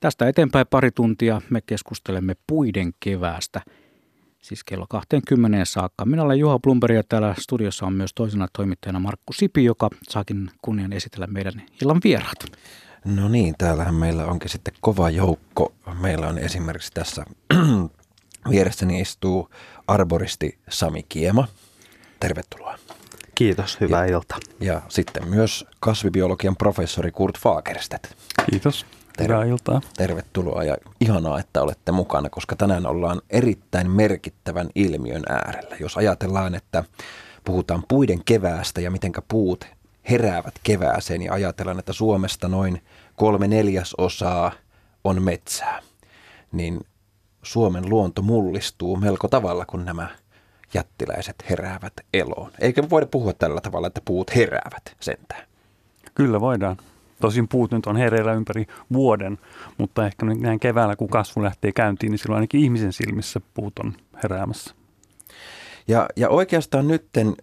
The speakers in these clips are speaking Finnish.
Tästä eteenpäin pari tuntia me keskustelemme puiden keväästä, siis kello 20 saakka. Minä olen Juha Blumberg ja täällä studiossa on myös toisena toimittajana Markku Sipi, joka saakin kunnian esitellä meidän illan vieraat. No niin, täällähän meillä onkin sitten kova joukko. Meillä on esimerkiksi tässä vieressäni istuu arboristi Sami Kiema. Tervetuloa. Kiitos, hyvää ja, iltaa. Ja sitten myös kasvibiologian professori Kurt Fagerstedt. Kiitos. Terve, hyvää iltaa. Tervetuloa ja ihanaa, että olette mukana, koska tänään ollaan erittäin merkittävän ilmiön äärellä. Jos ajatellaan, että puhutaan puiden keväästä ja mitenkä puut heräävät kevääseen, niin ajatellaan, että Suomesta noin kolme neljäsosaa on metsää. Niin Suomen luonto mullistuu melko tavalla, kun nämä jättiläiset heräävät eloon. Eikä voida puhua tällä tavalla, että puut heräävät sentään. Kyllä voidaan. Tosin puut nyt on hereillä ympäri vuoden, mutta ehkä näin keväällä, kun kasvu lähtee käyntiin, niin silloin ainakin ihmisen silmissä puut on heräämässä. Ja, ja oikeastaan nytten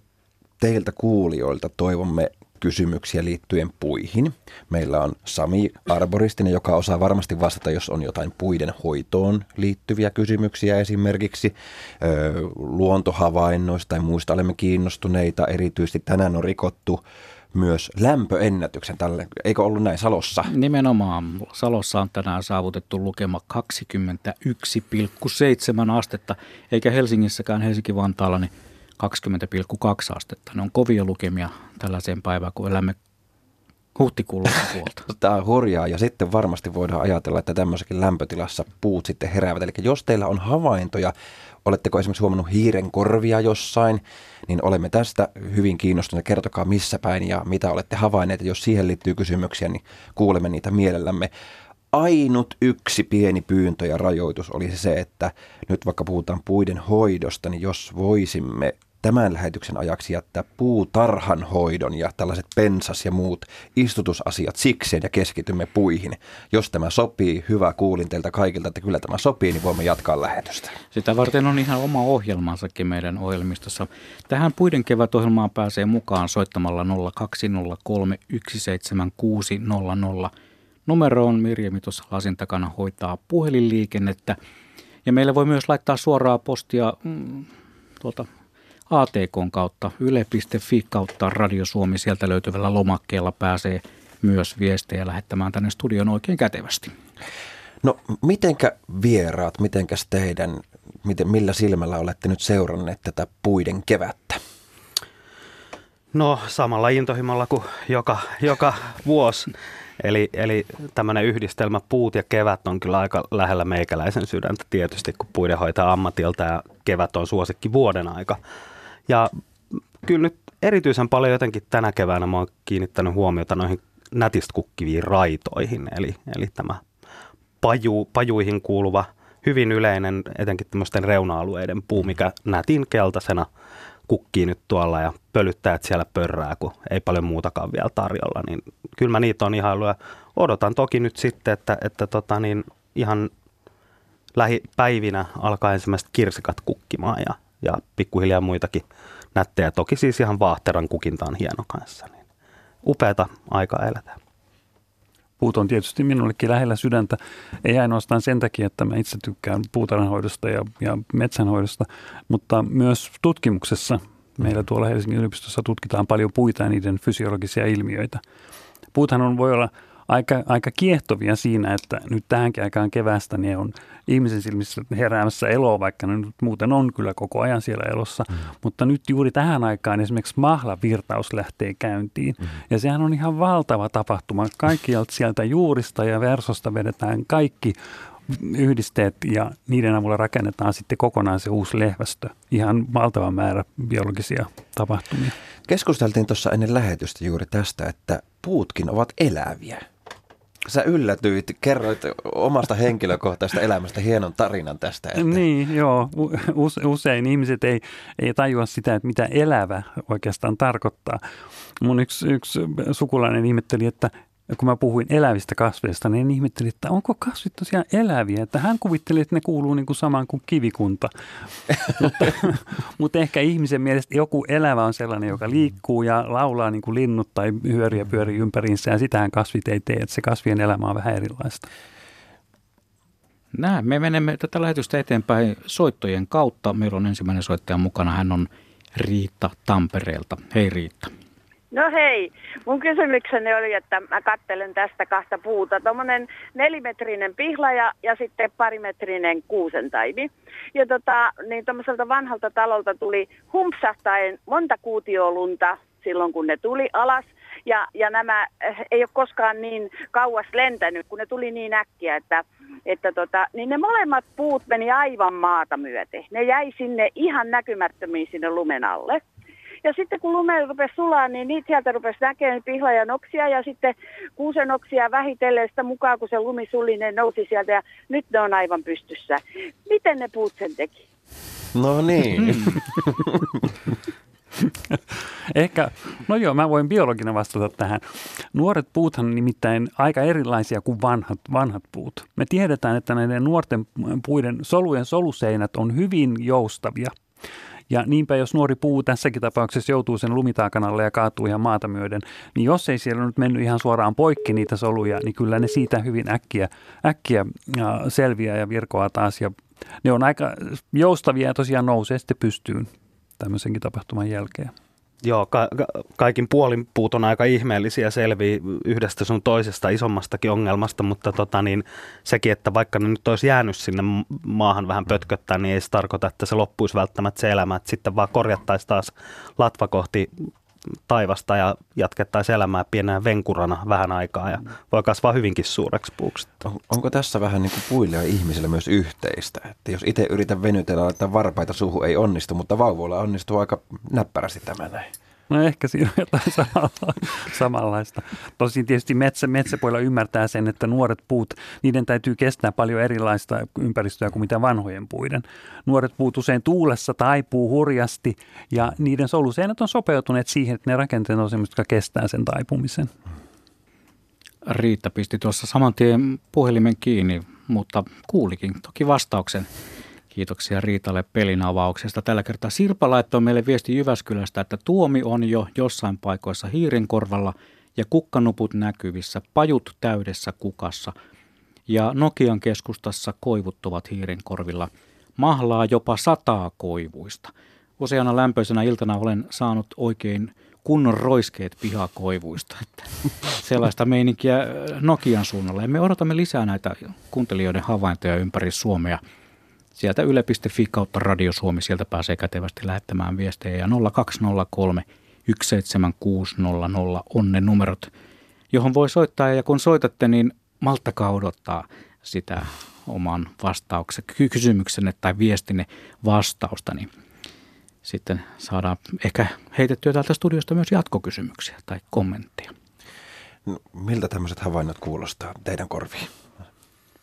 teiltä kuulijoilta toivomme kysymyksiä liittyen puihin. Meillä on Sami Arboristinen, joka osaa varmasti vastata, jos on jotain puiden hoitoon liittyviä kysymyksiä esimerkiksi. Luontohavainnoista tai muista olemme kiinnostuneita. Erityisesti tänään on rikottu myös lämpöennätyksen tälle. Eikö ollut näin Salossa? Nimenomaan. Salossa on tänään saavutettu lukema 21,7 astetta, eikä Helsingissäkään Helsinki-Vantaalla niin 20,2 astetta. Ne on kovia lukemia tällaiseen päivään, kun elämme huhtikuun loppupuolta. Tämä on hurjaa ja sitten varmasti voidaan ajatella, että tämmöisessäkin lämpötilassa puut sitten heräävät. Eli jos teillä on havaintoja, oletteko esimerkiksi huomannut hiiren korvia jossain, niin olemme tästä hyvin kiinnostuneita. Kertokaa missä päin ja mitä olette havainneet. Jos siihen liittyy kysymyksiä, niin kuulemme niitä mielellämme ainut yksi pieni pyyntö ja rajoitus olisi se, että nyt vaikka puhutaan puiden hoidosta, niin jos voisimme tämän lähetyksen ajaksi jättää puutarhan hoidon ja tällaiset pensas ja muut istutusasiat sikseen ja keskitymme puihin. Jos tämä sopii, hyvä kuulin teiltä kaikilta, että kyllä tämä sopii, niin voimme jatkaa lähetystä. Sitä varten on ihan oma ohjelmansakin meidän ohjelmistossa. Tähän puiden kevätohjelmaan pääsee mukaan soittamalla 0203 17600. Numero on Mirjami tuossa lasin takana hoitaa puhelinliikennettä. Ja meille voi myös laittaa suoraa postia mm, tuolta ATK kautta, yle.fi kautta Radio Suomi, sieltä löytyvällä lomakkeella pääsee myös viestejä lähettämään tänne studion oikein kätevästi. No mitenkä vieraat, mitenkäs teidän, miten, millä silmällä olette nyt seuranneet tätä puiden kevättä? No samalla intohimolla kuin joka, joka vuosi. Eli, eli tämmöinen yhdistelmä puut ja kevät on kyllä aika lähellä meikäläisen sydäntä tietysti, kun puiden hoitaa ammatilta ja kevät on suosikki vuoden aika. Ja kyllä nyt erityisen paljon jotenkin tänä keväänä mä oon kiinnittänyt huomiota noihin nätistä kukkiviin raitoihin, eli, eli tämä paju, pajuihin kuuluva hyvin yleinen, etenkin tämmöisten reuna-alueiden puu, mikä nätin keltaisena kukkii nyt tuolla ja pölyttäjät siellä pörrää, kun ei paljon muutakaan vielä tarjolla, niin kyllä mä niitä on ihan ja odotan toki nyt sitten, että, että tota niin, ihan lähipäivinä alkaa ensimmäiset kirsikat kukkimaan ja ja pikkuhiljaa muitakin nättejä. Toki siis ihan vaahteran kukinta on hieno kanssa. Niin upeata aikaa eletään. Puut on tietysti minullekin lähellä sydäntä, ei ainoastaan sen takia, että mä itse tykkään puutarhanhoidosta ja, ja metsänhoidosta, mutta myös tutkimuksessa. Meillä tuolla Helsingin yliopistossa tutkitaan paljon puita ja niiden fysiologisia ilmiöitä. Puuthan on, voi olla aika, aika kiehtovia siinä, että nyt tähänkin aikaan kevästä ne on ihmisen silmissä heräämässä eloa, vaikka ne nyt muuten on kyllä koko ajan siellä elossa. Mm. Mutta nyt juuri tähän aikaan esimerkiksi mahlavirtaus lähtee käyntiin. Mm. Ja sehän on ihan valtava tapahtuma. Kaikkialta sieltä juurista ja versosta vedetään kaikki yhdisteet ja niiden avulla rakennetaan sitten kokonaan se uusi lehvästö. Ihan valtava määrä biologisia tapahtumia. Keskusteltiin tuossa ennen lähetystä juuri tästä, että puutkin ovat eläviä. Sä yllätyit, kerroit omasta henkilökohtaisesta elämästä hienon tarinan tästä. Että... Niin, joo. Usein ihmiset ei, ei tajua sitä, että mitä elävä oikeastaan tarkoittaa. Mun yksi, yksi sukulainen ihmetteli, että kun mä puhuin elävistä kasveista, niin ihmettelin, että onko kasvit tosiaan eläviä. Että hän kuvitteli, että ne kuuluu niin kuin samaan kuin kivikunta. mutta, mutta ehkä ihmisen mielestä joku elävä on sellainen, joka liikkuu ja laulaa niin kuin linnut tai hyöriä pyörii ympäriinsä. Ja sitähän kasvit ei tee, että se kasvien elämä on vähän erilaista. Näin, me menemme tätä lähetystä eteenpäin soittojen kautta. Meillä on ensimmäinen soittaja mukana. Hän on Riitta Tampereelta. Hei Riitta. No hei, mun kysymykseni oli, että mä kattelen tästä kahta puuta. Tuommoinen nelimetrinen pihlaja ja sitten parimetrinen kuusentaimi. Ja tota, niin tuommoiselta vanhalta talolta tuli humpsahtaen monta kuutiolunta silloin, kun ne tuli alas. Ja, ja nämä eh, ei ole koskaan niin kauas lentänyt, kun ne tuli niin äkkiä, että, että tota, niin ne molemmat puut meni aivan maata myöten. Ne jäi sinne ihan näkymättömiin sinne lumen alle. Ja sitten kun lume rupesi sulaa, niin niitä sieltä rupesi näkemään pihlajan oksia ja sitten kuusen oksia vähitellen sitä mukaan, kun se lumi suli, ne nousi sieltä ja nyt ne on aivan pystyssä. Miten ne puut sen teki? No niin. Ehkä, no joo, mä voin biologina vastata tähän. Nuoret puuthan nimittäin aika erilaisia kuin vanhat, vanhat puut. Me tiedetään, että näiden nuorten puiden solujen soluseinät on hyvin joustavia. Ja niinpä jos nuori puu tässäkin tapauksessa joutuu sen lumitaakan alle ja kaatuu ihan maata myöden, niin jos ei siellä nyt mennyt ihan suoraan poikki niitä soluja, niin kyllä ne siitä hyvin äkkiä, äkkiä selviää ja virkoaa taas. Ja ne on aika joustavia ja tosiaan nousee sitten pystyyn tämmöisenkin tapahtuman jälkeen. Joo, ka- ka- kaikin puolin puut on aika ihmeellisiä selviä yhdestä sun toisesta isommastakin ongelmasta, mutta tota niin, sekin, että vaikka ne nyt olisi jäänyt sinne maahan vähän pötköttää, niin ei se tarkoita, että se loppuisi välttämättä se elämä, että sitten vaan korjattaisiin taas latva kohti taivasta ja jatkettaisiin elämää pienenä venkurana vähän aikaa ja voi kasvaa hyvinkin suureksi puuksi. On, onko tässä vähän niin kuin puille ja ihmisille myös yhteistä? Että jos itse yritän venytellä, että varpaita suhu ei onnistu, mutta vauvoilla onnistuu aika näppärästi tämä näin. No ehkä siinä on jotain samanlaista. Tosin tietysti metsä, metsäpuolella ymmärtää sen, että nuoret puut, niiden täytyy kestää paljon erilaista ympäristöä kuin mitä vanhojen puiden. Nuoret puut usein tuulessa taipuu hurjasti ja niiden soluseinät on sopeutuneet siihen, että ne rakenteet on sellaiset, jotka kestää sen taipumisen. Riitta pisti tuossa saman tien puhelimen kiinni, mutta kuulikin toki vastauksen. Kiitoksia Riitalle pelin avauksesta. Tällä kertaa Sirpa laittoi meille viesti Jyväskylästä, että tuomi on jo jossain paikoissa hiirenkorvalla ja kukkanuput näkyvissä, pajut täydessä kukassa. Ja Nokian keskustassa koivuttuvat hiirenkorvilla. Mahlaa jopa sataa koivuista. Useana lämpöisenä iltana olen saanut oikein kunnon roiskeet pihakoivuista. Että sellaista meininkiä Nokian suunnalla. Ja me odotamme lisää näitä kuuntelijoiden havaintoja ympäri Suomea – sieltä yle.fi kautta Radio Suomi, sieltä pääsee kätevästi lähettämään viestejä. Ja 0203 17600 on ne numerot, johon voi soittaa. Ja kun soitatte, niin malttakaa odottaa sitä oman vastauksen, kysymyksenne tai viestinne vastausta, niin sitten saadaan ehkä heitettyä täältä studiosta myös jatkokysymyksiä tai kommentteja. No, miltä tämmöiset havainnot kuulostaa teidän korviin?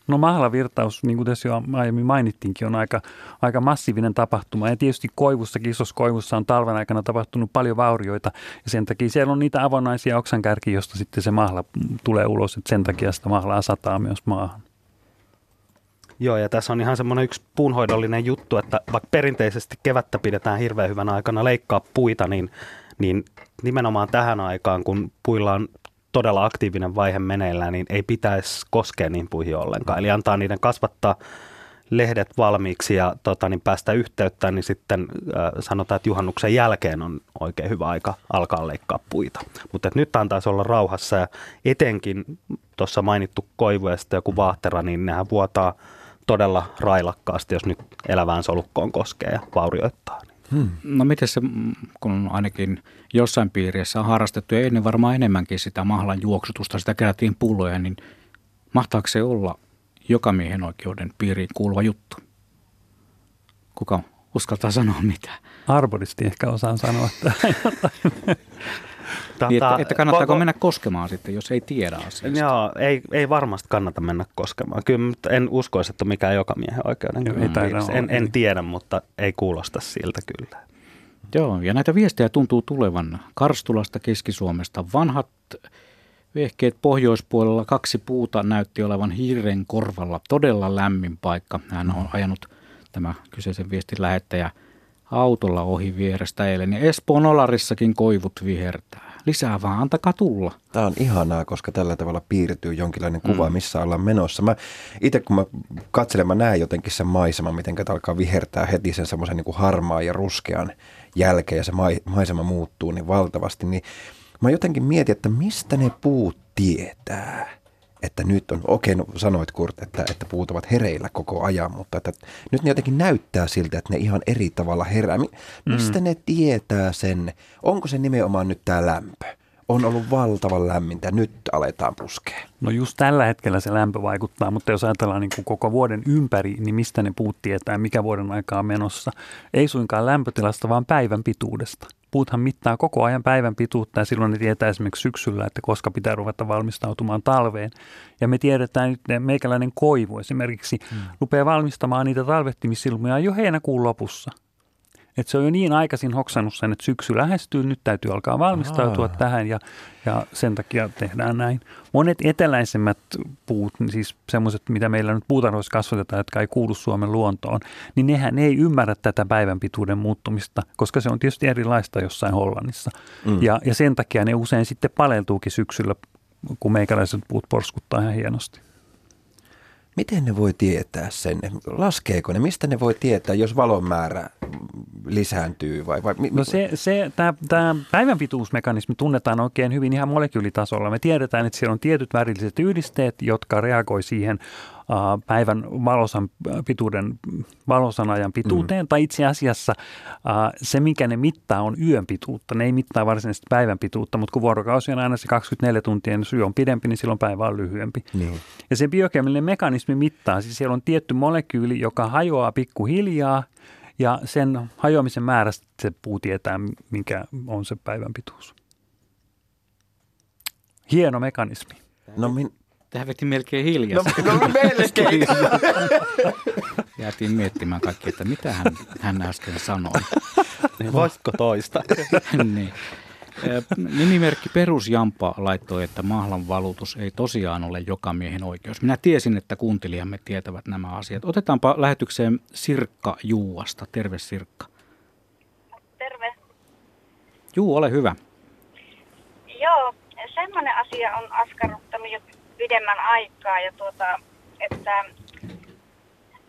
No mahlavirtaus, niin kuin tässä jo aiemmin mainittiinkin, on aika, aika massiivinen tapahtuma. Ja tietysti koivussa, isossa koivussa on talven aikana tapahtunut paljon vaurioita. Ja sen takia siellä on niitä avonaisia oksankärkiä, josta sitten se mahla tulee ulos. Että sen takia sitä mahlaa sataa myös maahan. Joo, ja tässä on ihan semmoinen yksi puunhoidollinen juttu, että vaikka perinteisesti kevättä pidetään hirveän hyvän aikana leikkaa puita, niin, niin nimenomaan tähän aikaan, kun puilla on todella aktiivinen vaihe meneillään, niin ei pitäisi koskea niin puihin ollenkaan. Eli antaa niiden kasvattaa lehdet valmiiksi ja tota, niin päästä yhteyttä, niin sitten äh, sanotaan, että juhannuksen jälkeen on oikein hyvä aika alkaa leikkaa puita. Mutta nyt antaisi olla rauhassa ja etenkin tuossa mainittu koivu ja sitten joku vaahtera, niin nehän vuotaa todella railakkaasti, jos nyt elävään solukkoon koskee ja vaurioittaa. Hmm. No miten se, kun ainakin jossain piirissä on harrastettu ja ennen varmaan enemmänkin sitä mahlan juoksutusta, sitä kerättiin pulloja, niin mahtaako se olla joka miehen oikeuden piiriin kuuluva juttu? Kuka uskaltaa sanoa mitä? Arboristi ehkä osaan sanoa. Että Tata, niin, että, että kannattaako voiko, mennä koskemaan sitten, jos ei tiedä asiasta? Joo, ei, ei varmasti kannata mennä koskemaan. Kyllä en uskoisi, että mikä joka miehen oikeuden Joo, ei en, en tiedä, mutta ei kuulosta siltä kyllä. Joo, ja näitä viestejä tuntuu tulevan Karstulasta, Keski-Suomesta. Vanhat vehkeet pohjoispuolella kaksi puuta näytti olevan hirren korvalla. Todella lämmin paikka. Hän on ajanut tämä kyseisen viestin lähettäjä autolla ohi vierestä eilen. Ja Espoon Olarissakin koivut vihertää. lisää vaan, antakaa tulla. Tämä on ihanaa, koska tällä tavalla piirtyy jonkinlainen kuva, mm. missä ollaan menossa. Mä itse kun mä katselen, mä näen jotenkin sen maiseman, miten alkaa vihertää heti sen semmoisen niin harmaan ja ruskean jälkeen ja se maisema muuttuu niin valtavasti, niin mä jotenkin mietin, että mistä ne puut tietää että nyt on, okei, no sanoit Kurt, että, että puut ovat hereillä koko ajan, mutta että nyt ne jotenkin näyttää siltä, että ne ihan eri tavalla herää. Mistä mm. ne tietää sen? Onko se nimenomaan nyt tämä lämpö? on ollut valtavan lämmintä, nyt aletaan puskea. No just tällä hetkellä se lämpö vaikuttaa, mutta jos ajatellaan niin kuin koko vuoden ympäri, niin mistä ne puut tietää, mikä vuoden aikaa on menossa? Ei suinkaan lämpötilasta, vaan päivän pituudesta. Puuthan mittaa koko ajan päivän pituutta ja silloin ne tietää esimerkiksi syksyllä, että koska pitää ruveta valmistautumaan talveen. Ja me tiedetään nyt, että meikäläinen koivu esimerkiksi hmm. rupeaa valmistamaan niitä talvehtimissilmuja jo heinäkuun lopussa – että se on jo niin aikaisin hoksannut sen, että syksy lähestyy, nyt täytyy alkaa valmistautua Aa. tähän ja, ja sen takia tehdään näin. Monet eteläisemmät puut, niin siis semmoiset, mitä meillä nyt puutarhoissa kasvatetaan, jotka ei kuulu Suomen luontoon, niin nehän ei ymmärrä tätä päivän pituuden muuttumista, koska se on tietysti erilaista jossain Hollannissa. Mm. Ja, ja sen takia ne usein sitten paleltuukin syksyllä, kun meikäläiset puut porskuttaa ihan hienosti. Miten ne voi tietää sen? Laskeeko ne? Mistä ne voi tietää, jos valon määrä lisääntyy? Vai, vai, mi, no se, se, tämä päivän pituusmekanismi tunnetaan oikein hyvin ihan molekyylitasolla. Me tiedetään, että siellä on tietyt värilliset yhdisteet, jotka reagoi siihen päivän valosan pituuden, valosan ajan pituuteen, mm. tai itse asiassa se, mikä ne mittaa, on yön pituutta. Ne ei mittaa varsinaisesti päivän pituutta, mutta kun vuorokausi on aina se 24 tuntia, niin syö on pidempi, niin silloin päivä on lyhyempi. Niin. Ja se biokemillinen mekanismi mittaa, siis siellä on tietty molekyyli, joka hajoaa pikkuhiljaa, ja sen hajoamisen määrästä se puu tietää, mikä on se päivän pituus. Hieno mekanismi. No min, Tähän veti melkein hiljaisesti. No, no melkein. Jäätiin miettimään kaikki, että mitä hän, hän äsken sanoi. Niin voisitko toista? niin. Nimimerkki Perusjampa laittoi, että mahlan valutus ei tosiaan ole joka miehen oikeus. Minä tiesin, että kuuntelijamme tietävät nämä asiat. Otetaanpa lähetykseen Sirkka Juuasta. Terve Sirkka. Terve. Juu, ole hyvä. Joo, semmoinen asia on askarruttanut jo pidemmän aikaa ja tuota, että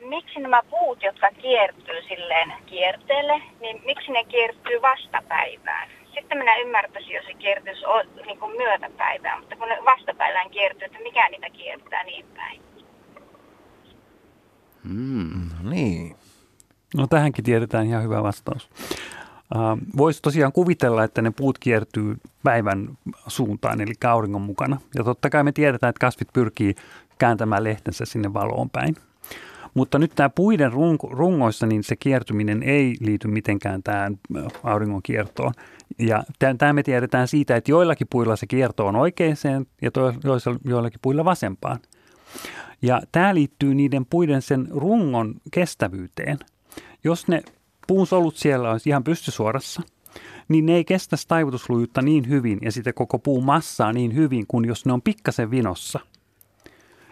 miksi nämä puut, jotka kiertyy silleen kierteelle, niin miksi ne kiertyy vastapäivään? Sitten minä ymmärtäisin, jos se kiertyisi niin kuin myötäpäivään, mutta kun ne vastapäivään kiertyy, että mikä niitä kiertää niin päin? Mm, no niin. No tähänkin tiedetään ihan hyvä vastaus. Voisi tosiaan kuvitella, että ne puut kiertyy päivän suuntaan, eli auringon mukana. Ja totta kai me tiedetään, että kasvit pyrkii kääntämään lehtensä sinne valoon päin. Mutta nyt tämä puiden rungoissa, niin se kiertyminen ei liity mitenkään tähän auringon kiertoon. Ja tämä me tiedetään siitä, että joillakin puilla se kierto on oikeaan ja joillakin puilla vasempaan. Ja tämä liittyy niiden puiden sen rungon kestävyyteen. Jos ne puun solut siellä olisi ihan pystysuorassa, niin ne ei kestä taivutuslujuutta niin hyvin ja sitä koko puun massaa niin hyvin kuin jos ne on pikkasen vinossa.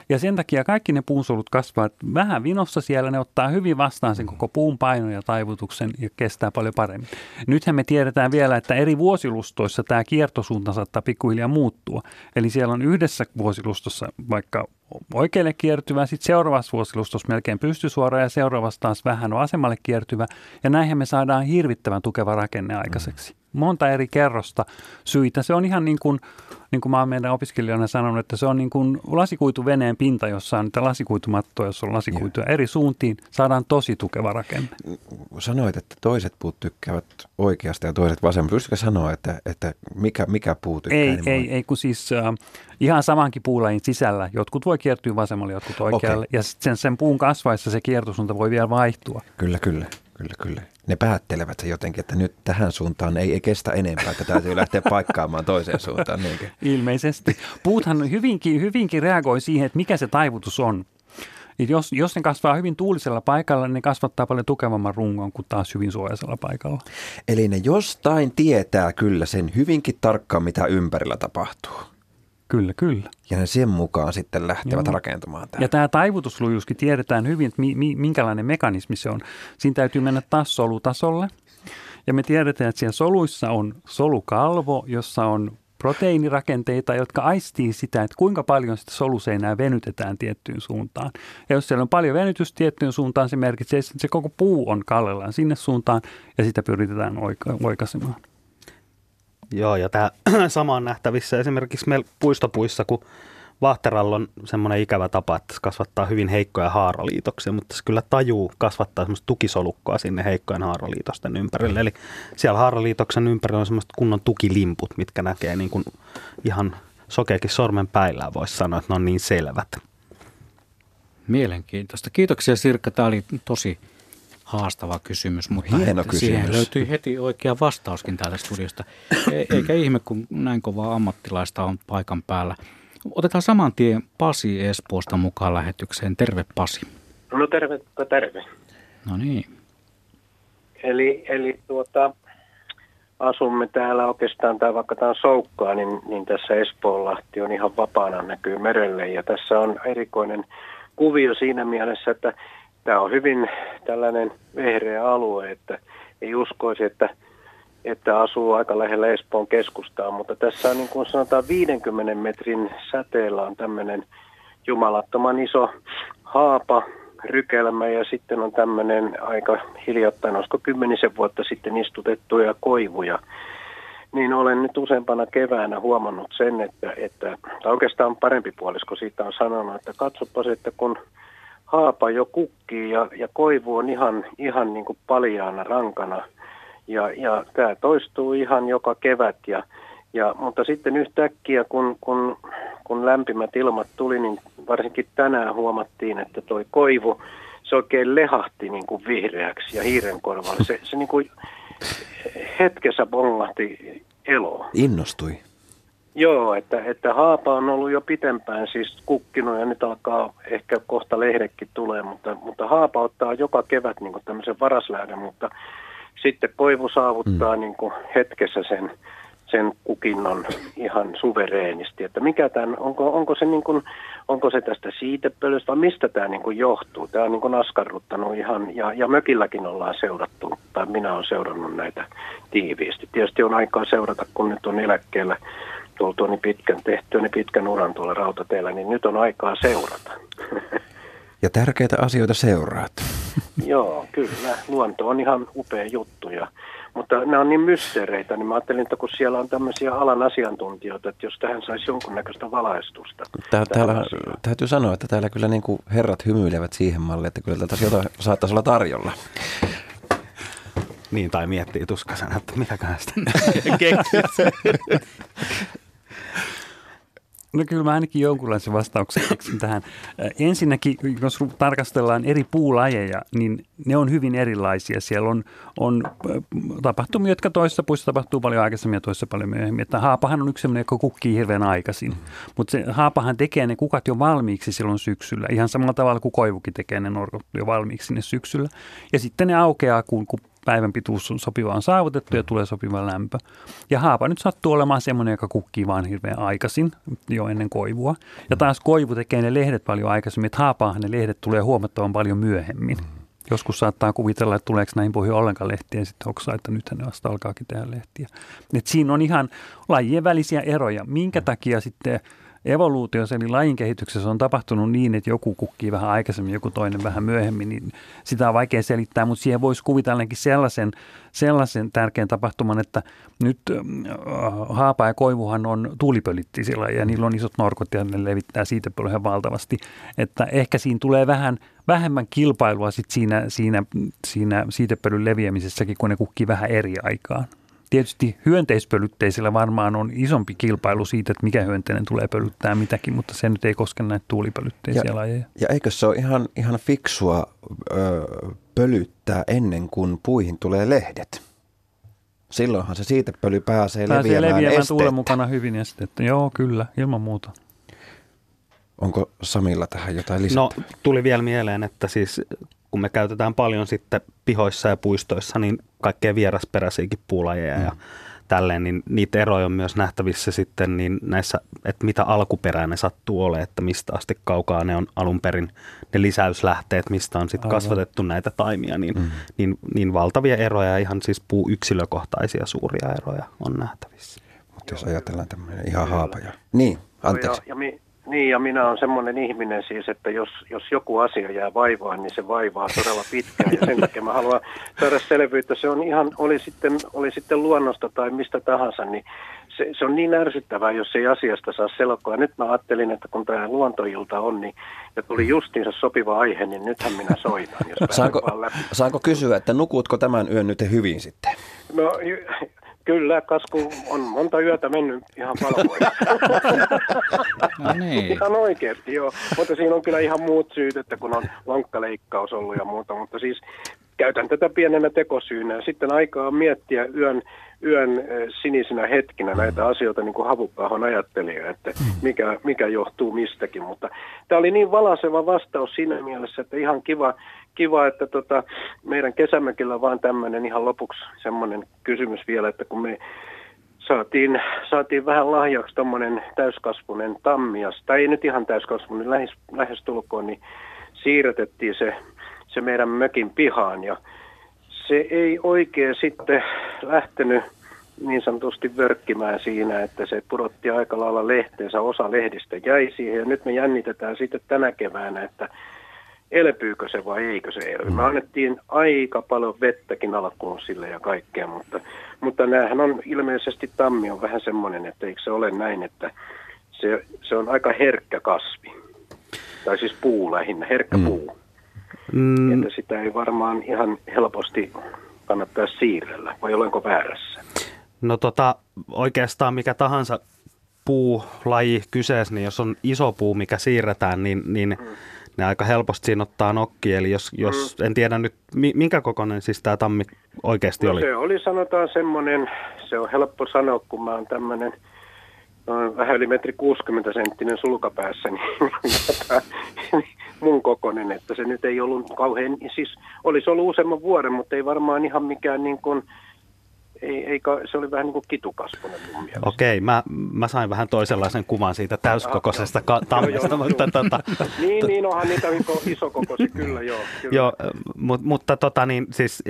Ja sen takia kaikki ne puunsolut kasvavat vähän vinossa siellä, ne ottaa hyvin vastaan sen koko puun painon ja taivutuksen ja kestää paljon paremmin. Nythän me tiedetään vielä, että eri vuosilustoissa tämä kiertosuunta saattaa pikkuhiljaa muuttua. Eli siellä on yhdessä vuosilustossa vaikka oikealle kiertyvä, sitten seuraavassa vuosilustossa melkein pystysuora ja seuraavassa taas vähän vasemmalle kiertyvä. Ja näinhän me saadaan hirvittävän tukeva rakenne aikaiseksi. Mm monta eri kerrosta syitä. Se on ihan niin kuin, niin kuin mä oon meidän opiskelijoina sanonut, että se on niin kuin lasikuituveneen pinta, jossa on niitä lasikuitumattoja, jossa on lasikuituja eri suuntiin. Saadaan tosi tukeva rakenne. Sanoit, että toiset puut tykkäävät oikeasta ja toiset vasemmasta. Pystytkö sanoa, että, että mikä, mikä puu tykkää? Ei, ei, ei kun siis äh, ihan samankin puulajin sisällä. Jotkut voi kiertyä vasemmalle, jotkut oikealle. Okay. Ja sen, sen puun kasvaessa se kiertosuunta voi vielä vaihtua. Kyllä, kyllä. Kyllä, kyllä. Ne päättelevät se jotenkin, että nyt tähän suuntaan ei, ei kestä enempää, että täytyy lähteä paikkaamaan toiseen suuntaan. Niinkö? Ilmeisesti. Puuthan hyvinkin, hyvinkin reagoi siihen, että mikä se taivutus on. Et jos, jos ne kasvaa hyvin tuulisella paikalla, niin ne kasvattaa paljon tukevamman rungon kuin taas hyvin suojaisella paikalla. Eli ne jostain tietää kyllä sen hyvinkin tarkkaan, mitä ympärillä tapahtuu. Kyllä, kyllä. Ja ne sen mukaan sitten lähtevät Joo. rakentamaan tämän. Ja tämä taivutuslujuuskin tiedetään hyvin, että mi, mi, minkälainen mekanismi se on. Siinä täytyy mennä taas solutasolle. Ja me tiedetään, että siellä soluissa on solukalvo, jossa on proteiinirakenteita, jotka aistii sitä, että kuinka paljon sitä soluseinää venytetään tiettyyn suuntaan. Ja jos siellä on paljon venytystä tiettyyn suuntaan, se merkitsee, että se koko puu on kallellaan sinne suuntaan ja sitä pyritään oika- oikaisemaan. Joo, ja tämä sama on nähtävissä esimerkiksi meillä puistopuissa, kun Vahteralla on semmoinen ikävä tapa, että se kasvattaa hyvin heikkoja haaraliitoksia, mutta se kyllä tajuu kasvattaa semmoista tukisolukkoa sinne heikkojen haaraliitosten ympärille. Eli siellä haaraliitoksen ympärillä on semmoista kunnon tukilimput, mitkä näkee niin kuin ihan sokeakin sormen päillään, voisi sanoa, että ne on niin selvät. Mielenkiintoista. Kiitoksia Sirkka. Tämä oli tosi haastava kysymys, mutta Hieno siihen kysymys. löytyi heti oikea vastauskin täältä studiosta. E- Eikä ihme, kun näin kovaa ammattilaista on paikan päällä. Otetaan saman tien Pasi Espoosta mukaan lähetykseen. Terve Pasi. No tervepä terve. No niin. Eli, eli tuota, asumme täällä oikeastaan, tai vaikka tämä on Soukkaa, niin, niin tässä Espoonlahti on ihan vapaana näkyy merelle. Ja tässä on erikoinen kuvio siinä mielessä, että tämä on hyvin tällainen vehreä alue, että ei uskoisi, että, että asuu aika lähellä Espoon keskustaa, mutta tässä on niin kuin sanotaan 50 metrin säteellä on tämmöinen jumalattoman iso haapa, rykelmä ja sitten on tämmöinen aika hiljattain, olisiko kymmenisen vuotta sitten istutettuja koivuja. Niin olen nyt useampana keväänä huomannut sen, että, että tai oikeastaan parempi puolisko siitä on sanonut, että katsopas, että kun haapa jo kukkii ja, ja koivu on ihan, ihan niin kuin paljaana rankana ja, ja tämä toistuu ihan joka kevät ja, ja, mutta sitten yhtäkkiä, kun, kun, kun lämpimät ilmat tuli, niin varsinkin tänään huomattiin, että toi koivu, se oikein lehahti niin kuin vihreäksi ja hiiren korvalle. Se, se niin kuin hetkessä bongahti eloon. Innostui. Joo, että, että haapa on ollut jo pitempään siis kukkinut ja nyt alkaa ehkä kohta lehdekin tulee, mutta, mutta haapa ottaa joka kevät niin kuin tämmöisen varaslähden, mutta sitten koivu saavuttaa mm. niin kuin hetkessä sen, sen kukinnon ihan suvereenisti. Että mikä tämän, onko, onko, se niin kuin, onko se tästä siitepölystä vai mistä tämä niin kuin johtuu? Tämä on niin kuin askarruttanut ihan, ja, ja mökilläkin ollaan seurattu, tai minä olen seurannut näitä tiiviisti. Tietysti on aikaa seurata, kun nyt on eläkkeellä tultua niin pitkän tehtyä, niin pitkän uran tuolla rautateellä, niin nyt on aikaa seurata. Ja tärkeitä asioita seuraat. Joo, kyllä. Luonto on ihan upea juttu. Ja, mutta nämä on niin mysteereitä, niin mä ajattelin, että kun siellä on tämmöisiä alan asiantuntijoita, että jos tähän saisi jonkunnäköistä valaistusta. Tää, tähän täällä, asiaan. täytyy sanoa, että täällä kyllä niin kuin herrat hymyilevät siihen malliin, että kyllä täältä jotain saattaisi olla tarjolla. Niin, tai miettii tuskasena, että mitäköhän sitä keksit. No kyllä mä ainakin jonkunlaisen vastauksen keksin tähän. Äh, Ensinnäkin, jos tarkastellaan eri puulajeja, niin ne on hyvin erilaisia. Siellä on, on äh, tapahtumia, jotka toisessa puissa tapahtuu paljon aikaisemmin ja toisessa paljon myöhemmin. Että haapahan on yksi sellainen, joka kukkii hirveän aikaisin. Mutta se haapahan tekee ne kukat jo valmiiksi silloin syksyllä. Ihan samalla tavalla kuin koivukin tekee ne norkot jo valmiiksi sinne syksyllä. Ja sitten ne aukeaa, kun, kun päivän pituus on sopiva on saavutettu ja tulee sopiva lämpö. Ja haapa nyt sattuu olemaan semmoinen, joka kukkii vaan hirveän aikaisin jo ennen koivua. Ja taas koivu tekee ne lehdet paljon aikaisemmin, että haapaahan ne lehdet tulee huomattavan paljon myöhemmin. Joskus saattaa kuvitella, että tuleeko näin pohjoin ollenkaan lehtiä ja sitten hoksaa, että nythän ne vasta alkaakin tehdä lehtiä. Et siinä on ihan lajien välisiä eroja. Minkä takia sitten evoluutiossa eli lajin kehityksessä on tapahtunut niin, että joku kukkii vähän aikaisemmin, joku toinen vähän myöhemmin, niin sitä on vaikea selittää, mutta siihen voisi kuvitella sellaisen, sellaisen tärkeän tapahtuman, että nyt äh, haapa ja koivuhan on tuulipölittisillä ja niillä on isot norkot ja ne levittää siitä paljon valtavasti, että ehkä siinä tulee vähän vähemmän kilpailua sit siinä, siinä, siinä siitepölyn leviämisessäkin, kun ne kukkii vähän eri aikaan. Tietysti hyönteispölytteisillä varmaan on isompi kilpailu siitä, että mikä hyönteinen tulee pölyttää mitäkin, mutta se nyt ei koske näitä tuulipölytteisiä Ja- lajeja. Ja eikö se ole ihan, ihan fiksua ö, pölyttää ennen kuin puihin tulee lehdet? Silloinhan se siitepöly pääsee, Pääsee leviämään, leviämään tuulen mukana hyvin estettä. Joo, kyllä, ilman muuta. Onko Samilla tähän jotain No, lisättävää? tuli vielä mieleen, että siis kun me käytetään paljon sitten pihoissa ja puistoissa, niin kaikkea vierasperäisiäkin puulajeja. Mm. Ja tälleen, niin niitä eroja on myös nähtävissä sitten niin näissä, että mitä alkuperää ne sattuu olemaan, että mistä asti kaukaa ne on alun perin ne lisäyslähteet, mistä on sitten kasvatettu näitä taimia, niin, mm. niin, niin valtavia eroja ja ihan siis puu yksilökohtaisia suuria eroja on nähtävissä. Mutta jos ajatellaan tämmöinen ihan haapaja. Niin, anteeksi. No ja, ja mi, niin, ja minä olen semmoinen ihminen siis, että jos, jos joku asia jää vaivaan, niin se vaivaa todella pitkään. Ja sen takia mä haluan saada selvyyttä. Se on ihan, oli sitten, oli sitten luonnosta tai mistä tahansa, niin se, se on niin ärsyttävää, jos ei asiasta saa selkoa. Nyt mä ajattelin, että kun tämä luontoilta on, niin ja tuli justiinsa sopiva aihe, niin nythän minä soitan. Jos saanko, saanko kysyä, että nukuutko tämän yön nyt hyvin sitten? No Kyllä, kasku on monta yötä mennyt ihan palvoin. no niin. Ihan oikeasti, joo. Mutta siinä on kyllä ihan muut syyt, että kun on lonkkaleikkaus ollut ja muuta. Mutta siis käytän tätä pienenä tekosyynä. Sitten aikaa miettiä yön, yön sinisinä hetkinä näitä asioita, niin kuin Havukkahon ajattelija, että mikä, mikä johtuu mistäkin. Mutta tämä oli niin valaseva vastaus siinä mielessä, että ihan kiva, kiva että tota, meidän kesämökillä vaan tämmöinen ihan lopuksi semmoinen kysymys vielä, että kun me saatiin, saatiin vähän lahjaksi tuommoinen täyskasvunen tammias, tai ei nyt ihan täyskasvunen, lähes, lähestulkoon, niin siirretettiin se, se meidän mökin pihaan ja se ei oikein sitten lähtenyt niin sanotusti vörkkimään siinä, että se pudotti aika lailla lehteensä, osa lehdistä jäi siihen ja nyt me jännitetään sitten tänä keväänä, että elpyykö se vai eikö se elpy. Me annettiin aika paljon vettäkin alkuun sille ja kaikkea, mutta, mutta näähän on ilmeisesti tammi on vähän semmoinen, että eikö se ole näin, että se, se on aika herkkä kasvi. Tai siis puu lähinnä, herkkä mm. puu. Mm. Että sitä ei varmaan ihan helposti kannattaa siirrellä, vai olenko väärässä? No tota, oikeastaan mikä tahansa puulaji kyseessä, niin jos on iso puu, mikä siirretään, niin, niin mm ne aika helposti siinä ottaa nokki. Eli jos, jos mm. en tiedä nyt, minkä kokoinen siis tämä tammi oikeasti no, oli? se oli sanotaan semmoinen, se on helppo sanoa, kun mä oon tämmöinen noin vähän yli metri 60 senttinen sulkapäässä, niin, mun kokoinen, että se nyt ei ollut kauhean, siis olisi ollut useamman vuoden, mutta ei varmaan ihan mikään niin kuin ei, ei, se oli vähän niin kuin kitukasvunen mun mielestä. Okei, mä, mä sain vähän toisenlaisen kuvan siitä täyskokoisesta ka- tammesta. mutta, tota, niin, niin, onhan niitä isokokoisia, kyllä joo. Kyllä. joo mutta, mutta tota, niin, siis,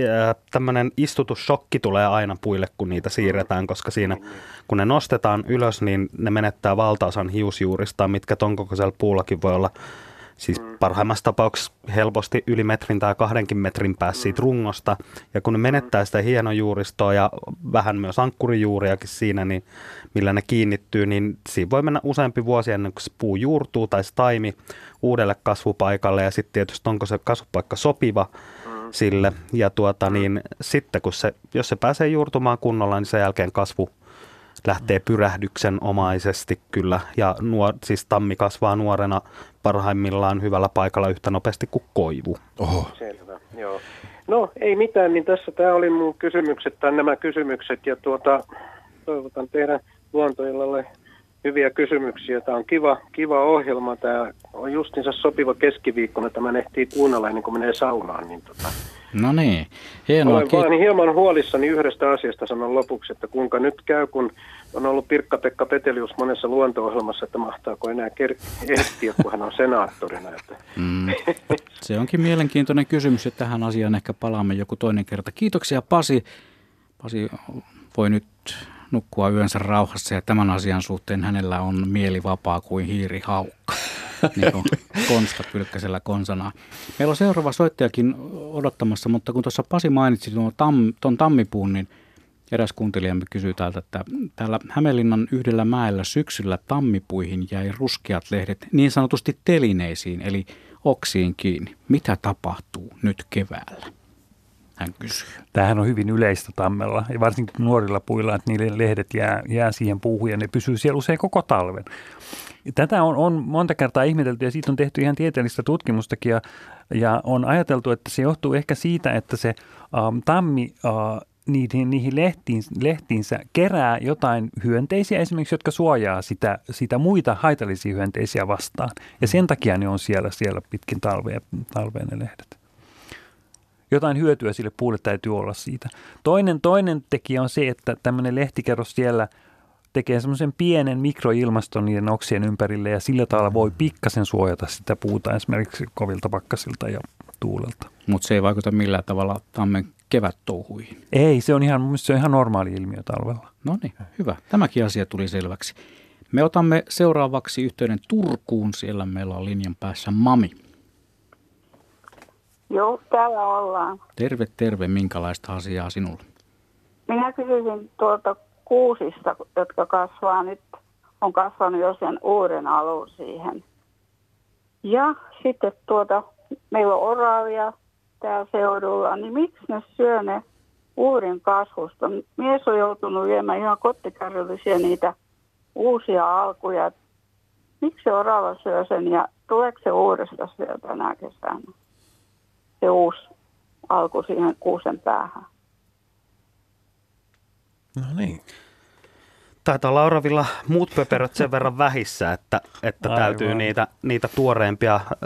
tämmöinen istutussokki tulee aina puille, kun niitä siirretään, koska siinä, niin, niin. kun ne nostetaan ylös, niin ne menettää valtaosan hiusjuurista, mitkä ton kokoisella puullakin voi olla Siis mm. parhaimmassa tapauksessa helposti yli metrin tai kahdenkin metrin päässä siitä mm. rungosta. Ja kun ne menettää sitä hienojuuristoa ja vähän myös ankkurijuuriakin siinä, niin millä ne kiinnittyy, niin siinä voi mennä useampi vuosi ennen kuin se puu juurtuu tai se taimi uudelle kasvupaikalle. Ja sitten tietysti onko se kasvupaikka sopiva mm. sille. Ja tuota, niin sitten kun se, jos se pääsee juurtumaan kunnolla, niin sen jälkeen kasvu lähtee pyrähdyksen omaisesti kyllä. Ja nuor, siis tammi kasvaa nuorena parhaimmillaan hyvällä paikalla yhtä nopeasti kuin koivu. Oho. Selvä, joo. No ei mitään, niin tässä tämä oli mun kysymykset tai nämä kysymykset ja tuota, toivotan teidän luontoillalle hyviä kysymyksiä. Tämä on kiva, kiva ohjelma. Tämä on justiinsa sopiva keskiviikkona. Tämä ehtii kuunnella ennen kuin menee saunaan. Niin tota, No niin, hienoa. Olen vaan hieman huolissani yhdestä asiasta sanon lopuksi, että kuinka nyt käy, kun on ollut Pirkka-Pekka Petelius monessa luonto-ohjelmassa, että mahtaako enää ker- ehtiä, kun hän on senaattorina. Että. Mm. Se onkin mielenkiintoinen kysymys, että tähän asiaan ehkä palaamme joku toinen kerta. Kiitoksia Pasi. Pasi voi nyt nukkua yönsä rauhassa ja tämän asian suhteen hänellä on mieli vapaa kuin hiiri haukka. niin kuin Konsta Pylkkäsellä konsanaa. Meillä on seuraava soittajakin odottamassa, mutta kun tuossa Pasi mainitsi tuon, tam, tuon tammipuun, niin eräs kuuntelijamme kysyy täältä, että täällä Hämeenlinnan yhdellä mäellä syksyllä tammipuihin jäi ruskeat lehdet niin sanotusti telineisiin, eli oksiin kiinni. Mitä tapahtuu nyt keväällä? Hän kysyy. Tämähän on hyvin yleistä tammella ja varsinkin nuorilla puilla, että niiden lehdet jää, jää siihen puuhun ja ne pysyy siellä usein koko talven. Tätä on, on monta kertaa ihmetelty ja siitä on tehty ihan tieteellistä tutkimustakin ja, ja on ajateltu, että se johtuu ehkä siitä, että se um, tammi uh, niihin, niihin lehtiin, lehtiinsä kerää jotain hyönteisiä esimerkiksi, jotka suojaa sitä, sitä muita haitallisia hyönteisiä vastaan. Ja sen takia ne on siellä, siellä pitkin talvea, talveen ne lehdet. Jotain hyötyä sille puulle täytyy olla siitä. Toinen, toinen tekijä on se, että tämmöinen lehtikerros siellä tekee semmoisen pienen mikroilmaston niiden oksien ympärille ja sillä tavalla voi pikkasen suojata sitä puuta esimerkiksi kovilta pakkasilta ja tuulelta. Mutta se ei vaikuta millään tavalla tammen kevättouhuihin. Ei, se on ihan, se on ihan normaali ilmiö talvella. No niin, hyvä. Tämäkin asia tuli selväksi. Me otamme seuraavaksi yhteyden Turkuun. Siellä meillä on linjan päässä Mami. Joo, täällä ollaan. Terve, terve. Minkälaista asiaa sinulle? Minä kysyisin tuolta kuusista, jotka kasvaa nyt, on kasvanut jo sen uuden alun siihen. Ja sitten tuota, meillä on oravia täällä seudulla, niin miksi ne syö ne uuden kasvusta? Mies on joutunut viemään ihan kottikärryllisiä niitä uusia alkuja. Miksi se orava syö sen ja tuleeko se uudestaan sieltä tänä kesänä? Se uusi alku siihen kuusen päähän. No niin. Taitaa olla Oravilla muut pöperöt sen verran vähissä, että, että Aivan. täytyy niitä, niitä tuoreempia, ö,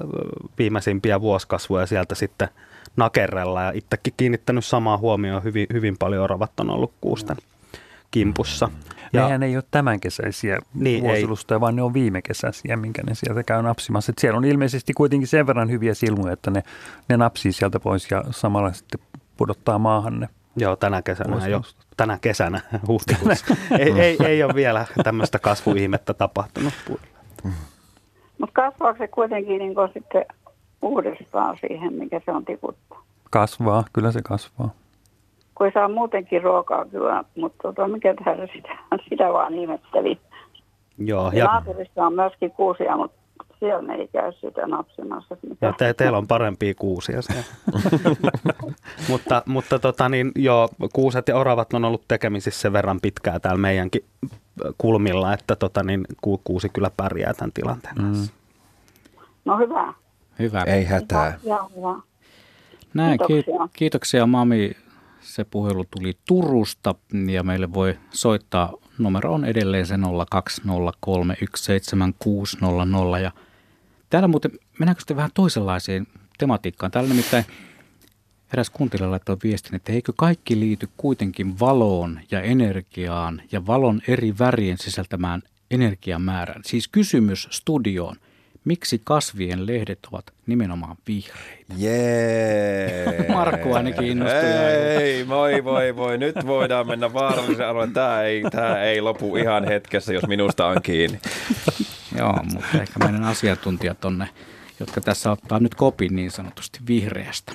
viimeisimpiä vuosikasvuja sieltä sitten nakerrella. Ja itsekin kiinnittänyt samaa huomioon, hyvin, hyvin paljon oravat on ollut kuusten kimpussa. Ja, Nehän ei ole tämänkesäisiä Niin, niin, ei. vuosilustoja, vaan ne on viimekesäisiä, minkä ne sieltä käy napsimassa. Et siellä on ilmeisesti kuitenkin sen verran hyviä silmuja, että ne, ne napsii sieltä pois ja samalla sitten pudottaa maahan ne. Joo, tänä kesänä jo, tänä kesänä huhtikuussa. ei, ei, ei ole vielä tämmöistä kasvuihmettä tapahtunut. Mutta kasvaako se kuitenkin niin sitten uudestaan siihen, mikä se on tiputtu? Kasvaa, kyllä se kasvaa. Kun ei saa muutenkin ruokaa kyllä, mutta tota, mikä täällä sitä, sitä vaan ihmetteli. Joo, Ja ja, naapurissa on myöskin kuusia, mutta siellä ne ei käy sitä napsimassa. Mitä? ja te, teillä on parempia kuusia siellä. mutta mutta tota, niin, joo, kuuset ja oravat on ollut tekemisissä sen verran pitkään täällä meidänkin kulmilla, että tota, niin, ku, kuusi kyllä pärjää tämän tilanteen kanssa. No hyvä. Hyvä. Ei hätää. Ihan hyvä. Näin, Kiitoksia. kiitoksia. kiitoksia Mami. Se puhelu tuli Turusta ja meille voi soittaa. Numero on edelleen se 020317600. Ja täällä muuten, mennäänkö sitten vähän toisenlaiseen tematiikkaan? Täällä nimittäin eräs kuuntelija laittoi viestin, että eikö kaikki liity kuitenkin valoon ja energiaan ja valon eri värien sisältämään energiamäärään. Siis kysymys studioon. Miksi kasvien lehdet ovat nimenomaan vihreitä? Jee. Markku ainakin innostui jo. Ei, moi voi voi. Nyt voidaan mennä vaarallisen alueen. Tämä ei, tämä ei lopu ihan hetkessä, jos minusta on kiinni. Joo, mutta ehkä meidän asiantuntijat tonne, jotka tässä ottaa nyt kopin niin sanotusti vihreästä.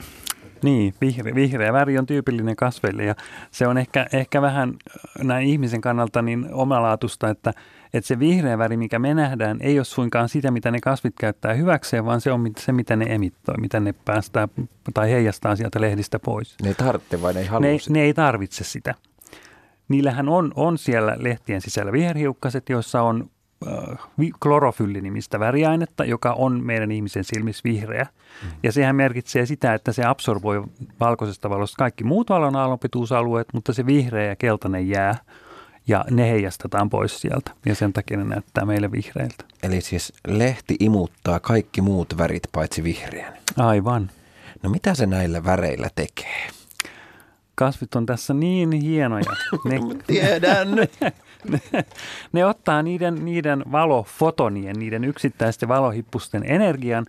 Niin, vihreä, vihreä väri on tyypillinen kasveille ja se on ehkä, ehkä vähän äh, näin ihmisen kannalta niin omalaatusta, että, että se vihreä väri, mikä me nähdään, ei ole suinkaan sitä, mitä ne kasvit käyttää hyväkseen, vaan se on se, mitä ne emittoi, mitä ne päästää tai heijastaa sieltä lehdistä pois. Ne ei tarvitse vai ne ei halua Ne, sitä? ne ei tarvitse sitä. Niillähän on, on siellä lehtien sisällä viherhiukkaset, joissa on äh, klorofyllinimistä väriainetta, joka on meidän ihmisen silmissä vihreä. Mm. Ja sehän merkitsee sitä, että se absorboi valkoisesta valosta kaikki muut valon aallonpituusalueet, mutta se vihreä ja keltainen jää ja ne heijastetaan pois sieltä. Ja sen takia ne näyttää meille vihreiltä. Eli siis lehti imuttaa kaikki muut värit paitsi vihreän. Aivan. No mitä se näillä väreillä tekee? Kasvit on tässä niin hienoja. Ne, Tiedän. ne ottaa niiden, niiden valofotonien, niiden yksittäisten valohippusten energian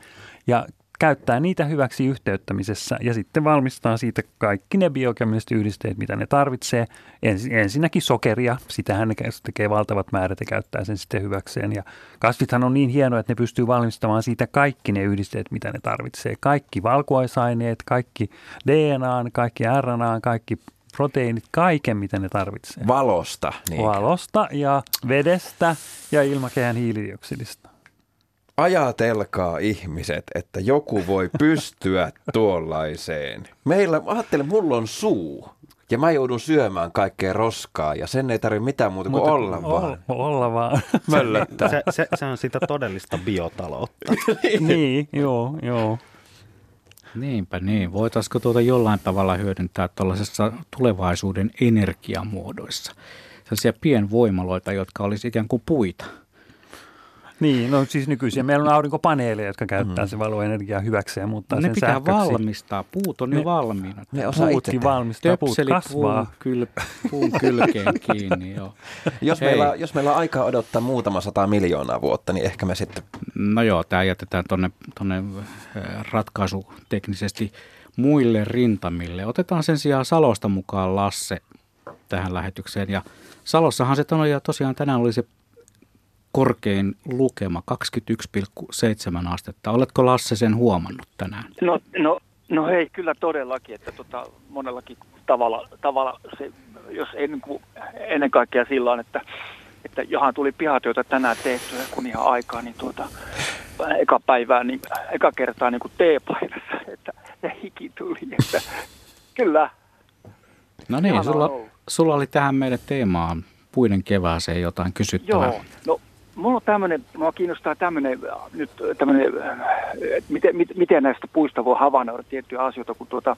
ja käyttää niitä hyväksi yhteyttämisessä ja sitten valmistaa siitä kaikki ne biokemialliset yhdisteet, mitä ne tarvitsee. Ens, ensinnäkin sokeria, sitähän ne tekee valtavat määrät ja käyttää sen sitten hyväkseen. Ja kasvithan on niin hienoja, että ne pystyy valmistamaan siitä kaikki ne yhdisteet, mitä ne tarvitsee. Kaikki valkuaisaineet, kaikki DNA, kaikki RNA, kaikki proteiinit, kaiken mitä ne tarvitsee. Valosta. Niin. Valosta ja vedestä ja ilmakehän hiilidioksidista. Ajatelkaa ihmiset, että joku voi pystyä tuollaiseen. Meillä, ajattelen, mulla on suu. Ja mä joudun syömään kaikkea roskaa ja sen ei tarvitse mitään muuta kuin olla vaan. Olla vaan. Möllöttää. Se, se, se on sitä todellista biotaloutta. niin, joo, joo. Niinpä niin. Voitaisiko tuota jollain tavalla hyödyntää tuollaisessa tulevaisuuden energiamuodoissa? Sellaisia pienvoimaloita, jotka olisi ikään kuin puita. Niin, no siis nykyisiä. Meillä on aurinkopaneeleja, jotka käyttää mm. se valoenergiaa hyväkseen, mutta ne sen pitää sähköksi. valmistaa. Puut on Ne- jo valmiina. Ne osaa itse Puutkin tehdä. valmistaa, puut kasvaa. puun, kyl, puun kylkeen kiinni, joo. Jos Hei. meillä, jos meillä on aikaa odottaa muutama sata miljoonaa vuotta, niin ehkä me sitten No joo, tämä jätetään tuonne tonne ratkaisu teknisesti muille rintamille. Otetaan sen sijaan Salosta mukaan Lasse tähän lähetykseen. Ja Salossahan se on, ja tosiaan tänään oli se korkein lukema, 21,7 astetta. Oletko Lasse sen huomannut tänään? No, no, no hei, kyllä todellakin, että tota, monellakin tavalla, tavalla se, jos ei niin kuin, ennen kaikkea sillä että, että johan tuli pihatyötä tänään tehtyä, kun ihan aikaa, niin tuota, eka päivää, niin, eka kertaa niin kuin teepaidassa, että ja hiki tuli, että kyllä, No niin, sulla, ollut. sulla oli tähän meidän teemaan puiden kevääseen jotain kysyttävää. Joo, no mulla on tämmöinen, mua kiinnostaa tämmöinen nyt tämmöinen, että miten, mit- miten näistä puista voi havainnoida tiettyjä asioita, kun tuota,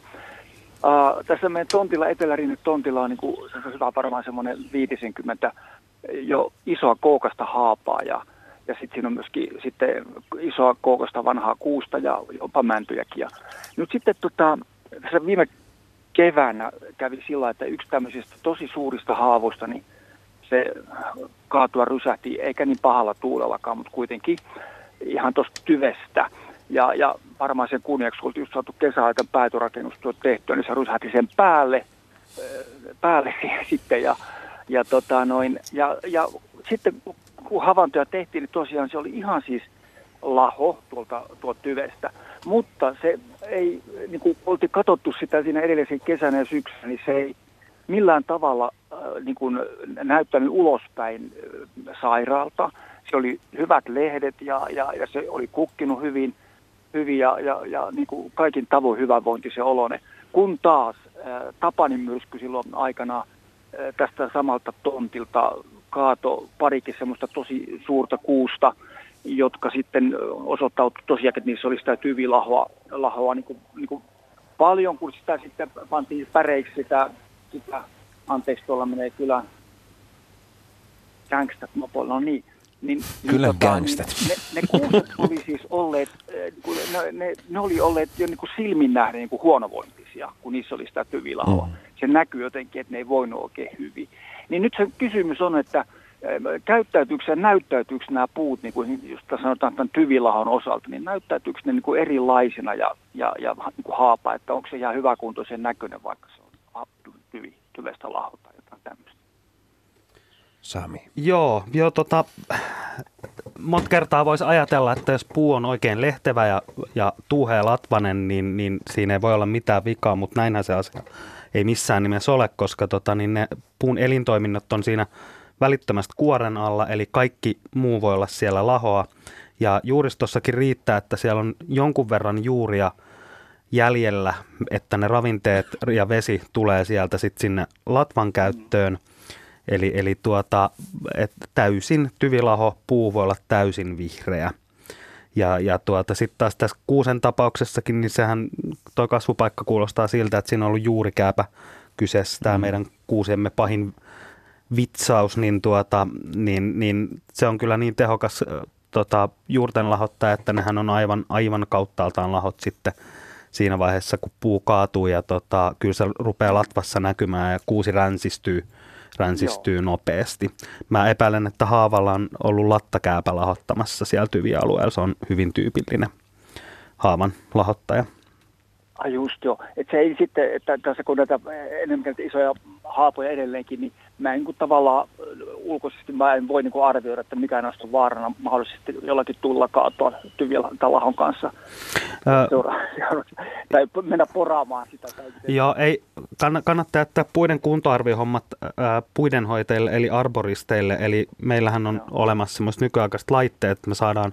ää, tässä meidän tontilla, etelärinne tontilla on niin kuin, se hyvä varmaan semmoinen 50 jo isoa kookasta haapaa ja, ja sitten siinä on myöskin sitten isoa kookasta vanhaa kuusta ja jopa mäntyjäkin. Ja nyt sitten tota, tässä viime keväänä kävi sillä, että yksi tämmöisistä tosi suurista haavoista, niin se kaatua rysähti, eikä niin pahalla tuulellakaan, mutta kuitenkin ihan tuosta tyvestä. Ja, ja varmaan sen kunniaksi, kun just saatu kesäaikan päätörakennustyöt tehtyä, niin se rysähti sen päälle, ö, päälle sitten. Ja, ja, tota noin, ja, ja sitten kun havaintoja tehtiin, niin tosiaan se oli ihan siis laho tuolta, tuolta tyvestä. Mutta se ei, niin kuin oltiin katsottu sitä siinä edellisen kesänä ja syksynä, niin se ei millään tavalla äh, niin kuin näyttänyt ulospäin äh, sairaalta. Se oli hyvät lehdet ja, ja, ja se oli kukkinut hyvin, hyvin ja, ja, ja niin kuin kaikin tavoin hyvävointi se olone. Kun taas äh, Tapanin myrsky silloin aikana tästä samalta tontilta kaato parikin semmoista tosi suurta kuusta, jotka sitten osoittautui tosiaan, että niissä oli sitä tyvilahoa lahoa niin kuin, niin kuin paljon, kun sitä sitten pantiin päreiksi sitä, sitä anteeksi, tuolla menee kyllä gangstat mopoilla, no niin. Niin, Kyllä niin, gangstat. Niin, ne, ne kuuset oli siis olleet, eh, ne, ne, ne oli olleet jo niin kuin silmin nähden niin kuin huonovointisia, kun niissä oli sitä tyvilahoa. Mm. Se näkyy jotenkin, että ne ei voinut oikein hyvin. Niin nyt se kysymys on, että eh, käyttäytyykö ja näyttäytyykö nämä puut, niin kuin just sanotaan tämän tyvilahon osalta, niin näyttäytyykö ne niin kuin erilaisina ja, ja, ja niin kuin haapa, että onko se ihan hyväkuntoisen näköinen, vaikka se on tyvi, tyvestä laho tai jotain tämmöistä. Sami. Joo, joo tota, monta kertaa voisi ajatella, että jos puu on oikein lehtevä ja, ja tuuhea latvanen, niin, niin siinä ei voi olla mitään vikaa, mutta näinhän se asia ei missään nimessä ole, koska tota, niin ne puun elintoiminnot on siinä välittömästi kuoren alla, eli kaikki muu voi olla siellä lahoa. Ja juuristossakin riittää, että siellä on jonkun verran juuria jäljellä, että ne ravinteet ja vesi tulee sieltä sitten sinne latvan käyttöön. Eli, eli tuota, et täysin tyvilaho puu voi olla täysin vihreä. Ja, ja tuota, sitten taas tässä kuusen tapauksessakin, niin sehän tuo kasvupaikka kuulostaa siltä, että siinä on ollut juurikääpä kyseessä, tämä meidän kuusemme pahin vitsaus, niin, tuota, niin, niin se on kyllä niin tehokas tota, juurten lahottaja, että nehän on aivan, aivan kauttaaltaan lahot sitten siinä vaiheessa, kun puu kaatuu ja tota, kyllä se rupeaa latvassa näkymään ja kuusi ränsistyy, ränsistyy nopeasti. Mä epäilen, että haavalla on ollut lattakääpä lahottamassa siellä tyvialueella. Se on hyvin tyypillinen haavan lahottaja. Ai just joo. Että se ei sitten, että tässä kun näitä enemmän isoja haapoja edelleenkin, niin mä en niin tavallaan ö, ulkoisesti mä en voi niin arvioida, että mikä näistä on vaarana mahdollisesti jollakin tulla kaatua tyvillä lahon kanssa seura- seuraavaksi. tai mennä poraamaan sitä. Tai. Joo, ei, kann- kannattaa jättää puiden kuntoarviohommat ää, puidenhoitajille eli arboristeille. Eli meillähän on olemassa semmoiset nykyaikaiset laitteet, että me saadaan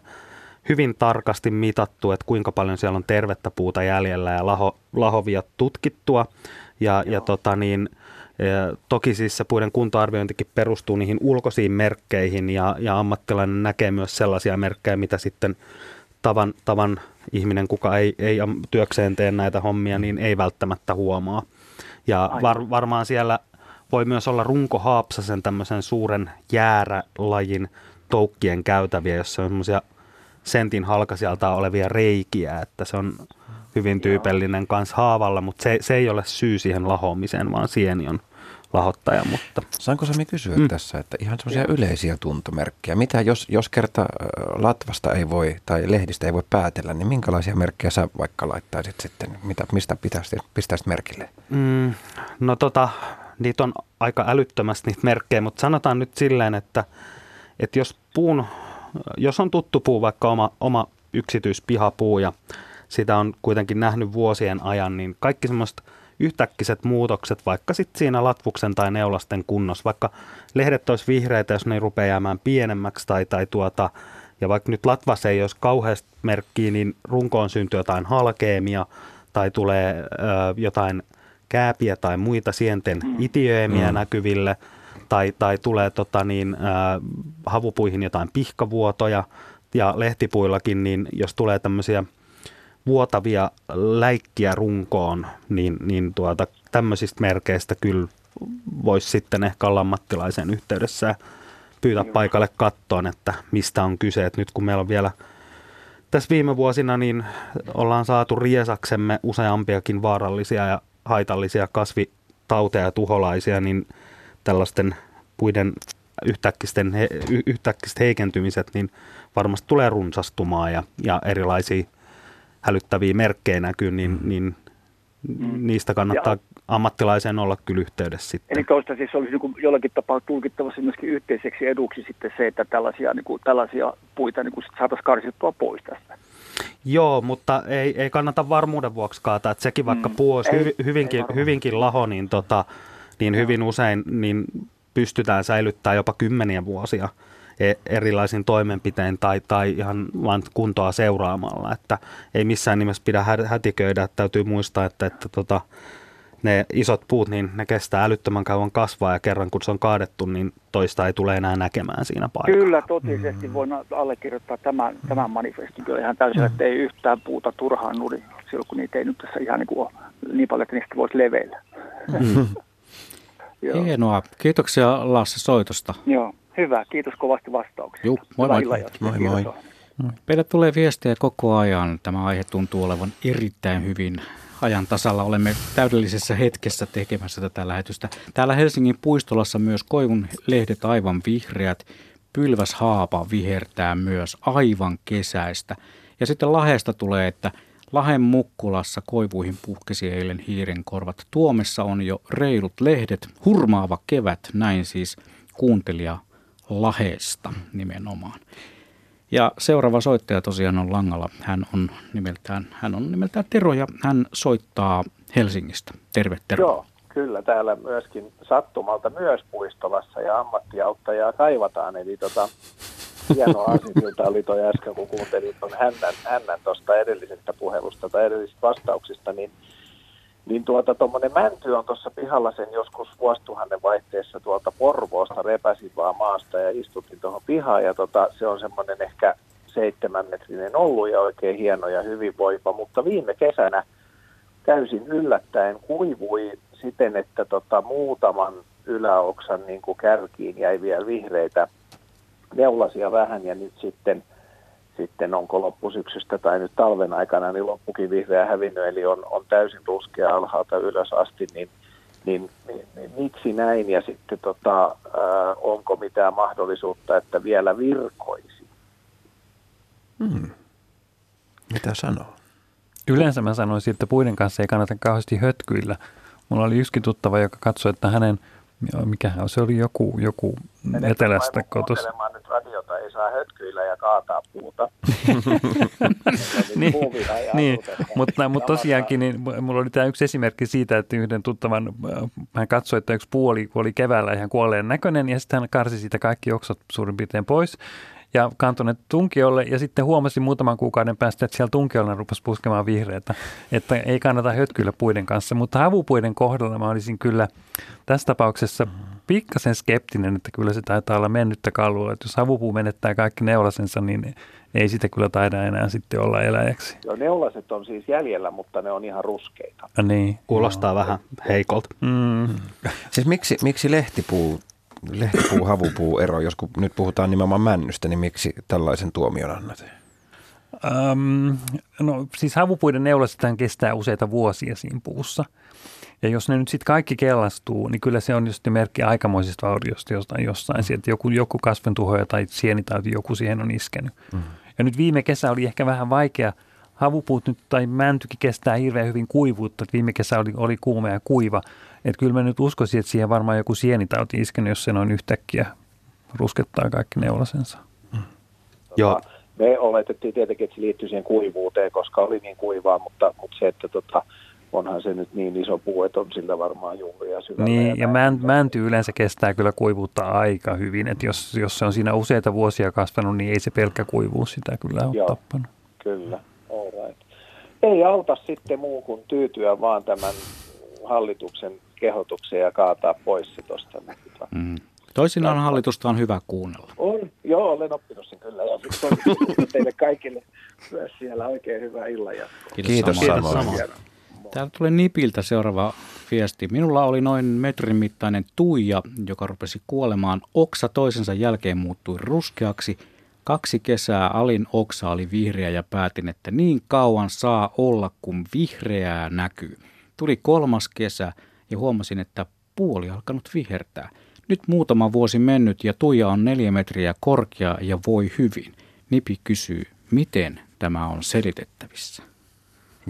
hyvin tarkasti mitattu, että kuinka paljon siellä on tervettä puuta jäljellä ja laho, lahovia tutkittua. Ja, ja tota niin, toki siis se puiden kuntoarviointikin perustuu niihin ulkoisiin merkkeihin ja, ja ammattilainen näkee myös sellaisia merkkejä, mitä sitten tavan, tavan ihminen, kuka ei, ei työkseen tee näitä hommia, niin ei välttämättä huomaa. Ja var, varmaan siellä voi myös olla runkohaapsasen tämmöisen suuren jäärälajin toukkien käytäviä, jossa on semmoisia sentin halkasijalta olevia reikiä, että se on hyvin tyypillinen kans haavalla, mutta se, se ei ole syy siihen lahoamiseen, vaan sieni on lahottaja. Mutta. Saanko Sami kysyä mm. tässä, että ihan semmoisia yleisiä tuntomerkkejä. Mitä jos, jos kerta Latvasta ei voi tai lehdistä ei voi päätellä, niin minkälaisia merkkejä sä vaikka laittaisit sitten? Mitä, mistä pitäisi, pistäisit merkille? Mm, no tota, niitä on aika älyttömästi niitä merkkejä, mutta sanotaan nyt silleen, että, että jos puun, jos on tuttu puu, vaikka oma, oma yksityispihapuu ja sitä on kuitenkin nähnyt vuosien ajan, niin kaikki semmoista yhtäkkiset muutokset, vaikka sitten siinä latvuksen tai neulasten kunnossa, vaikka lehdet olisi vihreitä, jos ne rupeaa jäämään pienemmäksi tai, tai tuota, ja vaikka nyt latvas ei olisi kauheasti merkkiä, niin runkoon syntyy jotain halkeemia tai tulee ö, jotain kääpiä tai muita sienten mm. itiöemiä mm. näkyville, tai, tai tulee tota niin, ö, havupuihin jotain pihkavuotoja, ja lehtipuillakin, niin jos tulee tämmöisiä vuotavia läikkiä runkoon, niin, niin tuota, tämmöisistä merkeistä kyllä voisi sitten ehkä olla ammattilaisen yhteydessä pyytää paikalle kattoon, että mistä on kyse. Et nyt kun meillä on vielä tässä viime vuosina, niin ollaan saatu riesaksemme useampiakin vaarallisia ja haitallisia kasvitauteja ja tuholaisia, niin tällaisten puiden yhtäkkisten, he, yhtäkkiset heikentymiset, niin varmasti tulee runsastumaan ja, ja erilaisia hälyttäviä merkkejä näkyy, niin, mm. niin mm. niistä kannattaa ja, ammattilaiseen olla kyllä yhteydessä sitten. Eli koista siis olisi niin jollakin tapaa tulkittavasti myöskin yhteiseksi eduksi sitten se, että tällaisia, niin kuin, tällaisia puita niin kuin saataisiin karsittua pois tästä. Joo, mutta ei, ei kannata varmuuden vuoksi kaataa, että sekin vaikka mm. puu olisi ei, hyvinkin, ei hyvinkin laho, niin, tota, niin hyvin usein niin pystytään säilyttämään jopa kymmeniä vuosia erilaisin toimenpitein tai, tai ihan vain kuntoa seuraamalla. Että ei missään nimessä pidä hätiköidä. Että täytyy muistaa, että, että tota, ne isot puut, niin ne kestää älyttömän kauan kasvaa ja kerran kun se on kaadettu, niin toista ei tule enää näkemään siinä paikalla. Kyllä, totisesti mm. voin allekirjoittaa tämän, tämän manifestin kyllä ihan täysin, mm. että ei yhtään puuta turhaan nuri silloin, kun niitä ei nyt tässä ihan niin, kuin ole niin paljon, että niistä voisi leveillä. Mm. Hienoa. Kiitoksia Lasse soitosta. Joo. Hyvä, kiitos kovasti vastauksesta. Joo, moi moi. moi, moi. Meille tulee viestejä koko ajan. Tämä aihe tuntuu olevan erittäin hyvin ajan tasalla. Olemme täydellisessä hetkessä tekemässä tätä lähetystä. Täällä Helsingin puistolassa myös koivun lehdet aivan vihreät. Pylväs haapa vihertää myös aivan kesäistä. Ja sitten Lahesta tulee, että Lahen Mukkulassa koivuihin puhkesi eilen hiiren korvat. Tuomessa on jo reilut lehdet. Hurmaava kevät, näin siis kuuntelija Lahesta nimenomaan. Ja seuraava soittaja tosiaan on Langalla. Hän on nimeltään, hän on nimeltään Tero ja hän soittaa Helsingistä. Terve Tero. Joo, kyllä täällä myöskin sattumalta myös Puistolassa ja ammattiauttajaa kaivataan. Eli tota, hieno asia oli toi äsken, kun kuuntelin tuon hännän, hännän tuosta edellisestä puhelusta tai edellisistä vastauksista, niin niin tuota tuommoinen mänty on tuossa pihalla sen joskus vuosituhannen vaihteessa tuolta Porvoosta. Repäsin vaan maasta ja istutin tuohon pihaan ja tota, se on semmoinen ehkä seitsemän metrinen ollut ja oikein hieno ja hyvinvoiva, mutta viime kesänä täysin yllättäen kuivui siten, että tota, muutaman yläoksan niin kuin kärkiin jäi vielä vihreitä. Neulasia vähän ja nyt sitten – sitten onko loppusyksystä tai nyt talven aikana, niin loppukin vihreä hävinnyt, eli on, on täysin ruskea alhaalta ylös asti, niin, niin, niin, niin miksi näin ja sitten tota, äh, onko mitään mahdollisuutta, että vielä virkoisi? Hmm. Mitä sanoo? Yleensä mä sanoisin, että puiden kanssa ei kannata kauheasti hötkyillä. Mulla oli yksikin tuttava, joka katsoi, että hänen – mikähän se oli joku, joku etelästä kotos. Saa hötkyillä ja kaataa puuta. niin, niin mutta, mutta tosiaankin niin, mulla oli tämä yksi esimerkki siitä, että yhden tuttavan, äh, hän katsoi, että yksi puu oli, keväällä ihan kuolleen näköinen ja sitten hän karsi siitä kaikki oksat suurin piirtein pois ja kantoi ne tunkiolle ja sitten huomasin muutaman kuukauden päästä, että siellä tunkiolla rupesi puskemaan vihreätä, että ei kannata hötkyillä puiden kanssa, mutta havupuiden kohdalla mä olisin kyllä tässä tapauksessa pikkasen skeptinen, että kyllä se taitaa olla mennyttä kalua, että jos havupuu menettää kaikki neulasensa, niin ei sitä kyllä taida enää sitten olla eläjäksi. Joo, neulaset on siis jäljellä, mutta ne on ihan ruskeita. Ja niin. Kuulostaa no. vähän heikolta. Mm. Siis miksi, miksi lehtipuu lehtipuu, havupuu ero, jos kun nyt puhutaan nimenomaan männystä, niin miksi tällaisen tuomion annat? Öm, no siis havupuiden neulasethan kestää useita vuosia siinä puussa. Ja jos ne nyt sitten kaikki kellastuu, niin kyllä se on just merkki aikamoisesta vauriosta jostain jossain. Mm. Sieltä joku, joku kasventuhoja tai sienitauti, joku siihen on iskenyt. Mm. Ja nyt viime kesä oli ehkä vähän vaikea. Havupuut nyt tai mäntykin kestää hirveän hyvin kuivuutta. Että viime kesä oli, oli kuuma ja kuiva. Että kyllä mä nyt uskoisin, että siihen varmaan joku sienitauti iskenyt, jos se noin yhtäkkiä ruskettaa kaikki neulasensa. Mm. Joo. Me oletettiin tietenkin, että se liittyy siihen kuivuuteen, koska oli niin kuivaa, mutta, mutta se, että tota, onhan se nyt niin iso puu, että on sillä varmaan juuria syvällä. Niin, ja, ja män, mänty yleensä kestää kyllä kuivuutta aika hyvin, että jos, jos se on siinä useita vuosia kasvanut, niin ei se pelkkä kuivuus sitä kyllä ole Joo, tappanut. Kyllä, all right. Ei auta sitten muu kuin tyytyä vaan tämän hallituksen kehotukseen ja kaataa pois se tuosta. Mm. Toisinaan hallitusta on hyvä kuunnella. On, joo, olen oppinut sen kyllä. Ja teille kaikille myös siellä oikein hyvää illan Kiitos, Kiitos samoin. samoin. Täällä tulee Nipiltä seuraava viesti. Minulla oli noin metrin mittainen tuija, joka rupesi kuolemaan. Oksa toisensa jälkeen muuttui ruskeaksi. Kaksi kesää alin oksa oli vihreä ja päätin, että niin kauan saa olla, kun vihreää näkyy. Tuli kolmas kesä ja huomasin, että puoli alkanut vihertää. Nyt muutama vuosi mennyt ja tuija on neljä metriä korkea ja voi hyvin. Nipi kysyy, miten tämä on selitettävissä?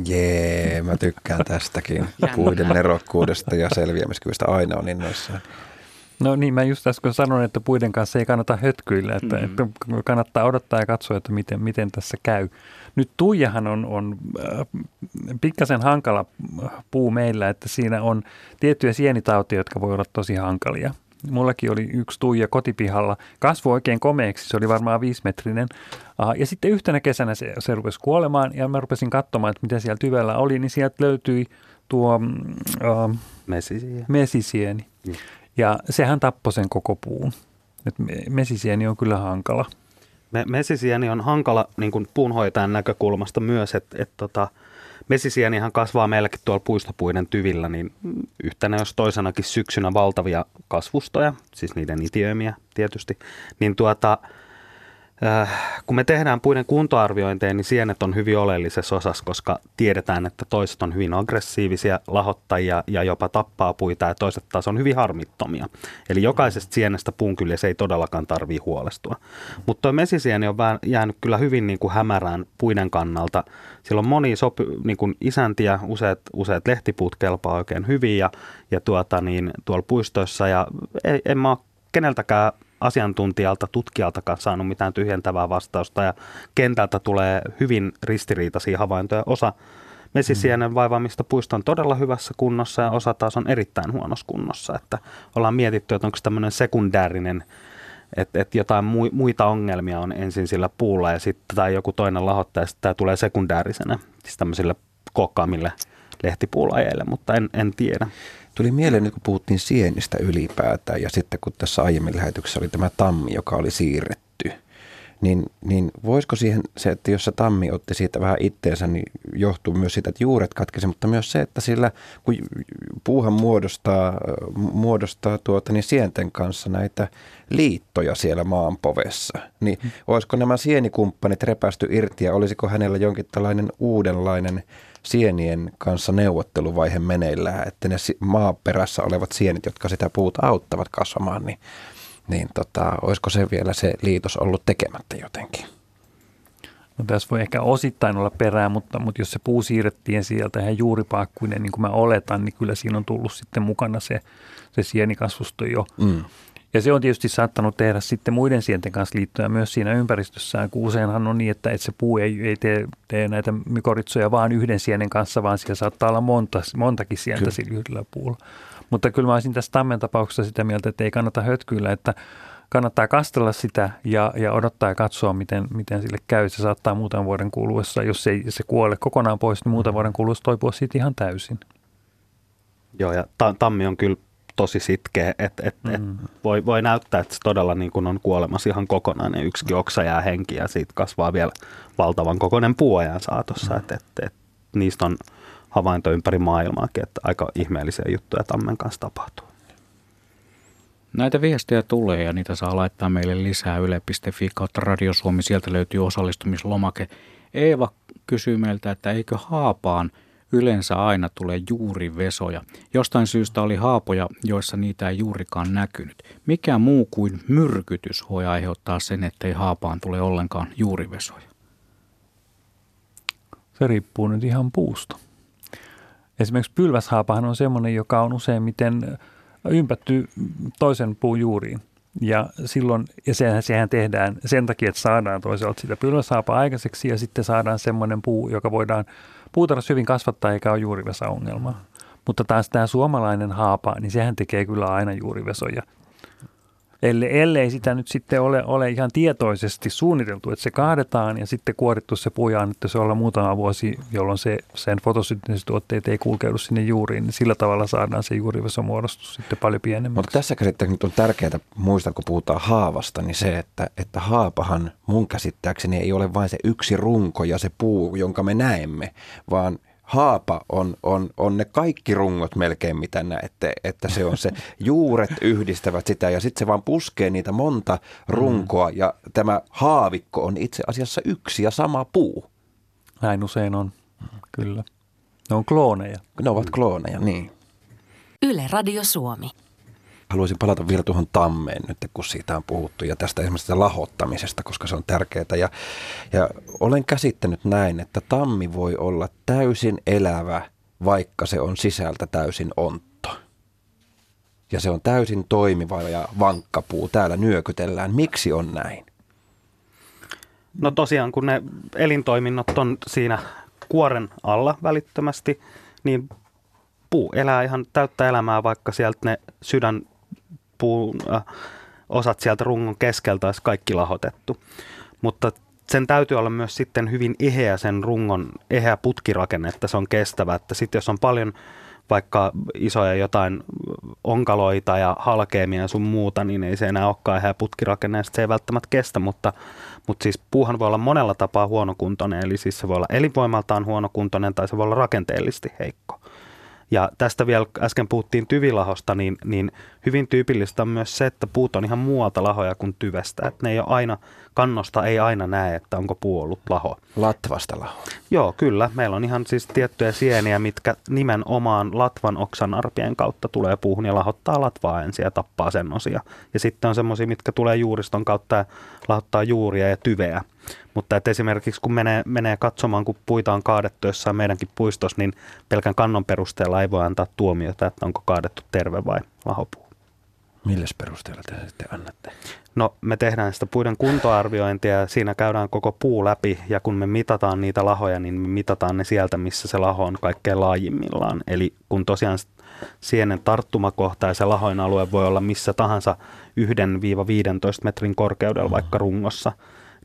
Jee, mä tykkään tästäkin. Puiden nerokkuudesta ja selviämiskyvystä aina on innoissaan. No niin, mä just äsken sanoin, että puiden kanssa ei kannata hötkyillä, että, mm. että kannattaa odottaa ja katsoa, että miten, miten tässä käy. Nyt Tuijahan on, on äh, pikkasen hankala puu meillä, että siinä on tiettyjä sienitautia, jotka voi olla tosi hankalia. Mullakin oli yksi tuija kotipihalla. Kasvu oikein komeeksi, se oli varmaan viisimetrinen. Ja sitten yhtenä kesänä se, se rupesi kuolemaan ja mä rupesin katsomaan, että mitä siellä tyvellä oli, niin sieltä löytyi tuo uh, mesisieni. mesisieni. Mm. Ja sehän tappoi sen koko puun. Et mesisieni on kyllä hankala. Me, mesisieni on hankala niin kuin puunhoitajan näkökulmasta myös, että et tota, Mesisienihan kasvaa meilläkin tuolla puistopuiden tyvillä, niin yhtenä jos toisenakin syksynä valtavia kasvustoja, siis niiden itiöimiä tietysti, niin tuota, kun me tehdään puiden kuntoarviointeja, niin sienet on hyvin oleellisessa osassa, koska tiedetään, että toiset on hyvin aggressiivisia lahottajia ja jopa tappaa puita ja toiset taas on hyvin harmittomia. Eli jokaisesta sienestä puun kyllä se ei todellakaan tarvii huolestua. Mutta tuo mesisieni on vähän jäänyt kyllä hyvin niin kuin hämärään puiden kannalta. Sillä on moni sopi, niin kuin isäntiä, useat, useat lehtipuut kelpaa oikein hyvin ja, ja tuota, niin, tuolla puistoissa ja ei, en mä keneltäkään asiantuntijalta, tutkijaltakaan saanut mitään tyhjentävää vastausta ja kentältä tulee hyvin ristiriitaisia havaintoja. Osa mesisienen mm. vaivaamista puista on todella hyvässä kunnossa ja osa taas on erittäin huonossa kunnossa. Että ollaan mietitty, että onko tämmöinen sekundäärinen että et jotain muita ongelmia on ensin sillä puulla ja sitten tai joku toinen lahottaa ja sitten tämä tulee sekundäärisenä, siis tämmöisille kokkaamille lehtipuulajeille, mutta en, en tiedä. Tuli mieleen, kun puhuttiin sienistä ylipäätään ja sitten kun tässä aiemmin lähetyksessä oli tämä tammi, joka oli siirretty, niin, niin voisiko siihen se, että jos se tammi otti siitä vähän itteensä, niin johtuu myös siitä, että juuret katkesi, mutta myös se, että sillä kun puuhan muodostaa, muodostaa tuota, niin sienten kanssa näitä liittoja siellä maanpovessa, niin hmm. olisiko nämä sienikumppanit repästy irti ja olisiko hänellä jonkin tällainen uudenlainen sienien kanssa neuvotteluvaihe meneillään, että ne maaperässä olevat sienit, jotka sitä puuta auttavat kasvamaan, niin, niin tota, olisiko se vielä se liitos ollut tekemättä jotenkin? No tässä voi ehkä osittain olla perää, mutta, mutta jos se puu siirrettiin sieltä ihan juuripaakkuinen, niin kuin mä oletan, niin kyllä siinä on tullut sitten mukana se, se sienikasvusto jo. Mm. Ja se on tietysti saattanut tehdä sitten muiden sienten kanssa liittyä myös siinä ympäristössään, kun useinhan on niin, että, että se puu ei, ei tee, tee näitä mykoritsoja vaan yhden sienen kanssa, vaan siellä saattaa olla monta, montakin sientä sillä yhdellä puulla. Mutta kyllä mä olisin tässä tammen tapauksessa sitä mieltä, että ei kannata hötkyillä, että kannattaa kastella sitä ja, ja odottaa ja katsoa, miten, miten sille käy. Se saattaa muutaman vuoden kuluessa, jos ei se kuole kokonaan pois, niin muutaman vuoden kuluessa toipua siitä ihan täysin. Joo, ja tammi on kyllä tosi sitkeä, että et, mm. et voi, voi näyttää, että se todella niin kuin on kuolemassa ihan kokonainen. Yksikin oksa jää henki ja siitä kasvaa vielä valtavan kokoinen puojan saatossa. Mm. Että et, et, niistä on havainto ympäri maailmaakin, että aika ihmeellisiä juttuja tammen kanssa tapahtuu. Näitä viestejä tulee ja niitä saa laittaa meille lisää yle.fi kautta radiosuomi. Sieltä löytyy osallistumislomake. Eeva kysyy meiltä, että eikö haapaan yleensä aina tule juurivesoja. Jostain syystä oli haapoja, joissa niitä ei juurikaan näkynyt. Mikä muu kuin myrkytys voi aiheuttaa sen, ettei haapaan tule ollenkaan juurivesoja? Se riippuu nyt ihan puusta. Esimerkiksi pylväshaapahan on semmoinen, joka on useimmiten ympätty toisen puun juuriin. Ja silloin, ja sehän, sehän tehdään sen takia, että saadaan toisaalta sitä pylväshaapaa aikaiseksi ja sitten saadaan semmoinen puu, joka voidaan puutarhassa hyvin kasvattaa eikä ole juurivesaongelmaa. Mutta taas tämä suomalainen haapa, niin sehän tekee kyllä aina juurivesoja ellei, ellei sitä nyt sitten ole, ole ihan tietoisesti suunniteltu, että se kaadetaan ja sitten kuorittu se puu ja että se olla muutama vuosi, jolloin se, sen fotosynteesituotteet ei kulkeudu sinne juuriin, niin sillä tavalla saadaan se juurivesomuodostus sitten paljon pienemmäksi. Mutta tässä käsittääkseni nyt on tärkeää muistaa, kun puhutaan haavasta, niin se, että, että haapahan mun käsittääkseni ei ole vain se yksi runko ja se puu, jonka me näemme, vaan – haapa on, on, on ne kaikki rungot melkein, mitä näette, että se on se, juuret yhdistävät sitä ja sitten se vaan puskee niitä monta runkoa mm. ja tämä haavikko on itse asiassa yksi ja sama puu. Näin usein on, kyllä. Ne on klooneja. Ne ovat klooneja, niin. Yle Radio Suomi haluaisin palata vielä tuohon tammeen nyt, kun siitä on puhuttu ja tästä esimerkiksi lahottamisesta, koska se on tärkeää. Ja, ja olen käsittänyt näin, että tammi voi olla täysin elävä, vaikka se on sisältä täysin ontto. Ja se on täysin toimiva ja vankka puu. Täällä nyökytellään. Miksi on näin? No tosiaan, kun ne elintoiminnot on siinä kuoren alla välittömästi, niin puu elää ihan täyttä elämää, vaikka sieltä ne sydän puun äh, osat sieltä rungon keskeltä olisi kaikki lahotettu. Mutta sen täytyy olla myös sitten hyvin eheä sen rungon, eheä putkirakenne, että se on kestävä. Että sitten jos on paljon vaikka isoja jotain onkaloita ja halkeamia ja sun muuta, niin ei se enää olekaan eheä putkirakenne ja se ei välttämättä kestä, mutta, mutta siis puuhan voi olla monella tapaa huonokuntoinen, eli siis se voi olla elinvoimaltaan huonokuntoinen tai se voi olla rakenteellisesti heikko. Ja tästä vielä äsken puhuttiin tyvilahosta, niin, niin hyvin tyypillistä on myös se, että puut on ihan muualta lahoja kuin tyvestä. Että ne ei ole aina, kannosta ei aina näe, että onko puu ollut laho. Latvasta laho. Joo, kyllä. Meillä on ihan siis tiettyjä sieniä, mitkä nimenomaan latvan oksanarpien kautta tulee puuhun ja lahottaa latvaa ensin ja tappaa sen osia. Ja sitten on semmoisia, mitkä tulee juuriston kautta ja lahottaa juuria ja tyveä. Mutta että esimerkiksi kun menee, menee katsomaan, kun puita on kaadettu jossain meidänkin puistossa, niin pelkän kannon perusteella ei voi antaa tuomiota, että onko kaadettu terve vai lahopuu. Milles perusteella te sitten annatte? No me tehdään sitä puiden kuntoarviointia ja siinä käydään koko puu läpi ja kun me mitataan niitä lahoja, niin me mitataan ne sieltä, missä se laho on kaikkein laajimmillaan. Eli kun tosiaan sienen tarttumakohta ja se lahoin alue voi olla missä tahansa 1-15 metrin korkeudella vaikka rungossa,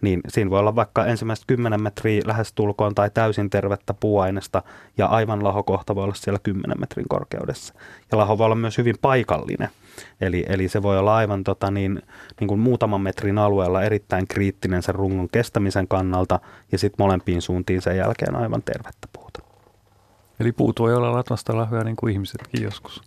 niin siinä voi olla vaikka ensimmäistä 10 metriä lähestulkoon tai täysin tervettä puuainesta ja aivan lahokohta voi olla siellä 10 metrin korkeudessa. Ja laho voi olla myös hyvin paikallinen. Eli, eli se voi olla aivan tota niin, niin kuin muutaman metrin alueella erittäin kriittinen sen rungon kestämisen kannalta ja sitten molempiin suuntiin sen jälkeen aivan tervettä puuta. Eli puut voi olla latvasta lahjoja niin kuin ihmisetkin joskus.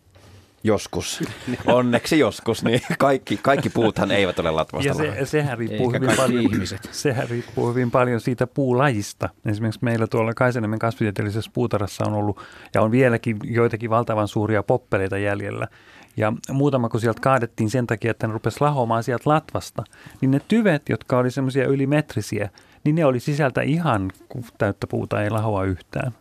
Joskus. Onneksi joskus, niin kaikki, kaikki puuthan eivät ole latvasta Ja se, sehän, riippuu hyvin paljon, ihmiset. sehän riippuu hyvin paljon siitä puulajista. Esimerkiksi meillä tuolla Kaisaniemen kasvitieteellisessä puutarhassa on ollut ja on vieläkin joitakin valtavan suuria poppeleita jäljellä. Ja muutama, kun sieltä kaadettiin sen takia, että ne rupesi lahoamaan sieltä latvasta, niin ne tyvet, jotka oli semmoisia ylimetrisiä, niin ne oli sisältä ihan täyttä puuta, ei lahoa yhtään.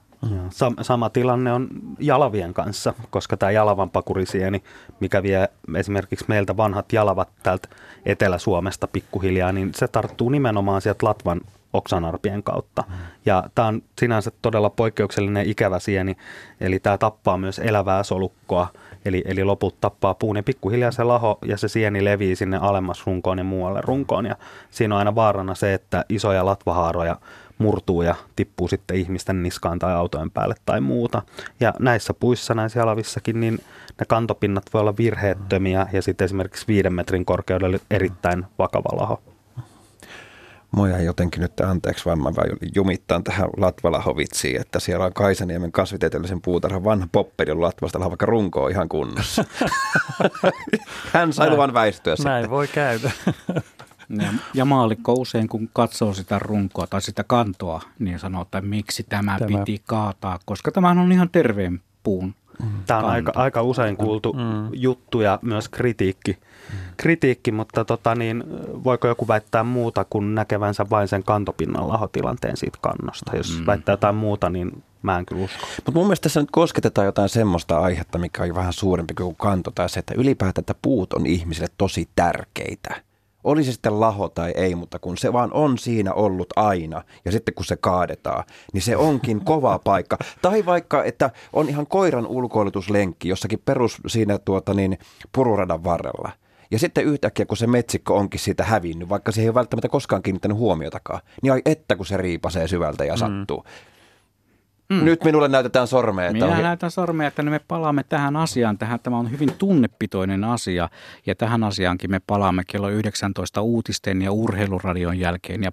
Sam- sama tilanne on jalavien kanssa, koska tämä jalavan pakurisieni, mikä vie esimerkiksi meiltä vanhat jalavat täältä Etelä-Suomesta pikkuhiljaa, niin se tarttuu nimenomaan sieltä Latvan oksanarpien kautta. Mm. Ja tämä on sinänsä todella poikkeuksellinen ikävä sieni, eli tämä tappaa myös elävää solukkoa, eli, eli loput tappaa puun ja pikkuhiljaa se laho ja se sieni levii sinne alemmas runkoon ja muualle runkoon. Ja siinä on aina vaarana se, että isoja latvahaaroja murtuu ja tippuu sitten ihmisten niskaan tai autojen päälle tai muuta. Ja näissä puissa, näissä jalavissakin, niin ne kantopinnat voi olla virheettömiä ja sitten esimerkiksi viiden metrin korkeudella erittäin vakava laho. Mua jäi jotenkin nyt anteeksi, vaan mä jumittaan tähän Latvalahovitsiin, että siellä on Kaisaniemen kasvitieteellisen puutarhan vanha popperi, jolla Latvasta vaikka runko ihan kunnossa. Hän sai luvan väistyä Näin sitten. voi käydä. Ja, ja maalikko usein, kun katsoo sitä runkoa tai sitä kantoa, niin sanoo, että miksi tämä, Tämä- tämä. piti kaataa, koska tämähän on ihan terveen puun. Tämä on kanto. aika, aika usein kuultu Mm. juttu ja myös kritiikki, kritiikki mutta tota niin, voiko joku väittää muuta kuin näkevänsä vain sen kantopinnan lahotilanteen siitä kannosta? Jos Mm. väittää jotain muuta, niin mä en kyllä usko. Mutta mun mielestä tässä nyt kosketetaan jotain semmoista aihetta, mikä on vähän suurempi kuin kanto, tai se, että ylipäätään että puut on ihmisille tosi tärkeitä. Oli se sitten laho tai ei, mutta kun se vaan on siinä ollut aina, ja sitten kun se kaadetaan, niin se onkin kova paikka. Tai vaikka, että on ihan koiran ulkoilutuslenkki jossakin perus siinä tuota niin, pururadan varrella. Ja sitten yhtäkkiä, kun se metsikko onkin siitä hävinnyt, vaikka siihen ei ole välttämättä koskaan kiinnittänyt huomiotakaan, niin ai että kun se riipasee syvältä ja sattuu. Mm. Nyt minulle näytetään sormea. Että Minä on... näytän sormea, että me palaamme tähän asiaan. Tähän, tämä on hyvin tunnepitoinen asia ja tähän asiaankin me palaamme kello 19 uutisten ja urheiluradion jälkeen. Ja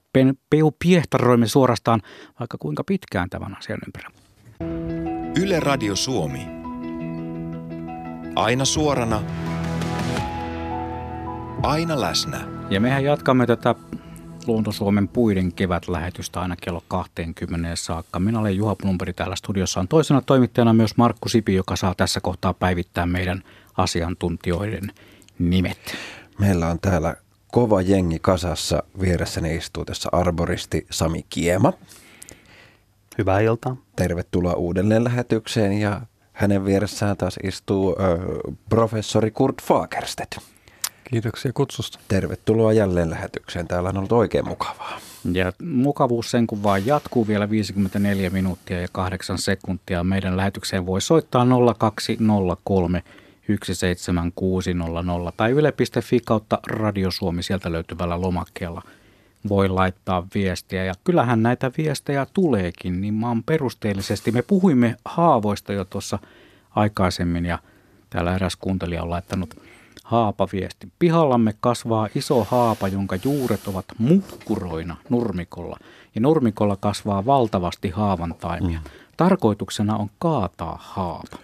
peu piehtaroimme suorastaan vaikka kuinka pitkään tämän asian ympärillä. Yle Radio Suomi. Aina suorana. Aina läsnä. Ja mehän jatkamme tätä Luonto-Suomen puiden kevätlähetystä aina kello 20 saakka. Minä olen Juha Plumperi täällä studiossa. On toisena toimittajana myös Markku Sipi, joka saa tässä kohtaa päivittää meidän asiantuntijoiden nimet. Meillä on täällä kova jengi kasassa. Vieressäni istuu tässä arboristi Sami Kiema. Hyvää iltaa. Tervetuloa uudelleen lähetykseen ja hänen vieressään taas istuu ö, professori Kurt Fagerstedt. Kiitoksia kutsusta. Tervetuloa jälleen lähetykseen. Täällä on ollut oikein mukavaa. Ja mukavuus sen kun vaan jatkuu vielä 54 minuuttia ja 8 sekuntia. Meidän lähetykseen voi soittaa 0203 17600 tai yle.fi kautta Radio Suomi sieltä löytyvällä lomakkeella voi laittaa viestiä. Ja kyllähän näitä viestejä tuleekin niin maan perusteellisesti. Me puhuimme haavoista jo tuossa aikaisemmin ja täällä eräs kuuntelija on laittanut haapaviesti. Pihallamme kasvaa iso haapa, jonka juuret ovat muhkuroina nurmikolla. Ja nurmikolla kasvaa valtavasti haavantaimia. Tarkoituksena on kaataa haapa.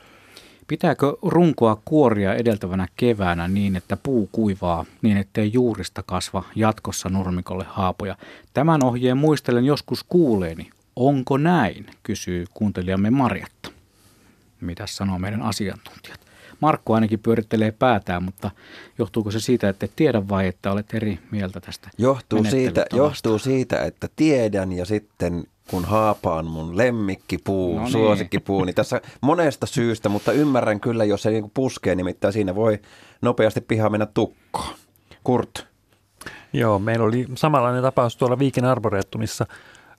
Pitääkö runkoa kuoria edeltävänä keväänä niin, että puu kuivaa niin, ettei juurista kasva jatkossa nurmikolle haapoja? Tämän ohjeen muistelen joskus kuuleeni. Onko näin, kysyy kuuntelijamme Marjatta. Mitä sanoo meidän asiantuntijat? Markku ainakin pyörittelee päätään, mutta johtuuko se siitä, että et tiedä vai että olet eri mieltä tästä Johtuu siitä, johtuu siitä, että tiedän ja sitten kun haapa on mun lemmikkipuu, No niin. suosikkipuu, niin tässä monesta syystä, mutta ymmärrän kyllä, jos se niin puskee, nimittäin siinä voi nopeasti pihaa mennä tukkoon. Kurt, Joo, meillä oli samanlainen tapaus tuolla Viikin Arboretumissa.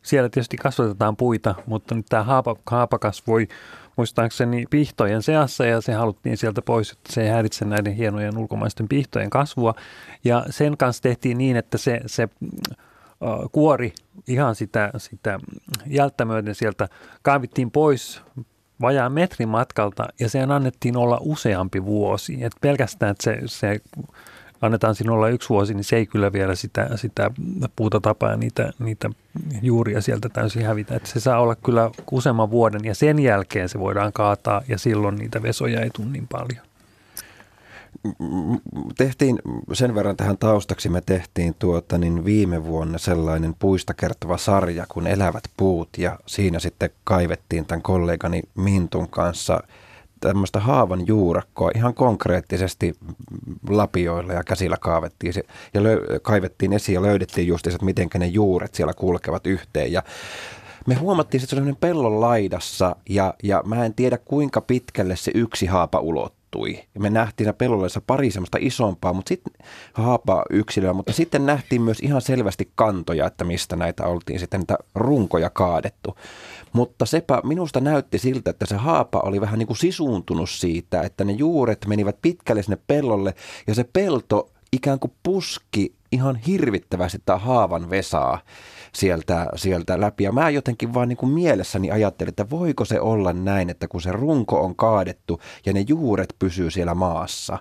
Siellä tietysti kasvatetaan puita, mutta nyt tämä haapa, haapakas voi muistaakseni pihtojen seassa ja se haluttiin sieltä pois, että se ei häiritse näiden hienojen ulkomaisten pihtojen kasvua. Ja sen kanssa tehtiin niin, että se, se kuori ihan sitä, sitä jälttä myöten sieltä kaavittiin pois vajaan metrin matkalta ja sen annettiin olla useampi vuosi. Et pelkästään, että se, se annetaan siinä olla yksi vuosi, niin se ei kyllä vielä sitä, sitä puuta tapaa ja niitä, niitä juuria sieltä täysin hävitä. Et se saa olla kyllä useamman vuoden ja sen jälkeen se voidaan kaataa ja silloin niitä vesoja ei tule niin paljon. tehtiin sen verran tähän taustaksi, me tehtiin tuota, niin viime vuonna sellainen puista kertova sarja kuin Elävät puut ja siinä sitten kaivettiin tämän kollegani Mintun kanssa tämmöistä haavan juurakkoa ihan konkreettisesti lapioilla ja käsillä kaavettiin se, ja löy- kaivettiin esiin ja löydettiin just että miten ne juuret siellä kulkevat yhteen ja me huomattiin, että se on sellainen pellon laidassa ja, ja mä en tiedä kuinka pitkälle se yksi haapa ulottui. Me nähtiin siinä pellolla pari semmoista isompaa, mutta sitten haapa yksilöä, mutta sitten nähtiin myös ihan selvästi kantoja, että mistä näitä oltiin sitten näitä runkoja kaadettu. Mutta sepä minusta näytti siltä, että se haapa oli vähän niin kuin sisuuntunut siitä, että ne juuret menivät pitkälle sinne pellolle ja se pelto ikään kuin puski ihan hirvittävästi tämä haavan vesaa sieltä, sieltä läpi. Ja mä jotenkin vaan niin kuin mielessäni ajattelin, että voiko se olla näin, että kun se runko on kaadettu ja ne juuret pysyy siellä maassa,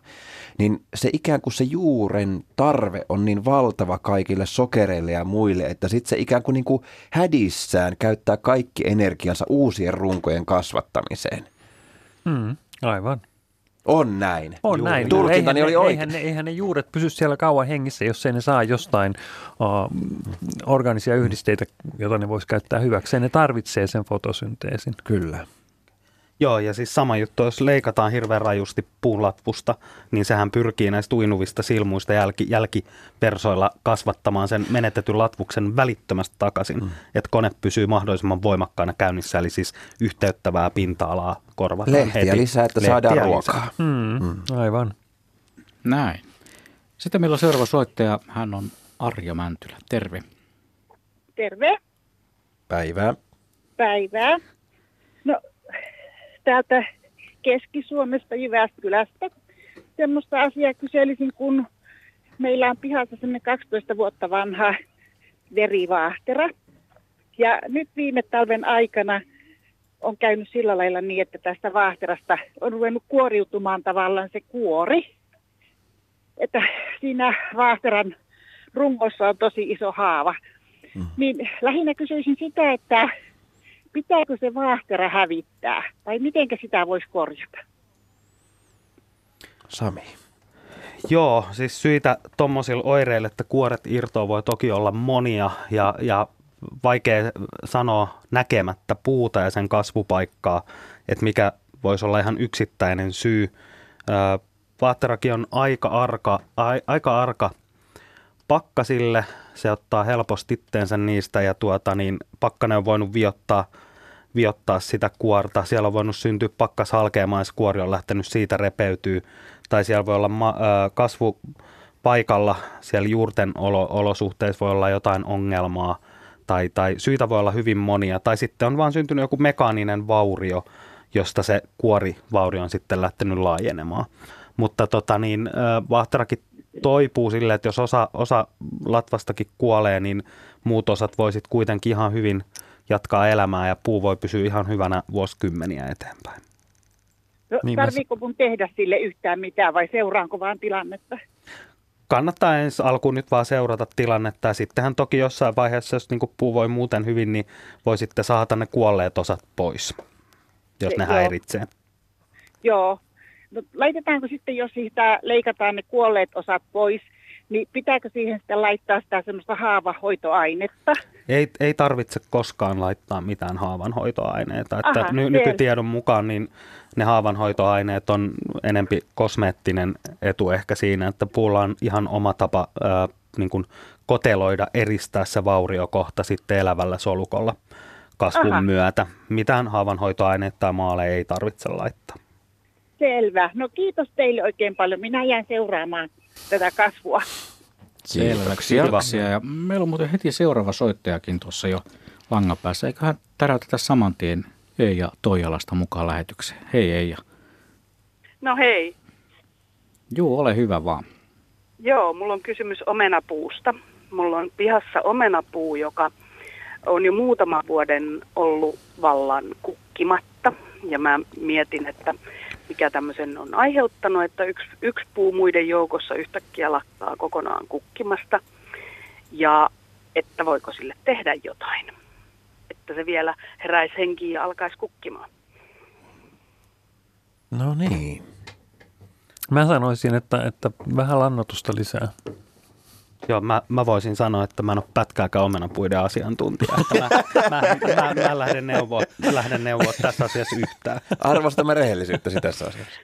niin se ikään kuin se juuren tarve on niin valtava kaikille sokereille ja muille, että sitten se ikään kuin, niin kuin hädissään käyttää kaikki energiansa uusien runkojen kasvattamiseen. Mm, aivan. On näin. On Juu. näin. Tulkintani eihän, oli ne, oikein. eihän, ne, eihän ne juuret pysy siellä kauan hengissä, jos ei ne saa jostain uh, organisia yhdisteitä, joita ne voisi käyttää hyväkseen. Ne tarvitsee sen fotosynteesin. Kyllä. Joo, ja siis sama juttu, jos leikataan hirveän rajusti puunlatvusta, niin sehän pyrkii näistä uinuvista silmuista jälki, jälkipersoilla kasvattamaan sen menetetyn latvuksen välittömästi takaisin, mm. että kone pysyy mahdollisimman voimakkaana käynnissä, eli siis yhteyttävää pinta-alaa korvataan Lehtiä heti. lisää, että Lehtiä saadaan ruokaa. Mm, mm. Aivan. Näin. Sitten meillä on seuraava soittaja. Hän on Arja Mäntylä. Terve. Terve, Päivää. päivää. Täältä Keski-Suomesta Jyväskylästä. Semmoista asiaa kyselisin, kun meillä on pihassa semmoinen 12 vuotta vanha verivaahtera. Ja nyt viime talven aikana on käynyt sillä lailla niin, että tästä vaahterasta on ruvennut kuoriutumaan tavallaan se kuori. Että siinä vaahteran rungossa on tosi iso haava. Mm. Niin lähinnä kysyisin sitä, että pitääkö se vaahtera hävittää vai miten sitä voisi korjata? Sami. Joo, siis syitä tuommoisilla oireille, että kuoret irtoa voi toki olla monia ja, ja vaikea sanoa näkemättä puuta ja sen kasvupaikkaa, että mikä voisi olla ihan yksittäinen syy. Ö, Vaahterakin on aika arka, a, aika arka pakkasille, se ottaa helposti itteensä niistä ja tuota, niin pakkanen on voinut viottaa, viottaa sitä kuorta. Siellä on voinut syntyä pakkas halkeamaan, jos kuori on lähtenyt siitä repeytyy. Tai siellä voi olla ma- ö, kasvupaikalla, siellä juurten olo- olosuhteissa voi olla jotain ongelmaa. Tai, tai syitä voi olla hyvin monia. Tai sitten on vaan syntynyt joku mekaaninen vaurio, josta se kuorivaurio on sitten lähtenyt laajenemaan. Mutta tota niin, vahterakin toipuu silleen, että jos osa, osa latvastakin kuolee, niin muut osat voisit kuitenkin ihan hyvin jatkaa elämää ja puu voi pysyä ihan hyvänä vuosikymmeniä eteenpäin. No, Niin tarviiko mun tehdä sille yhtään mitään vai seuraanko vaan tilannetta? Kannattaa ensi alkuun nyt vaan seurata tilannetta ja sittenhän toki jossain vaiheessa, jos niin puu voi muuten hyvin, niin voi sitten saada ne kuolleet osat pois, jos Se- ne joo. häiritsee. Joo. No, laitetaanko sitten, jos siitä leikataan ne kuolleet osat pois, niin pitääkö siihen sitten laittaa sitä semmoista haavahoitoainetta? Ei, ei tarvitse koskaan laittaa mitään haavanhoitoaineita. Että Aha, ny, nykytiedon mukaan niin ne haavanhoitoaineet on enempi kosmeettinen etu ehkä siinä, että puulla on ihan oma tapa ää, niin kuin koteloida, eristää se vauriokohta sitten elävällä solukolla kasvun Aha. myötä. Mitään haavanhoitoaineita tai maale ei tarvitse laittaa. Selvä. No kiitos teille oikein paljon. Minä jään seuraamaan tätä kasvua. Selvä. Kiitoksia. Kiitoksia. Ja meillä on muuten heti seuraava soittajakin tuossa jo langan päässä. Eiköhän täräytetä saman tien Eija Toijalasta mukaan lähetykseen. Hei Eija. No hei. Juu, ole hyvä vaan. Joo, mulla on kysymys omenapuusta. Mulla on pihassa omenapuu, joka on jo muutama vuoden ollut vallan kukkimatta. Ja mä mietin, että mikä tämmöisen on aiheuttanut, että yksi, yksi puu muiden joukossa yhtäkkiä lakkaa kokonaan kukkimasta. Ja että voiko sille tehdä jotain. Että se vielä heräisi henkiin ja alkaisi kukkimaan. No niin. Mä sanoisin, että, että vähän lannotusta lisää. Joo, mä, mä voisin sanoa, että mä en ole pätkääkään omenapuiden asiantuntija. Että mä, mä, mä, mä, lähden neuvoa, lähden neuvoa tässä asiassa yhtään. Arvostamme rehellisyyttäsi tässä asiassa.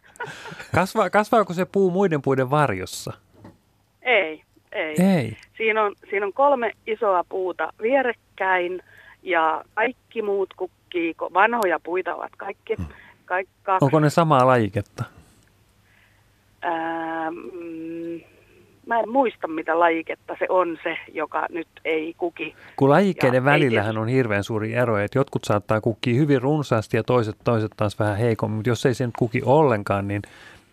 Kasvaa, kasvaako se puu muiden puiden varjossa? Ei, ei. Ei. Siinä on, siinä on kolme isoa puuta vierekkäin ja kaikki muut kukkii, vanhoja puita ovat kaikki. Kaikka, Onko ne samaa lajiketta? ää, mm, mä en muista mitä lajiketta se on se, joka nyt ei kuki. Kun lajikkeiden Ja ei välillähän on hirveän suuri ero, että jotkut saattaa kukkia hyvin runsaasti ja toiset, toiset taas vähän heikommin, mutta jos ei se nyt kuki ollenkaan, niin,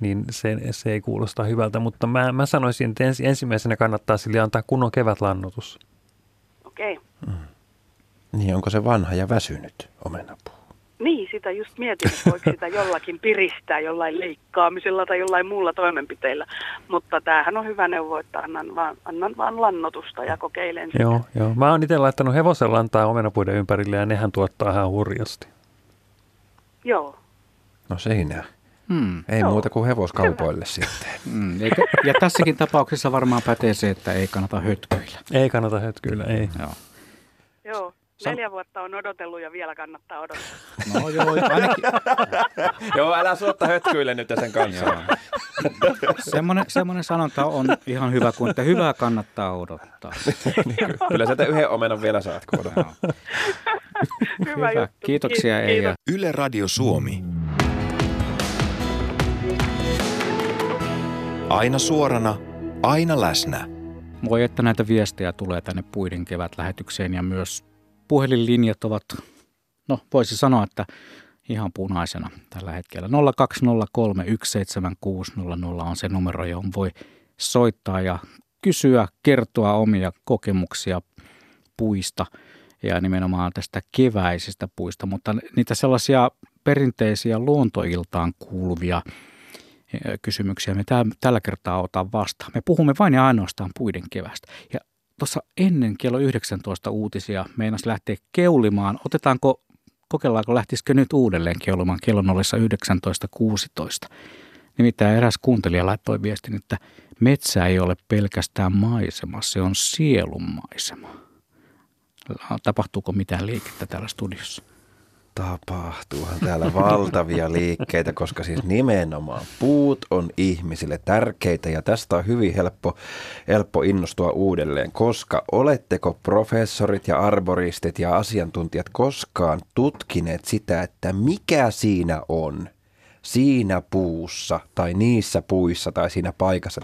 niin se, se ei kuulosta hyvältä. Mutta mä, mä sanoisin, että ens, ensimmäisenä kannattaa sille antaa kunnon kevätlannotus. Okei. Okay. Mm. Niin, onko se vanha ja väsynyt omenapuu? Niin, sitä just mietin, että voiko sitä jollakin piristää jollain leikkaamisella tai jollain muulla toimenpiteillä. Mutta tämähän on hyvä neuvo, että annan vaan, annan vaan lannotusta ja kokeilen sitä. Joo, joo. Mä oon itse laittanut hevosen lantaa omenapuiden ympärille ja nehän tuottaa ihan hurjasti. Joo. No siinä. Hmm. Ei Joo. muuta kuin hevoskaupoille sitten. Hmm. Eikä, ja tässäkin tapauksessa varmaan pätee se, että ei kannata hötkyillä. Ei kannata hötkyillä, ei. Joo. Joo. Neljä vuotta on odotellut ja vielä kannattaa odottaa. No joo, ainakin. joo, älä suotta hötkyille nyt sen kanssa. semmoinen, semmoinen sanonta on ihan hyvä, kun että hyvää kannattaa odottaa. Kyllä sieltä yhden omenan vielä saat, kun hyvä, hyvä juttu. Kiitoksia Kiitos. Eija. Yle Radio Suomi. Aina suorana, aina läsnä. Voi että näitä viestejä tulee tänne puiden kevätlähetykseen ja myös puhelinlinjat ovat, no voisi sanoa, että ihan punaisena tällä hetkellä. 020317600 on se numero, johon voi soittaa ja kysyä, kertoa omia kokemuksia puista ja nimenomaan tästä keväisistä puista, mutta niitä sellaisia perinteisiä luontoiltaan kuuluvia kysymyksiä me tällä kertaa otan vastaan. Me puhumme vain ja ainoastaan puiden kevästä. Ja tuossa ennen kello 19 uutisia meinas lähteä keulimaan. Otetaanko, kokeillaanko lähtisikö nyt uudelleen keulimaan kello 19.16? Nimittäin eräs kuuntelija laittoi viestin, että metsä ei ole pelkästään maisema, se on sielun maisema. Tapahtuuko mitään liikettä täällä studiossa? Tapahtuuhan täällä valtavia liikkeitä, koska siis nimenomaan puut on ihmisille tärkeitä ja tästä on hyvin helppo, helppo innostua uudelleen, koska oletteko professorit ja arboristit ja asiantuntijat koskaan tutkineet sitä, että mikä siinä on siinä puussa tai niissä puissa tai siinä paikassa,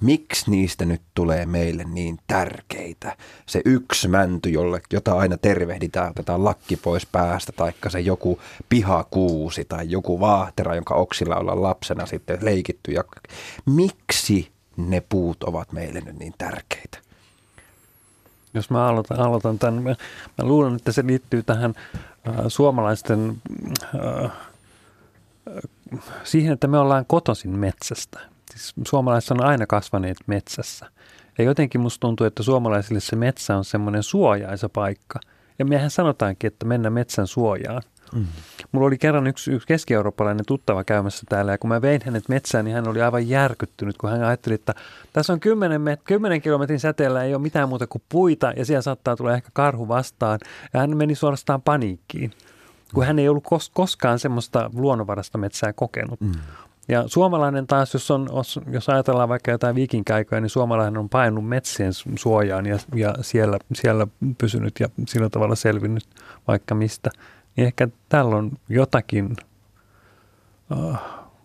miksi niistä nyt tulee meille niin tärkeitä? Se yksi mänty, jolle, jota aina tervehditään, otetaan lakki pois päästä, taikka se joku pihakuusi tai joku vaahtera, jonka oksilla ollaan lapsena sitten leikitty. Ja miksi ne puut ovat meille nyt niin tärkeitä? Jos mä aloitan, aloitan tämän, mä, mä luulen, että se liittyy tähän äh, suomalaisten äh, siihen, että me ollaan kotoisin metsästä siis suomalaiset on aina kasvaneet metsässä. Ja jotenkin musta tuntuu, että suomalaisille se metsä on semmoinen suojaisa paikka. Ja mehän sanotaankin, että mennä metsän suojaan. Mm. Mulla oli kerran yksi, yksi keski-eurooppalainen tuttava käymässä täällä ja kun mä vein hänet metsään, niin hän oli aivan järkyttynyt, kun hän ajatteli, että tässä on 10, met- 10 kilometrin säteellä ei ole mitään muuta kuin puita ja siellä saattaa tulla ehkä karhu vastaan. Ja hän meni suorastaan paniikkiin, kun hän ei ollut kos- koskaan semmoista luonnonvarasta metsää kokenut. Mm. Ja suomalainen taas, jos, on, jos ajatellaan vaikka jotain viikinkäiköä, niin suomalainen on painunut metsien suojaan ja, ja siellä, siellä pysynyt ja sillä tavalla selvinnyt vaikka mistä. Niin ehkä tällä on jotakin uh,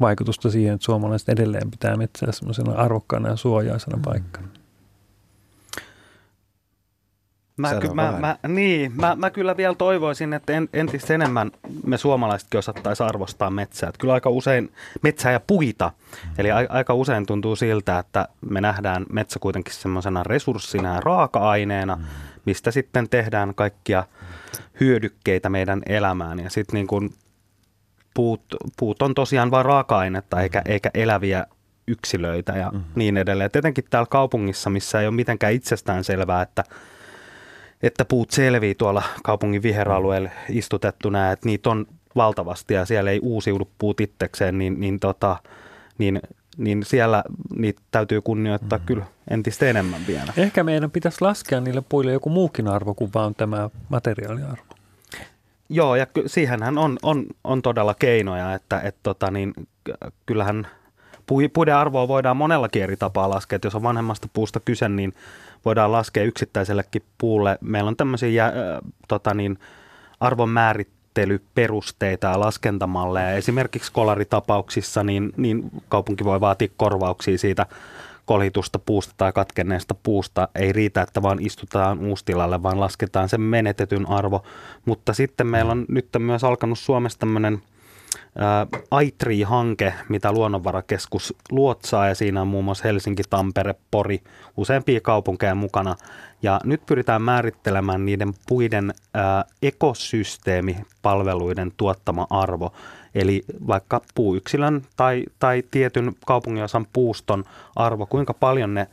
vaikutusta siihen, että suomalaiset edelleen pitää metsää semmoisena arvokkaana ja suojaisena mm. paikkana. Mä, ky- mä, mä, niin, mä, mä kyllä vielä toivoisin, että en, entistä enemmän me suomalaisetkin osattaisiin arvostaa metsää. Että kyllä aika usein metsää ja puita, eli a, aika usein tuntuu siltä, että me nähdään metsä kuitenkin semmoisena resurssina ja raaka-aineena, mistä sitten tehdään kaikkia hyödykkeitä meidän elämään. Ja sitten niin kuin puut, puut on tosiaan vain raaka-ainetta eikä, eikä eläviä yksilöitä ja mm. niin edelleen. Tietenkin täällä kaupungissa, missä ei ole mitenkään itsestään selvää, että että puut selvii tuolla kaupungin viheralueella istutettuna, että niitä on valtavasti ja siellä ei uusiudu puut itsekseen, niin, niin, tota, niin, niin siellä niitä täytyy kunnioittaa mm. kyllä entistä enemmän vielä. Ehkä meidän pitäisi laskea niille puille joku muukin arvo kuin vaan tämä materiaaliarvo. Joo, ja siihenhän on, on, on todella keinoja, että et tota, niin, kyllähän puiden arvoa voidaan monellakin eri tapaa laskea. Että jos on vanhemmasta puusta kyse, niin voidaan laskea yksittäisellekin puulle. Meillä on tämmöisiä äh, tota niin, arvon määrittelyperusteita ja laskentamalleja. Esimerkiksi kolaritapauksissa niin, niin kaupunki voi vaatia korvauksia siitä kolhitusta puusta tai katkenneesta puusta. Ei riitä, että vaan istutaan uustilalle, vaan lasketaan sen menetetyn arvo. Mutta sitten meillä on nyt myös alkanut Suomessa tämmöinen AITRI-hanke, mitä Luonnonvarakeskus luotsaa ja siinä on muun muassa Helsinki, Tampere, Pori, useampia kaupunkeja mukana. Ja nyt pyritään määrittelemään niiden puiden ää, ekosysteemipalveluiden tuottama arvo. Eli vaikka puuyksilön tai, tai tietyn kaupunginosan puuston arvo, kuinka paljon ne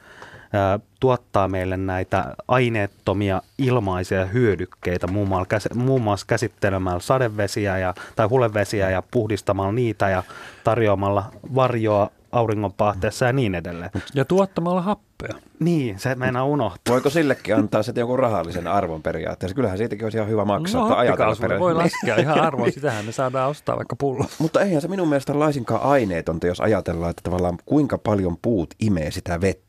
tuottaa meille näitä aineettomia ilmaisia hyödykkeitä, muun muassa, muun muassa käsittelemällä sadevesiä ja, tai hulevesiä ja puhdistamalla niitä ja tarjoamalla varjoa auringonpahteessa ja niin edelleen. Ja tuottamalla happea. Niin, se meinaa unohtaa. Voiko sillekin antaa sitten jonkun rahallisen arvon periaatteessa? Kyllähän siitäkin olisi ihan hyvä maksaa. No, ajatella voi laskea ihan arvoa, sitähän me saadaan ostaa vaikka pullo. Mutta eihän se minun mielestä laisinkaan aineetonta, jos ajatellaan, että tavallaan kuinka paljon puut imee sitä vettä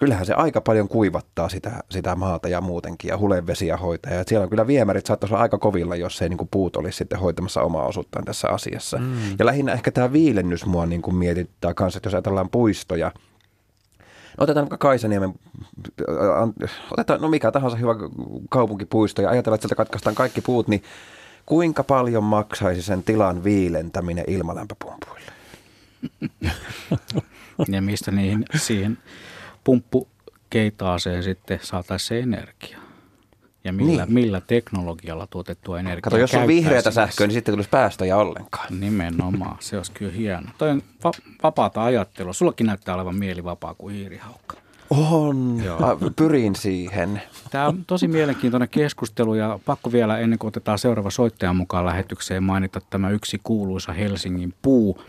kyllähän se aika paljon kuivattaa sitä, sitä maata ja muutenkin ja hulevesiä hoitaa. Ja siellä on kyllä viemärit saattaisi olla aika kovilla, jos ei niin kuin puut olisi sitten hoitamassa omaa osuuttaan tässä asiassa. Mm. Ja lähinnä ehkä tämä viilennys mua niin kuin mietittää kanssa, että jos ajatellaan puistoja, No otetaan vaikka Kaisaniemen, otetaan no mikä tahansa hyvä kaupunkipuisto ja ajatellaan, että sieltä katkaistaan kaikki puut, niin kuinka paljon maksaisi sen tilan viilentäminen ilmalämpöpumpuille? ja mistä niihin siihen pumppukeitaaseen sitten saataisiin se energia. Ja millä, niin. millä teknologialla tuotettua energiaa Kato, jos on vihreätä sähköä, niin sitten tulisi päästöjä ollenkaan. Nimenomaan, se olisi kyllä hieno. Toi on va- vapaata ajattelua. Sullakin näyttää olevan mieli vapaa kuin hiirihaukka. On, Joo. pyrin siihen. Tämä on tosi mielenkiintoinen keskustelu ja pakko vielä ennen kuin otetaan seuraava soittajan mukaan lähetykseen mainita tämä yksi kuuluisa Helsingin puu,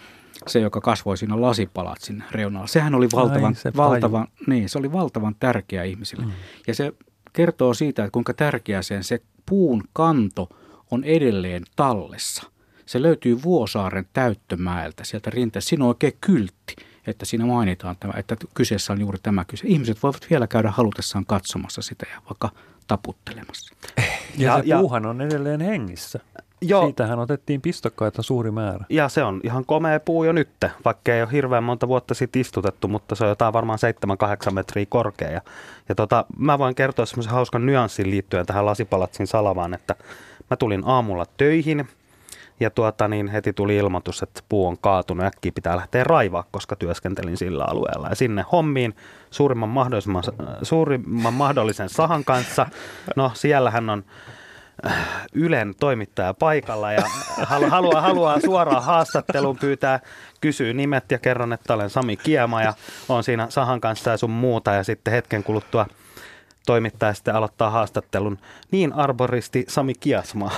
se, joka kasvoi siinä lasipalatsin reunalla. Sehän oli valtavan, Ai, se valtavan, niin, se oli valtavan tärkeä ihmisille. Mm. Ja se kertoo siitä, että kuinka tärkeä sen se puun kanto on edelleen tallessa. Se löytyy Vuosaaren täyttömäeltä sieltä rinteestä. Siinä on oikein kyltti, että siinä mainitaan, tämä, että kyseessä on juuri tämä kyse. Ihmiset voivat vielä käydä halutessaan katsomassa sitä ja vaikka taputtelemassa. Ja, ja se ja, puuhan on edelleen hengissä. Joo. Siitähän otettiin pistokkaita suuri määrä. Ja se on ihan komea puu jo nyt, vaikka ei ole hirveän monta vuotta sitten istutettu, mutta se on jotain varmaan 7-8 metriä korkea. Ja, ja tota, mä voin kertoa semmoisen hauskan nyanssin liittyen tähän lasipalatsin salavaan, että mä tulin aamulla töihin ja tuota, niin heti tuli ilmoitus, että puu on kaatunut, äkkiä pitää lähteä raivaa, koska työskentelin sillä alueella. Ja sinne hommiin suurimman, mahdollisimman, suurimman mahdollisen sahan kanssa. No siellähän on Ylen toimittaja paikalla ja haluaa, haluaa suoraan haastattelun pyytää, kysyy nimet ja kerron, että olen Sami Kiema ja on siinä Sahan kanssa ja sun muuta ja sitten hetken kuluttua – toimittaja sitten aloittaa haastattelun. Niin arboristi Sami Kiasma.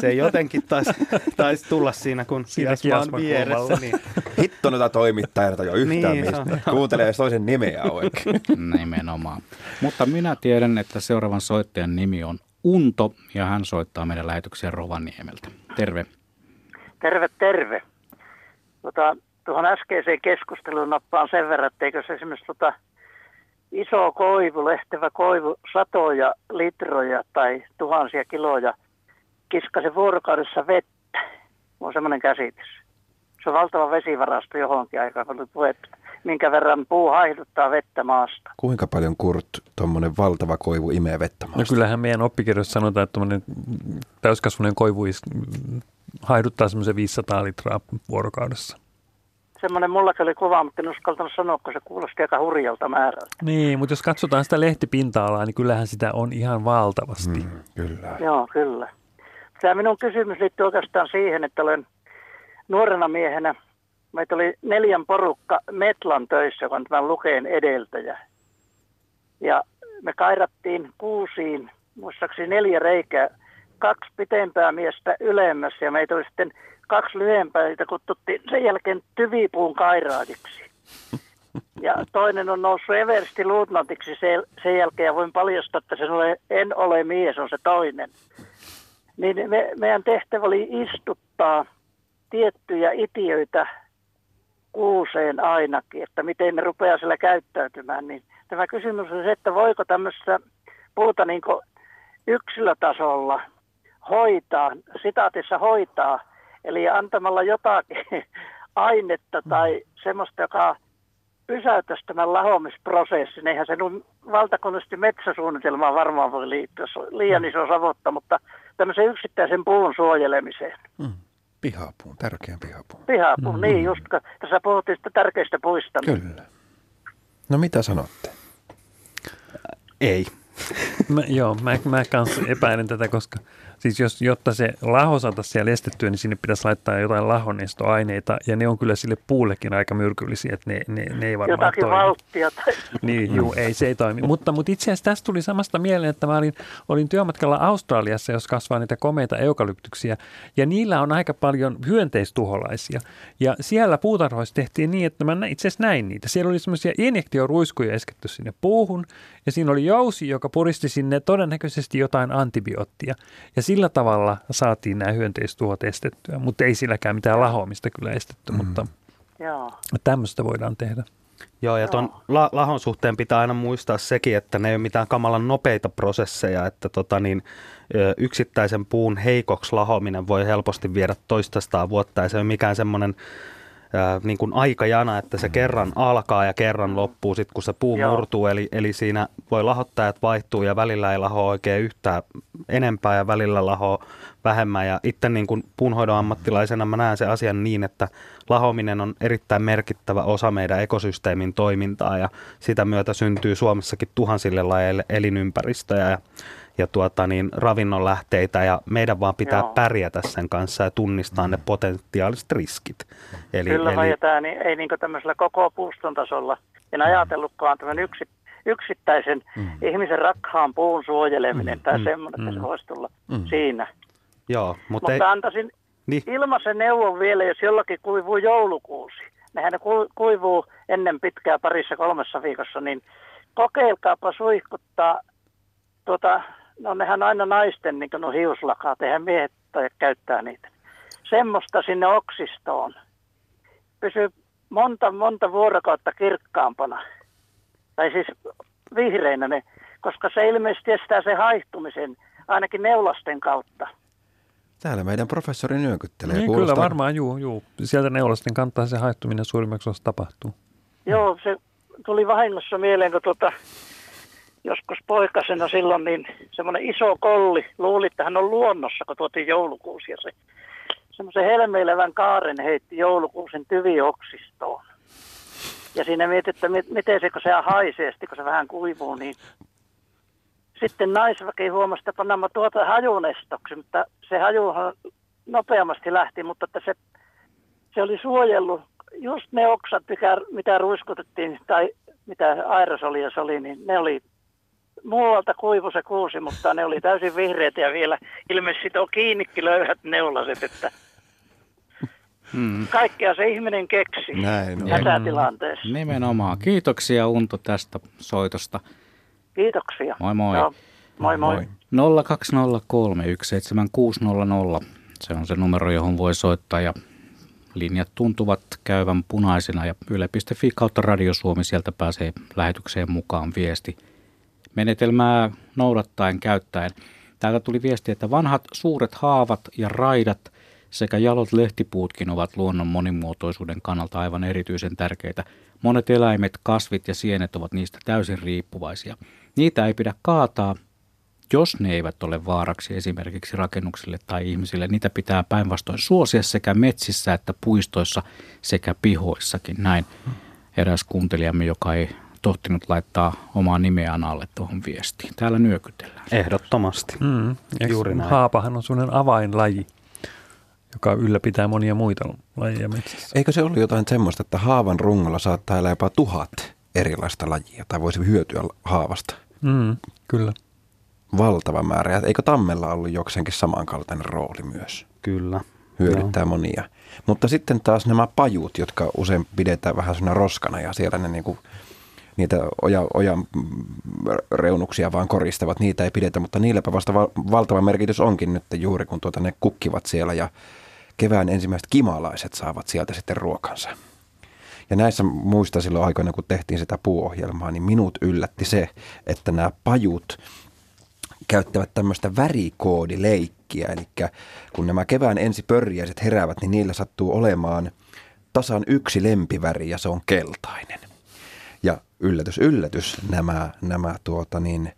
se jotenkin taisi tais tulla siinä, kun Kiasma on vieressä. Niin. Hitto noita toimittajia jo yhtään niin, mistä. Kuuntelee toisen nimeä oikein. Nimenomaan. Mutta minä tiedän, että seuraavan soittajan nimi on Unto ja hän soittaa meidän lähetykseen Rovaniemeltä. Terve. Terve, terve. Tota, tuohon äskeiseen keskusteluun nappaan sen verran, etteikö se esimerkiksi tota, iso koivu, lehtevä koivu, satoja litroja tai tuhansia kiloja kiskasi vuorokaudessa vettä. On semmoinen käsitys. Se on valtava vesivarasto johonkin aikaan, kun puhetta, minkä verran puu haihduttaa vettä maasta. Kuinka paljon Kurt tuommoinen valtava koivu imee vettä maasta? No kyllähän meidän oppikirjoissa sanotaan, että tuommoinen täyskasvunen koivu haihduttaa semmoisen 500 litraa vuorokaudessa semmoinen mullakin oli kuva, mutta en uskaltanut sanoa, kun se kuulosti aika hurjalta määrältä. Niin, mutta jos katsotaan sitä lehtipinta-alaa, niin kyllähän sitä on ihan valtavasti. Mm, kyllä. Joo, kyllä. Tämä minun kysymys liittyy oikeastaan siihen, että olen nuorena miehenä, meitä oli neljän porukka Metlan töissä, kun tämän lukeen edeltäjä. Ja me kairattiin kuusiin, muistaakseni neljä reikää, kaksi pitempää miestä ylemmässä ja meitä oli sitten kaksi lyhyempää, niitä kutsuttiin sen jälkeen tyvipuun kairaadiksi. Ja toinen on noussut Eversti luutnantiksi sen, jälkeen, ja voin paljastaa, että sen ole, en ole mies, on se toinen. Niin me, meidän tehtävä oli istuttaa tiettyjä itiöitä kuuseen ainakin, että miten ne rupeaa sillä käyttäytymään. Niin tämä kysymys on se, että voiko tämmöistä puuta niin yksilötasolla hoitaa, sitaatissa hoitaa – Eli antamalla jotakin ainetta tai semmoista, joka pysäyttäisi tämän lahomisprosessin. Eihän se nyt valtakunnallisesti metsäsuunnitelmaan varmaan voi liittyä. Se on liian iso savotta, mutta tämmöisen yksittäisen puun suojelemiseen. Mm. Pihapuun, tärkeän pihapuun. Pihapuun, mm. niin just. Tässä puhuttiin sitä tärkeistä puista. Kyllä. No mitä sanotte? Ei. Mä, joo, mä, mä kanssa epäilen tätä, koska Siis jos, jotta se laho saataisiin siellä estettyä, niin sinne pitäisi laittaa jotain lahonestoaineita, ja ne on kyllä sille puullekin aika myrkyllisiä, että ne, ne, ne ei varmaan Jotakin toimi. valttia. Niin, juu, ei, se ei toimi. Mutta, mutta itse asiassa tästä tuli samasta mieleen, että mä olin, olin työmatkalla Australiassa, jos kasvaa niitä komeita eukalyptyksiä, ja niillä on aika paljon hyönteistuholaisia. Ja siellä puutarhoissa tehtiin niin, että mä itse asiassa näin niitä. Siellä oli semmoisia injektioruiskuja esketty sinne puuhun, ja siinä oli jousi, joka puristi sinne todennäköisesti jotain antibioottia. Ja sillä tavalla saatiin nämä hyönteistuhot estettyä, mutta ei silläkään mitään lahoamista kyllä estetty, mm. mutta Joo. tämmöistä voidaan tehdä. Joo, ja tuon la- lahon suhteen pitää aina muistaa sekin, että ne ei ole mitään kamalan nopeita prosesseja, että tota niin, yksittäisen puun heikoksi lahominen voi helposti viedä toistastaan vuotta, ja se on mikään semmoinen niin kuin aikajana, että se kerran alkaa ja kerran loppuu sitten, kun se puu Joo. murtuu. Eli, eli siinä voi lahottajat vaihtuu ja välillä ei laho oikein yhtään enempää ja välillä laho vähemmän. Ja itse niin kuin puunhoidon ammattilaisena mä näen se asian niin, että lahominen on erittäin merkittävä osa meidän ekosysteemin toimintaa ja sitä myötä syntyy Suomessakin tuhansille lajeille elinympäristöjä. Ja ja tuota, niin, ravinnon lähteitä ja meidän vaan pitää Joo. pärjätä sen kanssa ja tunnistaa ne potentiaaliset riskit. Eli, Kyllä eli... vai niin ei niin tämmöisellä koko puuston tasolla. En ajatellutkaan tämän yksi, yksittäisen mm. ihmisen rakkaan puun suojeleminen mm. tai mm. semmoinen, että mm. se voisi tulla mm. siinä. Joo, mutta, mutta ei... antaisin niin. ilmaisen neuvon vielä, jos jollakin kuivuu joulukuusi. Nehän ne kuivuu ennen pitkää parissa kolmessa viikossa, niin kokeilkaapa suihkuttaa tuota, no nehän aina naisten niin no hiuslakaat, eihän miehet tai käyttää niitä. Semmoista sinne oksistoon. Pysyy monta, monta vuorokautta kirkkaampana. Tai siis vihreinä ne, koska se ilmeisesti estää se haihtumisen ainakin neulasten kautta. Täällä meidän professori nyökyttelee. Niin, kyllä varmaan, juu, juu. Sieltä neulasten kantaa se haihtuminen suurimmaksi osassa tapahtuu. Joo, se tuli vahingossa mieleen, kun tuota, joskus poikasena silloin, niin semmoinen iso kolli luuli, että hän on luonnossa, kun tuotiin joulukuusi. Ja se semmoisen helmeilevän kaaren heitti joulukuusen tyvioksistoon. Ja siinä mietit, että miten se, kun se haisee, kun se vähän kuivuu, niin sitten naisväki huomasi, että pannaanpa tuota hajunestoksi, mutta se hajuhan nopeammasti lähti, mutta että se, se oli suojellut just ne oksat, mikä, mitä ruiskutettiin, tai mitä aerosolia se oli, niin ne oli muualta kuivu se kuusi, mutta ne oli täysin vihreät ja vielä ilmeisesti on kiinnikin löyhät neulaset, että hmm. kaikkea se ihminen keksi Näin on. hätätilanteessa. Nimenomaan. Kiitoksia Unto tästä soitosta. Kiitoksia. Moi moi. Joo. Moi moi. 020317600. Se on se numero, johon voi soittaa ja linjat tuntuvat käyvän punaisena ja yle.fi kautta Radio Suomi, sieltä pääsee lähetykseen mukaan viesti menetelmää noudattaen käyttäen. Täältä tuli viesti, että vanhat suuret haavat ja raidat sekä jalot lehtipuutkin ovat luonnon monimuotoisuuden kannalta aivan erityisen tärkeitä. Monet eläimet, kasvit ja sienet ovat niistä täysin riippuvaisia. Niitä ei pidä kaataa, jos ne eivät ole vaaraksi esimerkiksi rakennuksille tai ihmisille. Niitä pitää päinvastoin suosia sekä metsissä että puistoissa sekä pihoissakin. Näin eräs kuuntelijamme, joka ei tohtinut laittaa omaa nimeään alle tuohon viestiin. Täällä nyökytellään. Ehdottomasti. Mm. Juuri näin. Haapahan on sellainen avainlaji, joka ylläpitää monia muita lajeja metsässä. Eikö se ollut jotain semmoista, että haavan rungolla saattaa olla jopa tuhat erilaista lajia, tai voisi hyötyä haavasta? Mm, kyllä. Valtava määrä. Eikö tammella ollut jokseenkin samankaltainen rooli myös? Kyllä. Hyödyttää Joo. monia. Mutta sitten taas nämä pajut, jotka usein pidetään vähän sellainen roskana ja siellä ne niin kuin niitä oja, ojan reunuksia vaan koristavat, niitä ei pidetä, mutta niilläpä vasta val, valtava merkitys onkin nyt juuri, kun tuota ne kukkivat siellä ja kevään ensimmäiset kimalaiset saavat sieltä sitten ruokansa. Ja näissä muista silloin aikoina, kun tehtiin sitä puuohjelmaa, niin minut yllätti se, että nämä pajut käyttävät tämmöistä värikoodileikkiä. Eli kun nämä kevään ensipörjäiset heräävät, niin niillä sattuu olemaan tasan yksi lempiväri ja se on keltainen. Ja yllätys, yllätys, nämä, nämä tuota niin,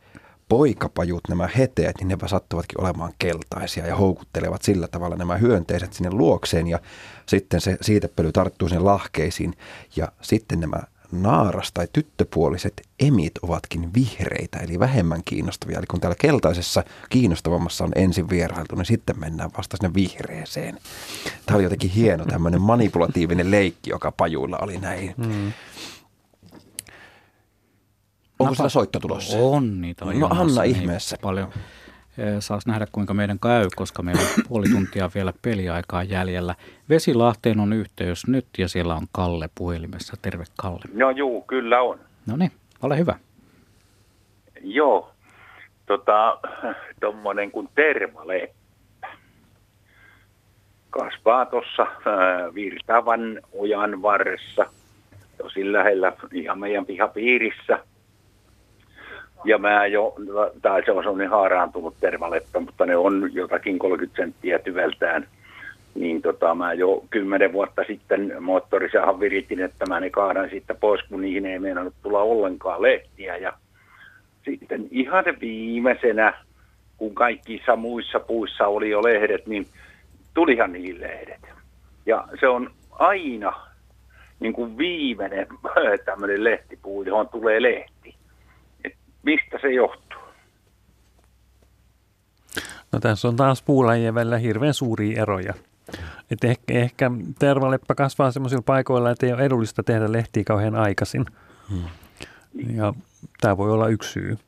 poikapajut, nämä heteet, niin ne sattuvatkin olemaan keltaisia ja houkuttelevat sillä tavalla nämä hyönteiset sinne luokseen ja sitten se siitepöly tarttuu sinne lahkeisiin ja sitten nämä naaras- tai tyttöpuoliset emit ovatkin vihreitä, eli vähemmän kiinnostavia. Eli kun täällä keltaisessa kiinnostavammassa on ensin vierailtu, niin sitten mennään vasta sinne vihreeseen. Tämä oli jotenkin hieno tämmöinen manipulatiivinen leikki, joka pajuilla oli näin. Mm. Onko Napa, soitto tulossa? On niitä. On no anna niin ihmeessä. Paljon. Saas nähdä, kuinka meidän käy, koska meillä on puoli tuntia vielä peliaikaa jäljellä. Vesilahteen on yhteys nyt ja siellä on Kalle puhelimessa. Terve Kalle. No juu, kyllä on. No niin, ole hyvä. Joo, tota, tommonen kuin tervaleppä. Kasvaa tuossa virtavan ojan varressa, tosi lähellä ihan meidän pihapiirissä – ja mä jo, tai se on sellainen haaraantunut tervaleppä, mutta ne on jotakin 30 senttiä tyveltään. Niin tota, mä jo kymmenen vuotta sitten moottorisahan viritin, että mä ne kaadan sitten pois, kun niihin ei meinannut tulla ollenkaan lehtiä. Ja sitten ihan viimeisenä, kun kaikissa muissa puissa oli jo lehdet, niin tulihan niihin lehdet. Ja se on aina niin kuin viimeinen tämmöinen lehtipuu, johon tulee lehti. Mistä se johtuu? No tässä on taas puulajien välillä hirveän suuria eroja. Et ehkä, ehkä tervaleppä kasvaa sellaisilla paikoilla, että ei ole edullista tehdä lehtiä kauhean aikaisin. Hmm. Ja tämä voi olla yksi syy.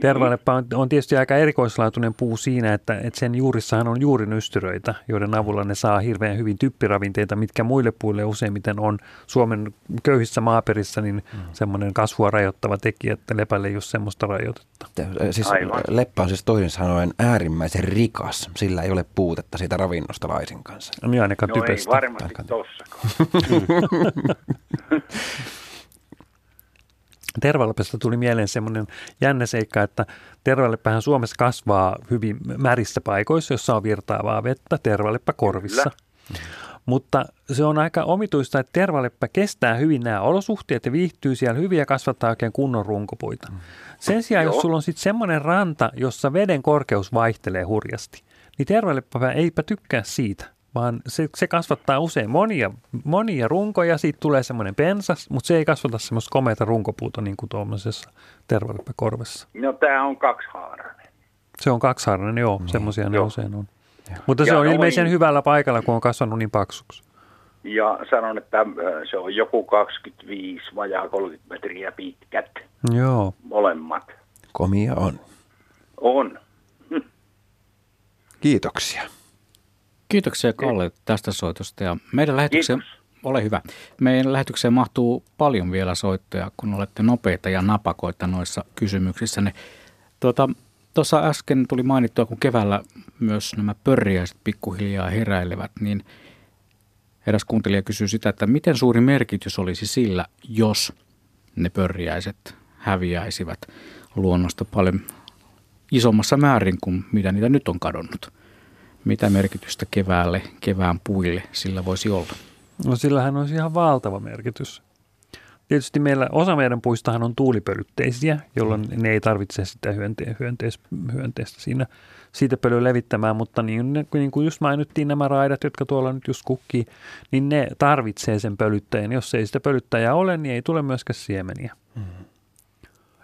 Tervaleppä on, on tietysti aika erikoislaatuinen puu siinä, että, että sen juurissahan on juurinystyröitä, joiden avulla ne saa hirveän hyvin typpiravinteita, mitkä muille puille useimmiten on Suomen köyhissä maaperissä niin mm. semmoinen kasvua rajoittava tekijä, että lepälle ei ole semmoista rajoitetta. Siis leppä on siis toisin sanoen äärimmäisen rikas, sillä ei ole puutetta siitä ravinnosta laisin kanssa. No niin ainakaan no typestä. ei varmasti tossakaan. Tervalepästä tuli mieleen semmoinen jännä seikka, että tervaleppähän Suomessa kasvaa hyvin märissä paikoissa, jossa on virtaavaa vettä, tervaleppä korvissa. Kyllä. Mutta se on aika omituista, että tervaleppä kestää hyvin nämä olosuhteet ja viihtyy siellä hyvin ja kasvattaa oikein kunnon runkopuita. Mm. Sen sijaan, Joo. jos sulla on sitten semmoinen ranta, jossa veden korkeus vaihtelee hurjasti, niin tervaleppä eipä tykkää siitä vaan se, se kasvattaa usein monia, monia runkoja, siitä tulee semmoinen pensas, mutta se ei kasvata semmoista komeita runkopuuta niin kuin tuommoisessa tervalepäkorvessa. No tämä on kaksihaarainen. Se on kaksihaarainen, joo, mm. semmoisia ne usein on. Ja. Mutta se ja on noin, ilmeisen hyvällä paikalla, kun on kasvanut niin paksuksi. Ja sanon, että äh, se on joku 25 vajaa 30 metriä pitkät. Joo. Molemmat. Komia on. On. Kiitoksia. Kiitoksia Kalle tästä soitosta ja meidän lähetykseen, ole hyvä. Meidän lähetykseen mahtuu paljon vielä soittoja, kun olette nopeita ja napakoita noissa kysymyksissä. Tuota, tuossa äsken tuli mainittua, kun keväällä myös nämä pörriäiset pikkuhiljaa heräilevät, niin eräs kuuntelija kysyy sitä, että miten suuri merkitys olisi sillä, jos ne pörriäiset häviäisivät luonnosta paljon isommassa määrin kuin mitä niitä nyt on kadonnut mitä merkitystä keväälle, kevään puille sillä voisi olla? No sillähän olisi ihan valtava merkitys. Tietysti meillä osa meidän puistahan on tuulipölytteisiä, jolloin ne ei tarvitse sitä hyönte- hyönteis, hyönteistä siinä siitä pölyä levittämään, mutta niin, niin kuin just mainittiin nämä raidat, jotka tuolla nyt just kukkii, niin ne tarvitsee sen pölyttäjän. Jos ei sitä pölyttäjää ole, niin ei tule myöskään siemeniä. Mm-hmm.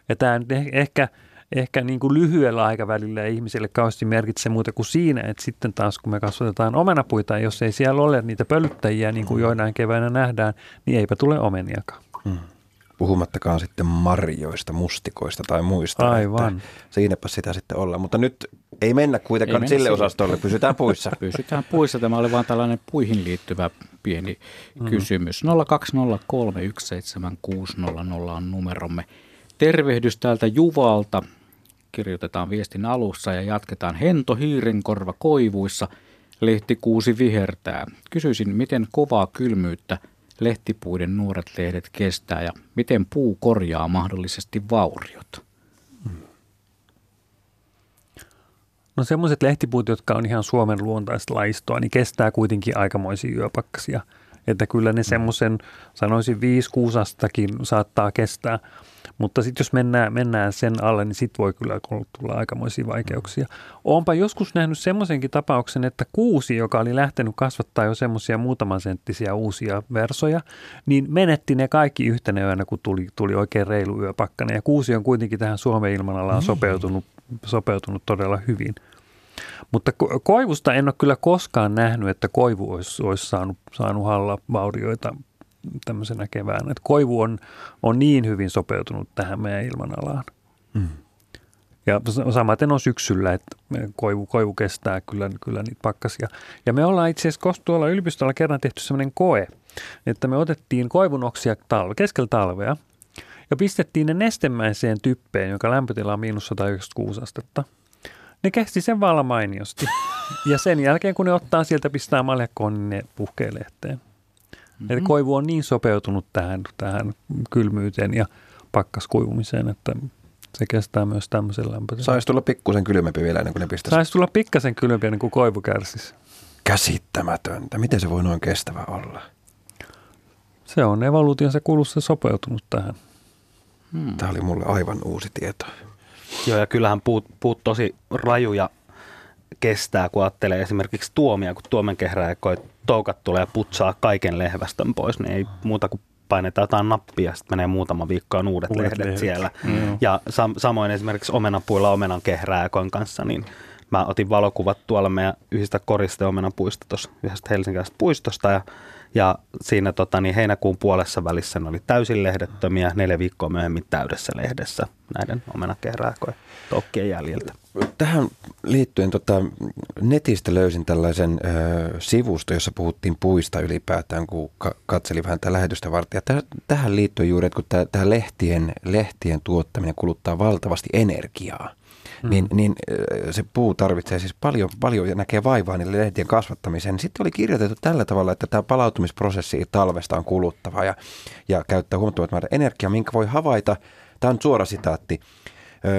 Ja tämä nyt ehkä ehkä niin kuin lyhyellä aikavälillä ihmisille kauheasti merkitse muuta kuin siinä, että sitten taas kun me kasvatetaan omenapuita, jos ei siellä ole niitä pölyttäjiä, niin kuin mm. joinain keväänä nähdään, niin eipä tule omeniakaan. Hmm. Puhumattakaan sitten marjoista, mustikoista tai muista. Aivan. Että siinäpä sitä sitten olla. Mutta nyt ei mennä kuitenkaan ei sille osastolle, pysytään puissa. pysytään puissa. Tämä oli vain tällainen puihin liittyvä pieni mm. kysymys. 020317600 on numeromme. Tervehdys täältä Juvalta kirjoitetaan viestin alussa ja jatketaan hento hiirenkorva koivuissa, lehtikuusi vihertää. Kysyisin, miten kovaa kylmyyttä lehtipuiden nuoret lehdet kestää ja miten puu korjaa mahdollisesti vauriot? No semmoiset lehtipuut, jotka on ihan Suomen luontaista laistoa, niin kestää kuitenkin aikamoisia yöpakkasia. Että kyllä ne semmoisen, sanoisin 5-6 astakin saattaa kestää. Mutta sitten jos mennään, mennään sen alle, niin sitten voi kyllä tulla aikamoisia vaikeuksia. Oonpa joskus nähnyt semmoisenkin tapauksen, että kuusi, joka oli lähtenyt kasvattaa jo semmoisia muutaman senttisiä uusia versoja, niin menetti ne kaikki yhtenä yönä, kun tuli, tuli oikein reilu yöpakkana. Ja kuusi on kuitenkin tähän Suomen ilmanalaan sopeutunut, sopeutunut todella hyvin. Mutta koivusta en ole kyllä koskaan nähnyt, että koivu olisi, olisi saanut, saanut halla vaurioita tämmöisenä keväänä. Että koivu on, on niin hyvin sopeutunut tähän meidän ilmanalaan. Mm. Ja samaten on syksyllä, että koivu, koivu kestää kyllä, kyllä niitä pakkasia. Ja me ollaan itse asiassa tuolla yliopistolla kerran tehty semmoinen koe, että me otettiin koivunoksia talve, keskellä talvea ja pistettiin ne nestemäiseen typpeen, joka lämpötila on miinus 196 astetta. Ne kesti sen vallan mainiosti. Ja sen jälkeen, kun ne ottaa sieltä pistää maljakkoon, niin ne puhkee lehteen. Mm-hmm. Eli koivu on niin sopeutunut tähän, tähän kylmyyteen ja pakkaskuivumiseen, että se kestää myös tämmöisen lämpöisen. Saisi tulla pikkusen kylmempi vielä ennen kuin ne pistäisi. Saisi tulla pikkasen kylmempi ennen kuin koivu kärsisi. Käsittämätöntä. Miten se voi noin kestävä olla? Se on evoluutionsa kulussa sopeutunut tähän. Hmm. Tämä oli mulle aivan uusi tieto. Joo, ja kyllähän puut, puut tosi rajuja kestää, kun ajattelee esimerkiksi tuomia, kun tuomen kehräjäkoi toukat tulee putsaa kaiken lehvästön pois, niin ei muuta kuin painetaan jotain nappia, sitten menee muutama viikko on uudet, uudet lehdet, lehdet siellä. Mm. Ja sam- samoin esimerkiksi omenapuilla omenan kehrääkoin kanssa, niin mä otin valokuvat tuolla meidän yhdistä koriste omenapuista tuossa yhdestä helsinkiläisestä puistosta ja ja siinä tota, niin heinäkuun puolessa välissä ne oli täysin lehdettömiä, neljä viikkoa myöhemmin täydessä lehdessä näiden omenakehrääkojen tokkien jäljiltä. Tähän liittyen tota, netistä löysin tällaisen ö, sivusto, jossa puhuttiin puista ylipäätään, kun ka- katselin vähän tätä lähetystä varten. Ja täh, tähän liittyy juuri, että kun tämä lehtien, lehtien tuottaminen kuluttaa valtavasti energiaa, mm. niin, niin se puu tarvitsee siis paljon, paljon ja näkee vaivaa niille lehtien kasvattamiseen. Sitten oli kirjoitettu tällä tavalla, että tämä palautumisprosessi talvesta on kuluttava ja, ja käyttää huomattavat määrä energiaa, minkä voi havaita, tämä on suora sitaatti,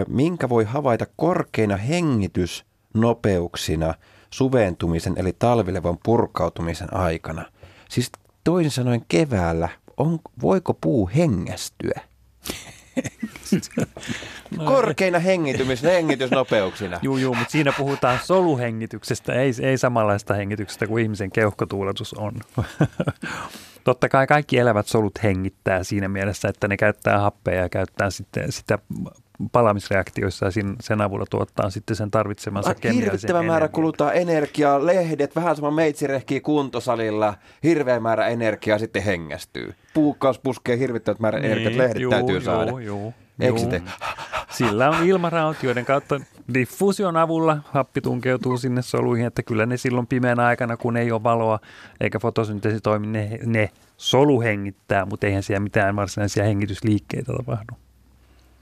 minkä voi havaita korkeina hengitysnopeuksina suventumisen eli talvilevon purkautumisen aikana. Siis toisin sanoen keväällä, on, voiko puu hengästyä? Korkeina hengitymis, hengitysnopeuksina. Joo, joo, mutta siinä puhutaan soluhengityksestä, ei, ei samanlaista hengityksestä kuin ihmisen keuhkotuuletus on. Totta kai kaikki elävät solut hengittää siinä mielessä, että ne käyttää happea ja käyttää sitten sitä palamisreaktioissa ja sen avulla tuottaa sitten sen tarvitsemansa kemiallisen Hirvittävä määrä kuluttaa energiaa, lehdet, vähän sama meitsirehkii kuntosalilla, hirveä määrä energiaa sitten hengästyy. Puukkaus puskee hirvittävät määrä niin, energiaa, lehdet juu, täytyy juu, saada. Juu, juu. Sillä on ilmaraut, joiden kautta diffusion avulla happi tunkeutuu sinne soluihin, että kyllä ne silloin pimeän aikana, kun ei ole valoa eikä fotosynteesi toimi, ne, ne solu hengittää, mutta eihän siellä mitään varsinaisia hengitysliikkeitä tapahdu.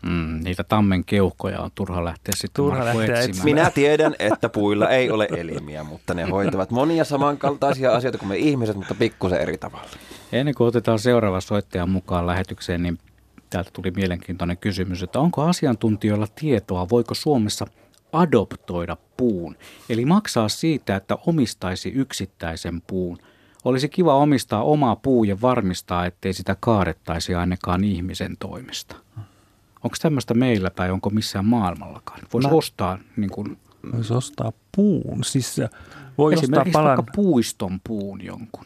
Mm, niitä tammen keuhkoja on turha lähteä sitten turha lähteä etsimään. Minä tiedän, että puilla ei ole elimiä, mutta ne hoitavat monia samankaltaisia asioita kuin me ihmiset, mutta pikkusen eri tavalla. Ennen kuin otetaan seuraava soittaja mukaan lähetykseen, niin täältä tuli mielenkiintoinen kysymys, että onko asiantuntijoilla tietoa, voiko Suomessa adoptoida puun, eli maksaa siitä, että omistaisi yksittäisen puun. Olisi kiva omistaa oma puu ja varmistaa, ettei sitä kaadettaisi ainakaan ihmisen toimesta. Onko tämmöistä meillä tai onko missään maailmallakaan? Voisi Mä... ostaa niin kuin... Voisi ostaa puun. Siis voi Esimerkiksi ostaa palan... puiston puun jonkun.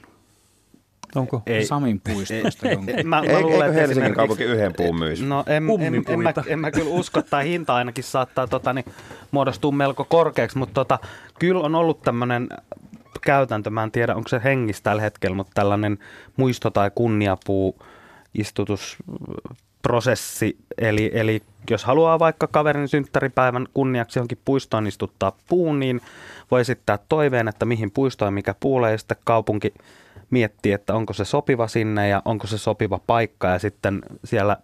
Onko? Ei. Samin puistosta jonkun. Mä, mä luulen, Eikö Helsingin kaupunki yhden puun myisi? No en, en, en, en, mä, en mä kyllä usko, että hinta ainakin saattaa tota, niin, muodostua melko korkeaksi, mutta tota, kyllä on ollut tämmöinen käytäntö, mä en tiedä onko se hengissä tällä hetkellä, mutta tällainen muisto- tai kunniapuu istutusprosessi, eli, eli jos haluaa vaikka kaverin synttäripäivän kunniaksi johonkin puistoon istuttaa puun, niin voi esittää toiveen, että mihin puistoon mikä puulee, ja sitten kaupunki miettii, että onko se sopiva sinne ja onko se sopiva paikka, ja sitten siellä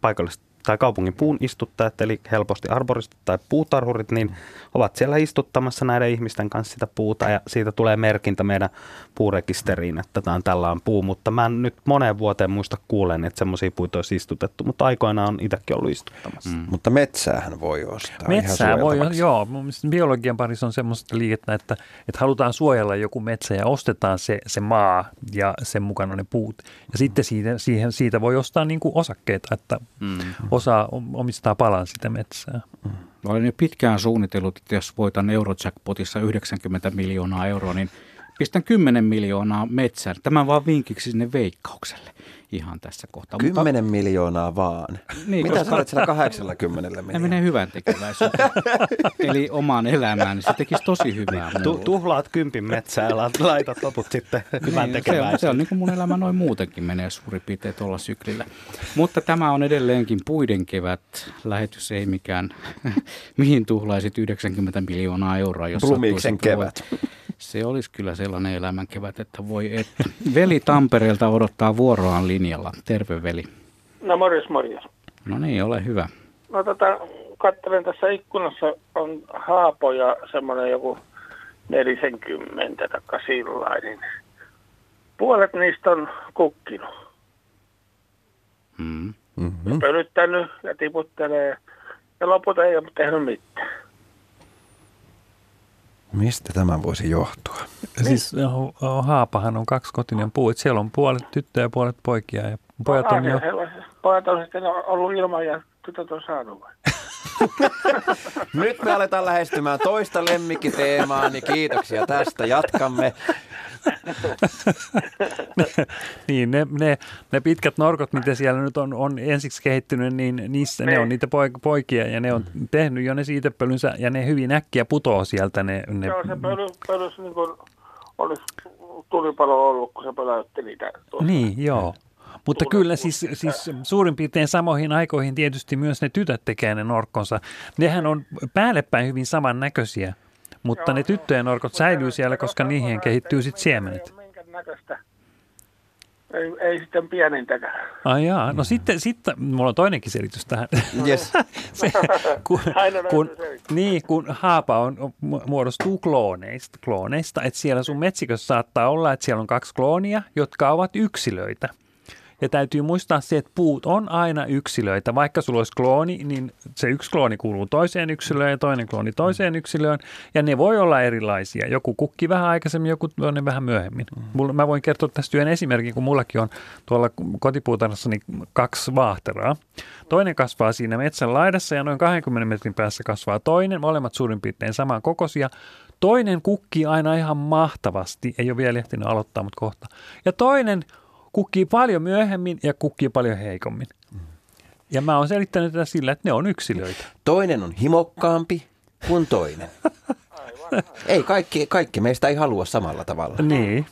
paikalliset tai kaupungin puun istuttajat, eli helposti arboristit tai puutarhurit, niin ovat siellä istuttamassa näiden ihmisten kanssa sitä puuta ja siitä tulee merkintä meidän puurekisteriin, että tämä on tällainen puu, mutta mä en nyt moneen vuoteen muista kuulen, että semmoisia puita olisi istutettu, mutta aikoinaan on itsekin ollut istuttamassa. Mm. Mutta metsäähän voi ostaa Metsää ihan voi, joo. Mun biologian parissa on semmoista liikettä, että, että halutaan suojella joku metsä ja ostetaan se, se maa ja sen mukana ne puut. Ja sitten siitä, siihen, siitä voi ostaa niin kuin osakkeita, että Mm. Osa omistaa palan sitä metsää. Mä olen jo pitkään suunnitellut, että jos voitan Eurojackpotissa 90 miljoonaa euroa, niin pistän 10 miljoonaa metsään. Tämä vaan vinkiksi sinne veikkaukselle ihan tässä kohtaa. 10 miljoonaa vaan. Niin, Mitä koska- sä olet siellä 80 Ne miljoonaa? menee hyvän tekeväisyyteen. Eli omaan elämään, niin se tekisi tosi hyvää. Tu- tuhlaat kympin metsää ja lait- laitat loput sitten hyvän Niin, se on, se on niin kuin mun elämä noin muutenkin menee suurin piirtein tuolla syklillä. Mutta tämä on edelleenkin puiden kevät. Lähetys ei mikään, mihin tuhlaisit 90 miljoonaa euroa. Jos Blumiksen kevät. Se olisi kyllä sellainen elämän kevät, että voi että. Veli Tampereelta odottaa vuoroaan linjalla. Terve veli. No morjes, morjes. No niin, ole hyvä. No tota, katselen tässä ikkunassa on haapo ja semmoinen joku 40 takka sillä niin puolet niistä on kukkinut. Mm. Mm-hmm. Pölyttänyt ja tiputtelee ja loput ei ole tehnyt mitään. Mistä tämä voisi johtua? Siis haapahan on kaksiskotinen puu, että siellä on puolet tyttöjä ja puolet poikia ja pojat on jo... Pojat on sitten ollut ilman ja tytöt on saanut. vai? Nyt me aletaan lähestymään toista lemmikkiteemaa, niin kiitoksia tästä. Jatkamme. niin, ne, ne, ne, pitkät norkot, mitä siellä nyt on, on ensiksi kehittynyt, niin niissä ne on niitä poik- poikia ja ne on tehnyt jo ne siitepölynsä ja ne hyvin äkkiä putoaa sieltä. Ne, ne, Joo, se pöly, pölys niin kuin olisi tulipalo ollut, kun se pöläytti niitä. tuossa. Niin, joo. Mutta kyllä siis, siis suurin piirtein samoihin aikoihin tietysti myös ne tytöt tekee ne norkkonsa. Nehän on päällepäin hyvin samannäköisiä, mutta ne tyttöjen norkot säilyy siellä, koska niihin kehittyy sitten siemenet. Ei, ei sitten pienintäkään. Ai jaa, no sitten, sitten mulla on toinenkin selitys tähän. Yes. Se, kun, Aina kun, niin, kun haapa on, mu- muodostuu klooneista, klooneista, että siellä sun metsikössä saattaa olla, että siellä on kaksi kloonia, jotka ovat yksilöitä. Ja täytyy muistaa se, että puut on aina yksilöitä. Vaikka sulla olisi klooni, niin se yksi klooni kuuluu toiseen yksilöön ja toinen klooni toiseen yksilöön. Ja ne voi olla erilaisia. Joku kukki vähän aikaisemmin, joku toinen vähän myöhemmin. Mulla, mä voin kertoa tästä yhden esimerkin, kun mullakin on tuolla kotipuutarhassani kaksi vaahteraa. Toinen kasvaa siinä metsän laidassa ja noin 20 metrin päässä kasvaa toinen. Molemmat suurin piirtein saman kokoisia. Toinen kukkii aina ihan mahtavasti. Ei ole vielä ehtinyt aloittaa, mutta kohta. Ja toinen kukkii paljon myöhemmin ja kukkii paljon heikommin. Ja mä oon selittänyt tätä sillä, että ne on yksilöitä. Toinen on himokkaampi kuin toinen. Ei, kaikki, kaikki meistä ei halua samalla tavalla. Niin.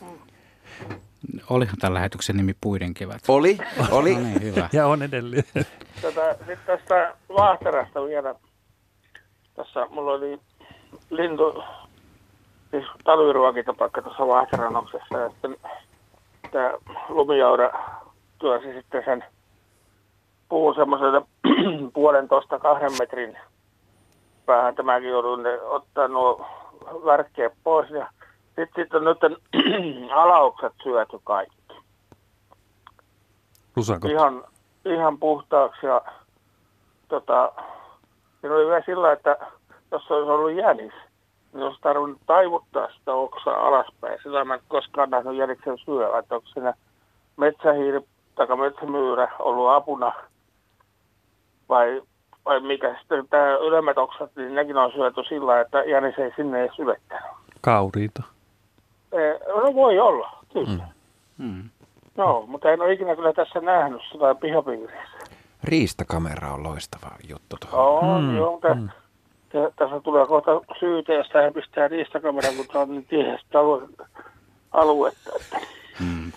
Olihan tämän lähetyksen nimi Puiden kevät. Oli, oli. No niin, hyvä. Ja on edelleen. Tota, sitten tästä vaahterasta vielä. Tässä mulla oli lintu, siis talviruokintapaikka tuossa vaahteranoksessa ja sitten tämä lumijaura tuosi sitten sen puun semmoiselle puolentoista kahden metrin päähän. Tämäkin joudun ottaa nuo värkkeet pois ja sitten sit on nyt alaukset syöty kaikki. Lusakot. Ihan, ihan puhtaaksi ja tota, siinä oli vielä sillä, että jos olisi ollut jänis, niin olisi tarvinnut taivuttaa sitä oksaa alaspäin. Sillä mä en koskaan nähnyt jäniksen syödä, että onko siinä metsähiiri tai metsämyyrä ollut apuna vai, vai mikä sitten tämä ylemmät oksat, niin nekin on syöty sillä, että jänis ei sinne edes ylettänyt. Kauriita. Eh, No voi olla, kyllä. Mm. No, mutta en ole ikinä kyllä tässä nähnyt sitä pihapiirissä. Riistakamera on loistava juttu tuohon. On, mm, joo, mutta mm. Tässä tulee kohta syytä, jos tähän pistää riistakameran, kun tämä on niin tiheästä alue, aluetta. Että. Mm.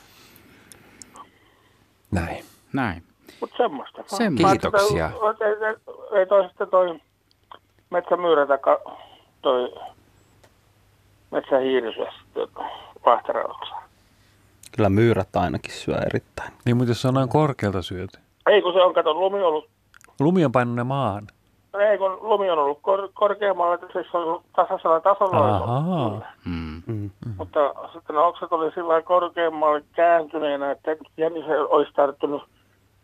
Näin. Näin. Mutta semmoista. Semmoista. Kiitoksia. Ei, ei toi sitten toi metsämyyrä tai toi metsähiiri syö vahterauksia. Kyllä myyrät ainakin syö erittäin. Niin, mutta jos se on noin korkealta syöty. Ei kun se on, kato, lumi ollut Lumi on painunut ne maahan. Ei, kun lumi on ollut kor- korkeammalla, että siis on ollut tasaisella tasolla. Ahaa. Mm. Mm. Mutta sitten ne oksat oli sillä korkeammalle kääntyneenä, että jänis olisi tarttunut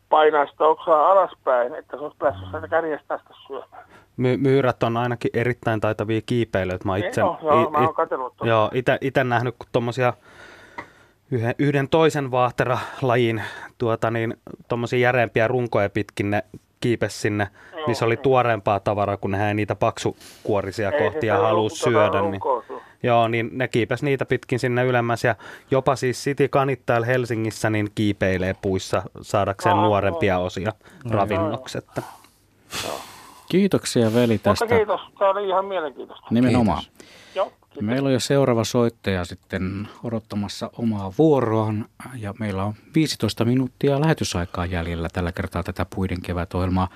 painaa sitä oksaa alaspäin, että se olisi päässyt sieltä kärjestä asti syömään. My- myyrät on ainakin erittäin taitavia kiipeilijöitä. Mä itse, Joo, joo, mä i- oon katsellut tuota. Joo, ite, ite nähnyt, kun tommosia yhden, yhden toisen vaahteralajin tuota, niin, järeempiä runkoja pitkin ne kiipes sinne, Joo, missä oli tuoreempaa tavaraa, kun ei niitä paksukuorisia Ei kohtia halua syödä. Niin, joo, niin ne kiipes niitä pitkin sinne ylemmäs ja jopa siis City Kanit täällä Helsingissä niin kiipeilee puissa saadakseen Aa, nuorempia joo. osia. Että. Kiitoksia veli Mutta tästä. kiitos, tämä oli ihan mielenkiintoista. Nimenomaan. Joo, kiitos. Meillä on jo seuraava soittaja sitten odottamassa omaa vuoroaan ja meillä on 15 minuuttia lähetysaikaa jäljellä tällä kertaa tätä puiden kevätohjelmaa.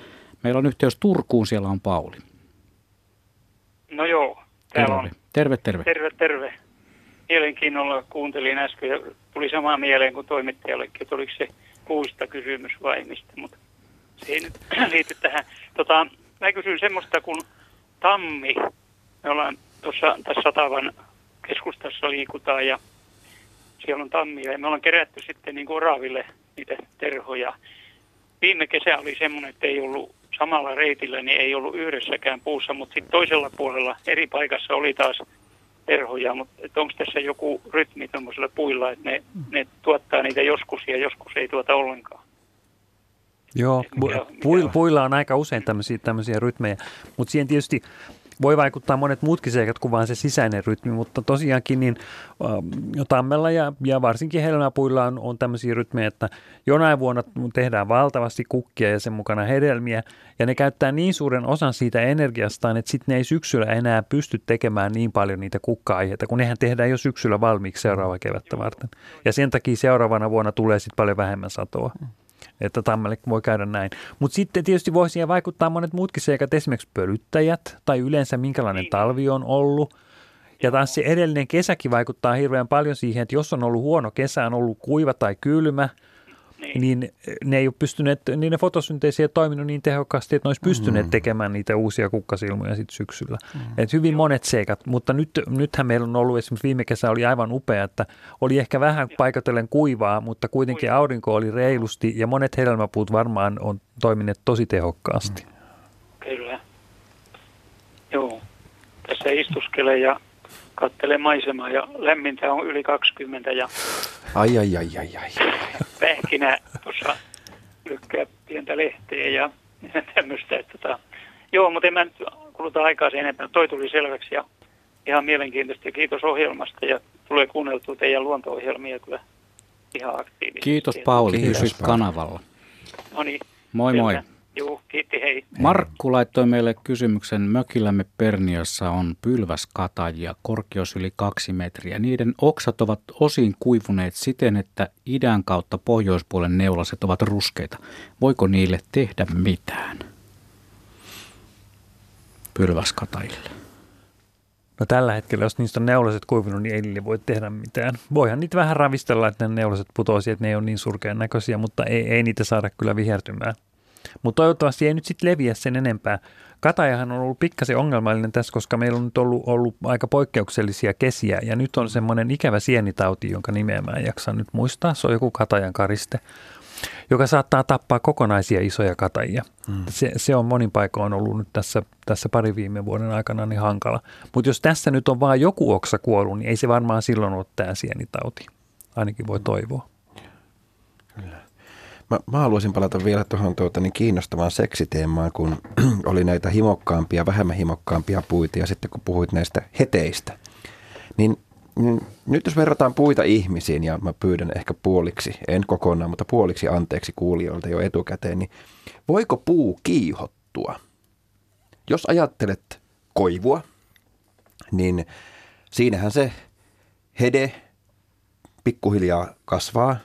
Meillä on yhteys Turkuun, siellä on Pauli. No joo, täällä on. Terve, terve. Terve, terve. Mielenkiinnolla kuuntelin äsken ja tuli sama mieleen kuin toimittajallekin, että oliko se puusta kysymys vai mistä, mutta se ei nyt liity tähän. Tota, mä kysyn semmoista kuin tammi. Me ollaan tuossa tässä Satavan keskustassa liikutaan ja siellä on tammia ja me ollaan kerätty sitten niin kuin oraville niitä terhoja. Viime kesä oli semmoinen, että ei ollut samalla reitillä, niin ei ollut yhdessäkään puussa, mutta sitten toisella puolella eri paikassa oli taas terhoja, mutta onko tässä joku rytmi tuommoisilla puilla, että ne, ne tuottaa niitä joskus ja joskus ei tuota ollenkaan. Joo, pu- puilla, puilla on aika usein tämmöisiä, tämmöisiä rytmejä, mutta siihen tietysti voi vaikuttaa monet muutkin seikat kuin vain se sisäinen rytmi, mutta tosiaankin niin äh, tammella ja, ja varsinkin helmäpuilla on, on tämmöisiä rytmejä, että jonain vuonna tehdään valtavasti kukkia ja sen mukana hedelmiä, ja ne käyttää niin suuren osan siitä energiastaan, että sitten ne ei syksyllä enää pysty tekemään niin paljon niitä kukka-aiheita, kun nehän tehdään jo syksyllä valmiiksi seuraava kevättä varten. Ja sen takia seuraavana vuonna tulee sitten paljon vähemmän satoa että tammelle voi käydä näin. Mutta sitten tietysti voi siihen vaikuttaa monet muutkin seikat, esimerkiksi pölyttäjät tai yleensä minkälainen talvi on ollut. Ja taas se edellinen kesäkin vaikuttaa hirveän paljon siihen, että jos on ollut huono kesä, on ollut kuiva tai kylmä, niin, niin ne ei ole pystyneet, niin ne fotosynteesi ei toiminut niin tehokkaasti, että ne olisi pystyneet mm. tekemään niitä uusia kukkasilmoja sitten syksyllä. Mm. Et hyvin monet seikat, mutta nyt, nythän meillä on ollut esimerkiksi viime kesä oli aivan upea, että oli ehkä vähän paikatellen kuivaa, mutta kuitenkin aurinko oli reilusti ja monet hedelmäpuut varmaan on toimineet tosi tehokkaasti. Mm. Kyllä. Joo. Tässä istuskelee ja kattelee maisemaa ja lämmintä on yli 20 ja Ai, ai, ai, ai, ai. pähkinä tuossa lykkää pientä lehteä ja tämmöistä. Että tota, joo, mutta en mä nyt kuluta aikaa sen enempää. Toi tuli selväksi ja ihan mielenkiintoista ja kiitos ohjelmasta ja tulee kuunneltua teidän luonto-ohjelmia kyllä ihan aktiivisesti. Kiitos Pauli, Pauli. kanavalla. No niin. Moi moi. Joo, kiitti hei. Markku laittoi meille kysymyksen. Mökillämme Perniössä on pylväskatajia, korkeus yli kaksi metriä. Niiden oksat ovat osin kuivuneet siten, että idän kautta pohjoispuolen neulaset ovat ruskeita. Voiko niille tehdä mitään? Pylväskatajille. No tällä hetkellä, jos niistä on neulaset kuivunut, niin ei niille voi tehdä mitään. Voihan niitä vähän ravistella, että ne neulaset putoisi, että ne ei ole niin surkean näköisiä, mutta ei, ei niitä saada kyllä vihertymään. Mutta toivottavasti ei nyt sitten leviä sen enempää. Katajahan on ollut pikkasen ongelmallinen tässä, koska meillä on nyt ollut, ollut aika poikkeuksellisia kesiä ja nyt on semmoinen ikävä sienitauti, jonka nimeä mä en jaksa nyt muistaa. Se on joku katajan kariste, joka saattaa tappaa kokonaisia isoja katajia. Mm. Se, se on monin paikoin ollut nyt tässä, tässä pari viime vuoden aikana niin hankala. Mutta jos tässä nyt on vain joku oksa kuollut, niin ei se varmaan silloin ole tämä sienitauti. Ainakin voi toivoa. Mä, mä haluaisin palata vielä tuohon tuota, niin kiinnostavaan seksiteemaan, kun oli näitä himokkaampia, vähemmän himokkaampia puita ja sitten kun puhuit näistä heteistä, niin niin nyt jos verrataan puita ihmisiin, ja mä pyydän ehkä puoliksi, en kokonaan, mutta puoliksi anteeksi kuulijoilta jo etukäteen, niin voiko puu kiihottua? Jos ajattelet koivua, niin siinähän se hede pikkuhiljaa kasvaa,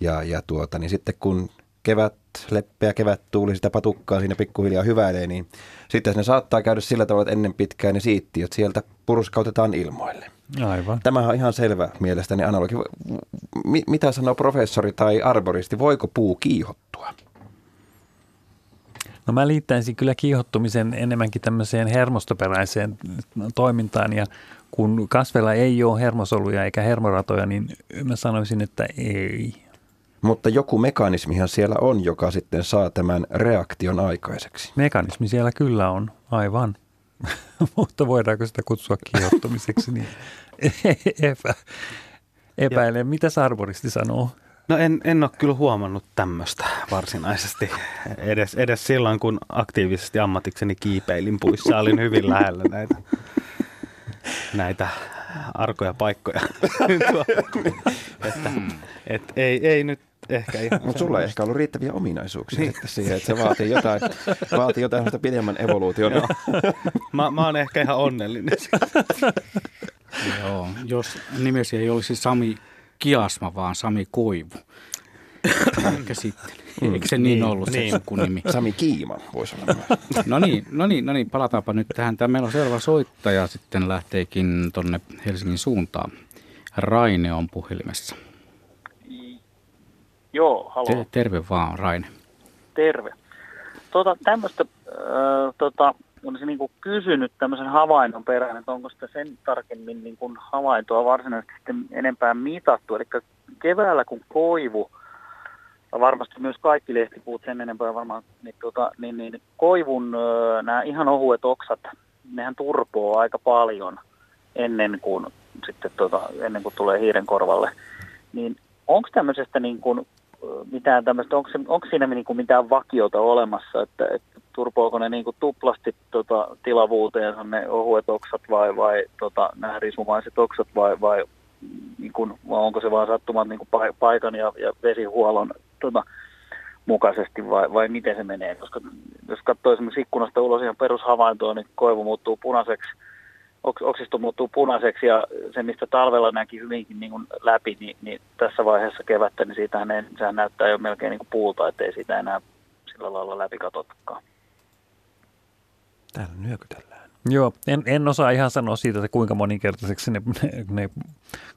ja, ja tuota, niin sitten kun kevät, leppeä kevät tuuli sitä patukkaa siinä pikkuhiljaa hyväilee, niin sitten ne saattaa käydä sillä tavalla, että ennen pitkään ne siittiöt sieltä purskautetaan ilmoille. Aivan. Tämähän on ihan selvä mielestäni analogi. Mi- mitä sanoo professori tai arboristi, voiko puu kiihottua? No mä liittäisin kyllä kiihottumisen enemmänkin tämmöiseen hermostoperäiseen toimintaan ja kun kasveilla ei ole hermosoluja eikä hermoratoja, niin mä sanoisin, että ei. Mutta joku mekanismihan siellä on, joka sitten saa tämän reaktion aikaiseksi. Mekanismi siellä kyllä on, aivan. Mutta voidaanko sitä kutsua kiihottumiseksi, niin epä, epäilen. Mitä Sarboristi sanoo? No en, en ole kyllä huomannut tämmöistä varsinaisesti. Edes, edes silloin, kun aktiivisesti ammatikseni kiipeilin puissa, olin hyvin lähellä näitä, näitä arkoja paikkoja. että, et, ei, ei nyt ehkä ihan. Mutta sulla ei ehkä ollut riittäviä ominaisuuksia niin. siihen, että se vaatii jotain, vaatii jotain pidemmän evoluution. mä, mä oon ehkä ihan onnellinen. Joo, jos nimesi ei olisi Sami Kiasma, vaan Sami Koivu. Ehkä sitten. Mm. Eikö se niin, niin ollut niin. se sukunimi? Sami Kiima voisi olla no niin, no niin, no niin, palataanpa nyt tähän. Tämä meillä on selvä soittaja, sitten lähteekin tuonne Helsingin suuntaan. Raine on puhelimessa. Joo, halo. Te- terve vaan, Raine. Terve. Tota, tämmöistä, äh, tota, olisin niin kysynyt tämmöisen havainnon perään, että onko sitä sen tarkemmin niin kuin havaintoa varsinaisesti sitten enempää mitattu. Eli keväällä kun koivu, varmasti myös kaikki lehtipuut sen enempää varmaan, niin, tota, niin, niin koivun äh, nämä ihan ohuet oksat, nehän turpoo aika paljon ennen kuin, sitten, tota, ennen kuin tulee hiiren korvalle. Niin onko tämmöisestä niin kuin mitään tämmöistä, onko, onko siinä niin kuin mitään vakiota olemassa, että, että turpoako ne niin kuin tuplasti tota, tilavuuteensa ne ohuet oksat vai, vai tota, nämä risumaiset oksat vai, vai, niin kuin, vai onko se vaan sattumat niin kuin paikan ja, ja vesihuollon tota, mukaisesti vai, vai miten se menee, koska jos katsoo esimerkiksi ikkunasta ulos ihan perushavaintoa, niin koivu muuttuu punaiseksi oksisto muuttuu punaiseksi ja se, mistä talvella näki hyvinkin niin kuin läpi, niin, niin, tässä vaiheessa kevättä, niin siitähän ei, sehän näyttää jo melkein niin kuin puulta, ettei sitä enää sillä lailla läpi katsotakaan. Täällä nyökytellään. Joo, en, en osaa ihan sanoa siitä, että kuinka moninkertaiseksi ne, ne, ne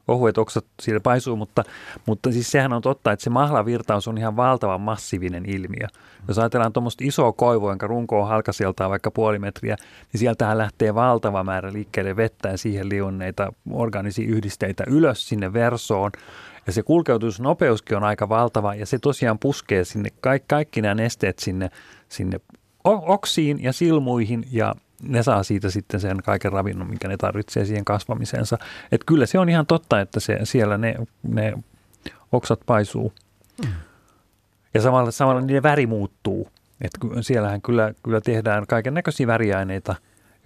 ohuet oksat siitä paisuu, mutta, mutta siis sehän on totta, että se mahlavirtaus on ihan valtavan massiivinen ilmiö. Jos ajatellaan tuommoista isoa koivua, jonka runko on halkaseltaan vaikka puoli metriä, niin sieltähän lähtee valtava määrä liikkeelle vettä ja siihen liunneita organisia yhdisteitä ylös sinne versoon. Ja se kulkeutusnopeuskin on aika valtava ja se tosiaan puskee sinne kaikki, kaikki nämä nesteet sinne, sinne oksiin ja silmuihin ja ne saa siitä sitten sen kaiken ravinnon, minkä ne tarvitsee siihen kasvamiseensa. Että kyllä se on ihan totta, että se, siellä ne, ne oksat paisuu. Mm. Ja samalla, samalla niiden väri muuttuu. Että siellähän kyllä, kyllä tehdään kaiken näköisiä väriaineita,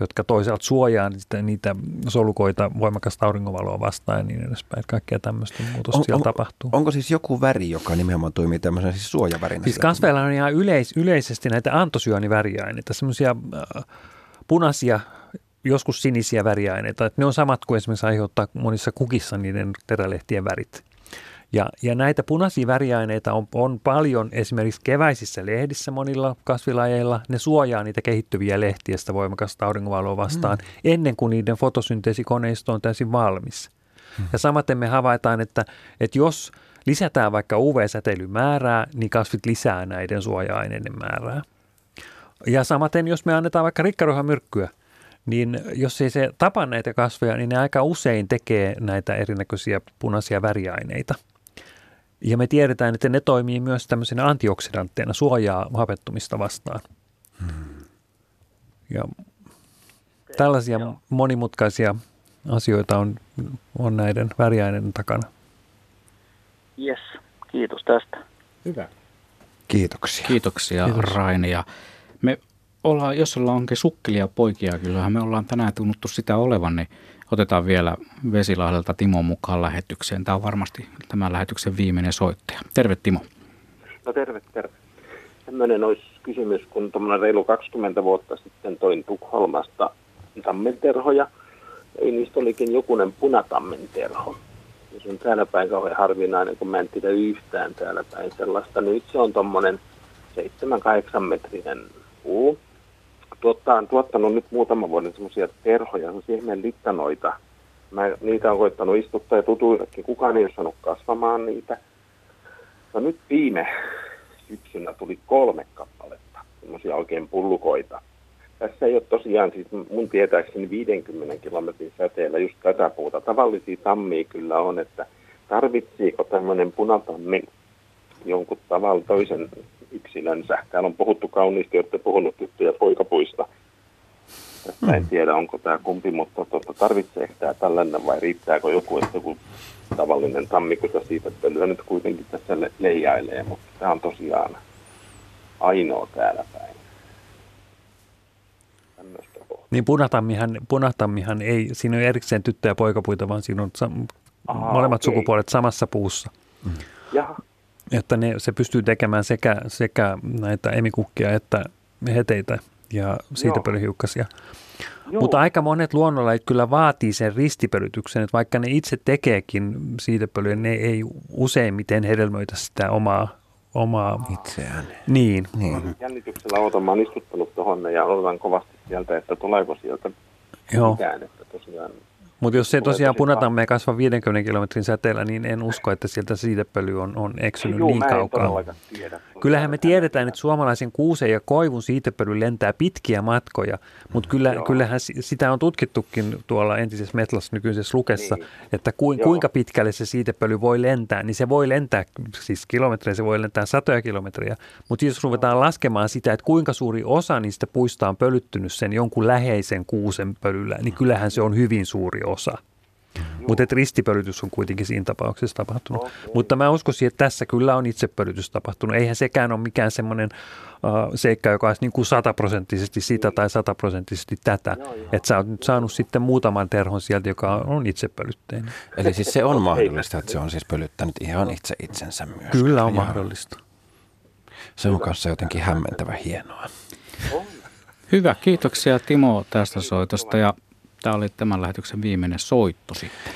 jotka toisaalta suojaa niitä, niitä solukoita voimakasta auringonvaloa vastaan ja niin edespäin. Että kaikkea tämmöistä muutosta on, siellä on, tapahtuu. Onko siis joku väri, joka nimenomaan toimii tämmöisen siis suojavärinä? Siis kasveilla on ihan yleis, yleisesti näitä antosyöniväriaineita, semmoisia äh, punaisia, joskus sinisiä väriaineita. Että ne on samat kuin esimerkiksi aiheuttaa monissa kukissa niiden terälehtien värit. Ja, ja näitä punaisia väriaineita on, on paljon esimerkiksi keväisissä lehdissä monilla kasvilajeilla. Ne suojaa niitä kehittyviä lehtiä sitä voimakasta auringonvaloa vastaan mm. ennen kuin niiden fotosynteesikoneisto on täysin valmis. Mm. Ja samaten me havaitaan, että, että jos lisätään vaikka UV-säteilyn määrää, niin kasvit lisää näiden suoja-aineiden määrää. Ja samaten, jos me annetaan vaikka rikkaruohamyrkkyä, niin jos ei se tapa näitä kasveja, niin ne aika usein tekee näitä erinäköisiä punaisia väriaineita. Ja me tiedetään, että ne toimii myös tämmöisenä antioksidantteina, suojaa hapettumista vastaan. Hmm. Ja tällaisia Joo. monimutkaisia asioita on, on näiden väriaineiden takana. Yes, kiitos tästä. Hyvä. Kiitoksia. Kiitoksia Kiitos. Raini. Ja me ollaan, jos ollaan onkin sukkelia poikia, kyllähän me ollaan tänään tunnuttu sitä olevan, niin otetaan vielä Vesilahdelta Timo mukaan lähetykseen. Tämä on varmasti tämän lähetyksen viimeinen soittaja. Terve Timo. No terve, terve. Tämmöinen olisi kysymys, kun tuommoinen reilu 20 vuotta sitten toin Tukholmasta tammenterhoja. Ei niistä olikin jokunen punatammenterho. Se on täällä päin kauhean harvinainen, kun mä en tiedä yhtään täällä päin sellaista. Nyt se on tuommoinen 7-8 metrinen puu. Tuottaa, on tuottanut nyt muutaman vuoden semmoisia terhoja, semmoisia ihmeen littanoita. Mä niitä on koittanut istuttaa ja tutuillekin. Kukaan ei ole saanut kasvamaan niitä. No nyt viime syksynä tuli kolme kappaletta. semmoisia oikein pullukoita. Tässä ei ole tosiaan, siis mun tietääkseni 50 kilometrin säteellä just tätä puuta. Tavallisia tammia kyllä on, että tarvitsiiko tämmöinen punatammi jonkun tavalla toisen yksilönsä. Täällä on puhuttu kauniisti, olette puhunut tyttö- ja poikapuista. Mm. en tiedä, onko tämä kumpi, mutta tuota, tarvitseeko tämä tällainen vai riittääkö joku, että joku tavallinen tammikuta siitä pölyä nyt kuitenkin tässä le- leijailee, mutta tämä on tosiaan ainoa täällä päin. Niin punatammihan, punatammihan ei, siinä ei erikseen tyttö- ja poikapuita, vaan siinä on sam- Aha, molemmat okay. sukupuolet samassa puussa. Mm. Jaha. Että ne, se pystyy tekemään sekä, sekä näitä emikukkia että heteitä ja siitepölyhiukkasia. Mutta aika monet luonnonlajit kyllä vaatii sen ristipölytyksen, että vaikka ne itse tekeekin siitepölyä, ne ei useimmiten hedelmöitä sitä omaa omaa itseään. Niin. niin. Jännityksellä odotan, mä oon istuttanut tuohon ja odotan kovasti sieltä, että tuleeko sieltä Joo. mitään, että tosiaan mutta jos se tosiaan punatamme kasva 50 kilometrin säteellä, niin en usko, että sieltä siitepöly on, on eksynyt Juu, niin kaukaa. Tiedä. Kyllähän me tiedetään, että suomalaisen kuusen ja koivun siitepöly lentää pitkiä matkoja, mutta kyllä, kyllähän sitä on tutkittukin tuolla entisessä Metlassa nykyisessä Lukessa, niin. että ku, kuinka pitkälle se siitepöly voi lentää, niin se voi lentää, siis kilometrejä, se voi lentää satoja kilometriä, mutta jos ruvetaan laskemaan sitä, että kuinka suuri osa niistä puista on pölyttynyt sen jonkun läheisen kuusen pölyllä, niin kyllähän se on hyvin suuri osa. Mutta ristipölytys on kuitenkin siinä tapauksessa tapahtunut. Okay. Mutta mä uskoisin, että tässä kyllä on itsepölytys tapahtunut. Eihän sekään ole mikään semmoinen uh, seikka, joka olisi niin kuin sataprosenttisesti sitä tai sataprosenttisesti tätä. Että sä oot nyt saanut sitten muutaman terhon sieltä, joka on itsepölytteinen. Eli siis se on mahdollista, että se on siis pölyttänyt ihan itse itsensä myös. Kyllä on mahdollista. Se on kanssa jotenkin hämmentävä hienoa. Hyvä, kiitoksia Timo tästä soitosta ja Tämä oli tämän lähetyksen viimeinen soitto sitten.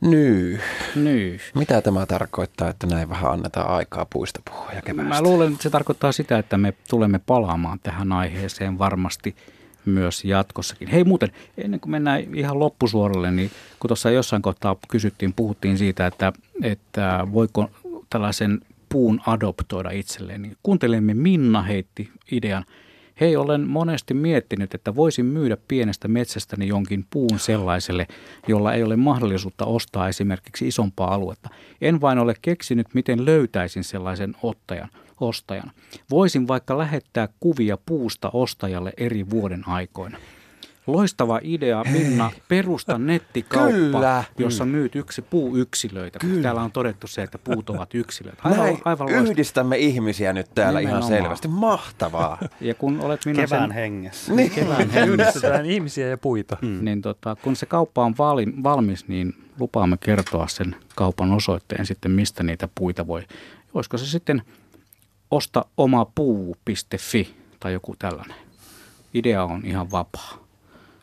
Nyy. Nyy. Mitä tämä tarkoittaa, että näin vähän annetaan aikaa puista puhua ja keväästä? Mä luulen, että se tarkoittaa sitä, että me tulemme palaamaan tähän aiheeseen varmasti myös jatkossakin. Hei muuten, ennen kuin mennään ihan loppusuoralle, niin kun tuossa jossain kohtaa kysyttiin, puhuttiin siitä, että, että voiko tällaisen puun adoptoida itselleen, niin kuuntelemme Minna heitti idean – Hei, olen monesti miettinyt, että voisin myydä pienestä metsästäni jonkin puun sellaiselle, jolla ei ole mahdollisuutta ostaa esimerkiksi isompaa aluetta. En vain ole keksinyt, miten löytäisin sellaisen ottajan, ostajan. Voisin vaikka lähettää kuvia puusta ostajalle eri vuoden aikoina. Loistava idea, Minna, perusta nettikauppa, Kyllä. jossa myyt yksi puuyksilöitä. Kyllä. Täällä on todettu se, että puut ovat yksilöitä. Aivan, Näin aivan yhdistämme ihmisiä nyt täällä Nimenomaan. ihan selvästi. Mahtavaa. Ja kun olet Minna Kevään sen, hengessä. Niin. Kevään hengessä. Yhdistetään ihmisiä ja puita. Mm. Niin tota, kun se kauppa on valmis, niin lupaamme kertoa sen kaupan osoitteen sitten, mistä niitä puita voi. Olisiko se sitten osta oma puu.fi tai joku tällainen. Idea on ihan vapaa.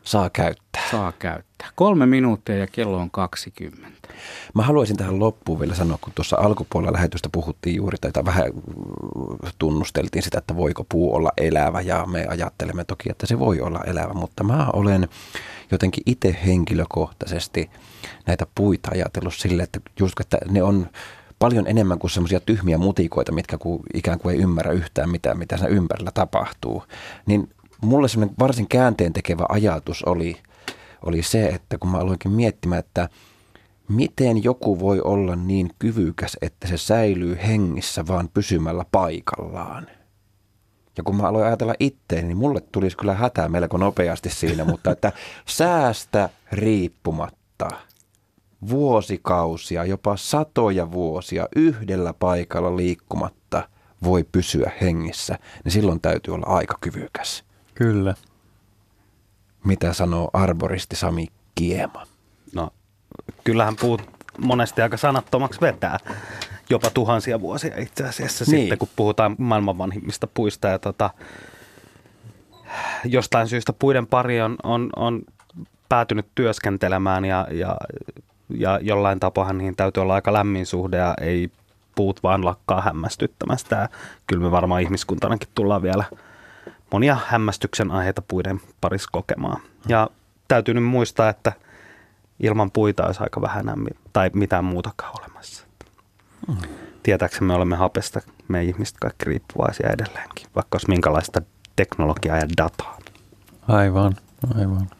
Saa käyttää. Saa käyttää. Kolme minuuttia ja kello on 20. Mä haluaisin tähän loppuun vielä sanoa, kun tuossa alkupuolella lähetystä puhuttiin juuri, tai vähän tunnusteltiin sitä, että voiko puu olla elävä, ja me ajattelemme toki, että se voi olla elävä, mutta mä olen jotenkin itse henkilökohtaisesti näitä puita ajatellut sille, että just, että ne on paljon enemmän kuin semmoisia tyhmiä mutikoita, mitkä ku, ikään kuin ei ymmärrä yhtään mitään, mitä siinä ympärillä tapahtuu. Niin mulle semmoinen varsin käänteen tekevä ajatus oli, oli se, että kun mä aloinkin miettimään, että miten joku voi olla niin kyvykäs, että se säilyy hengissä vaan pysymällä paikallaan. Ja kun mä aloin ajatella itteen, niin mulle tulisi kyllä hätää melko nopeasti siinä, mutta että säästä riippumatta vuosikausia, jopa satoja vuosia yhdellä paikalla liikkumatta voi pysyä hengissä, niin silloin täytyy olla aika kyvykäs. Kyllä. Mitä sanoo arboristi Sami Kiema? No, kyllähän puut monesti aika sanattomaksi vetää. Jopa tuhansia vuosia itse asiassa niin. sitten, kun puhutaan maailman vanhimmista puista. Ja tota, jostain syystä puiden pari on, on, on päätynyt työskentelemään ja, ja, ja jollain tapahan niihin täytyy olla aika lämmin suhde ja ei puut vaan lakkaa hämmästyttämästä. Ja kyllä me varmaan ihmiskuntanakin tullaan vielä – monia hämmästyksen aiheita puiden parissa kokemaan. Ja täytyy nyt muistaa, että ilman puita olisi aika vähän tai mitään muutakaan olemassa. tietääksemme olemme hapesta, me ihmiset kaikki riippuvaisia edelleenkin, vaikka olisi minkälaista teknologiaa ja dataa. Aivan, aivan.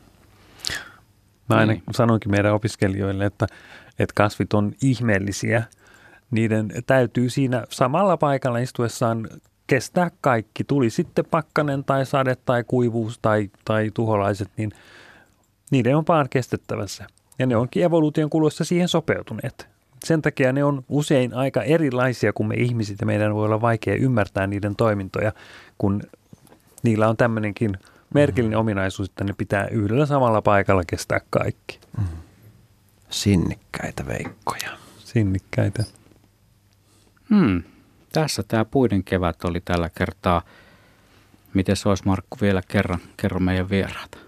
Mä aina niin. sanoinkin meidän opiskelijoille, että, että kasvit on ihmeellisiä. Niiden täytyy siinä samalla paikalla istuessaan kestää kaikki. Tuli sitten pakkanen tai sade tai kuivuus tai, tai tuholaiset, niin niiden on vaan kestettävässä. Ja ne onkin evoluution kuluessa siihen sopeutuneet. Sen takia ne on usein aika erilaisia kuin me ihmiset ja meidän voi olla vaikea ymmärtää niiden toimintoja, kun niillä on tämmöinenkin merkillinen mm. ominaisuus, että ne pitää yhdellä samalla paikalla kestää kaikki. Mm. Sinnikkäitä veikkoja. Sinnikkäitä. Hmm. Tässä tämä puiden kevät oli tällä kertaa. Miten se olisi Markku vielä kerran, kerro meidän vieraat?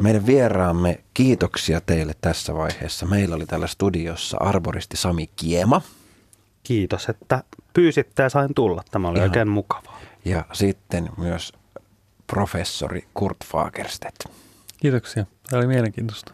Meidän vieraamme, kiitoksia teille tässä vaiheessa. Meillä oli täällä studiossa arboristi Sami Kiema. Kiitos, että pyysitte ja sain tulla. Tämä oli Ihan. oikein mukavaa. Ja sitten myös professori Kurt Fagerstedt. Kiitoksia. Tämä oli mielenkiintoista.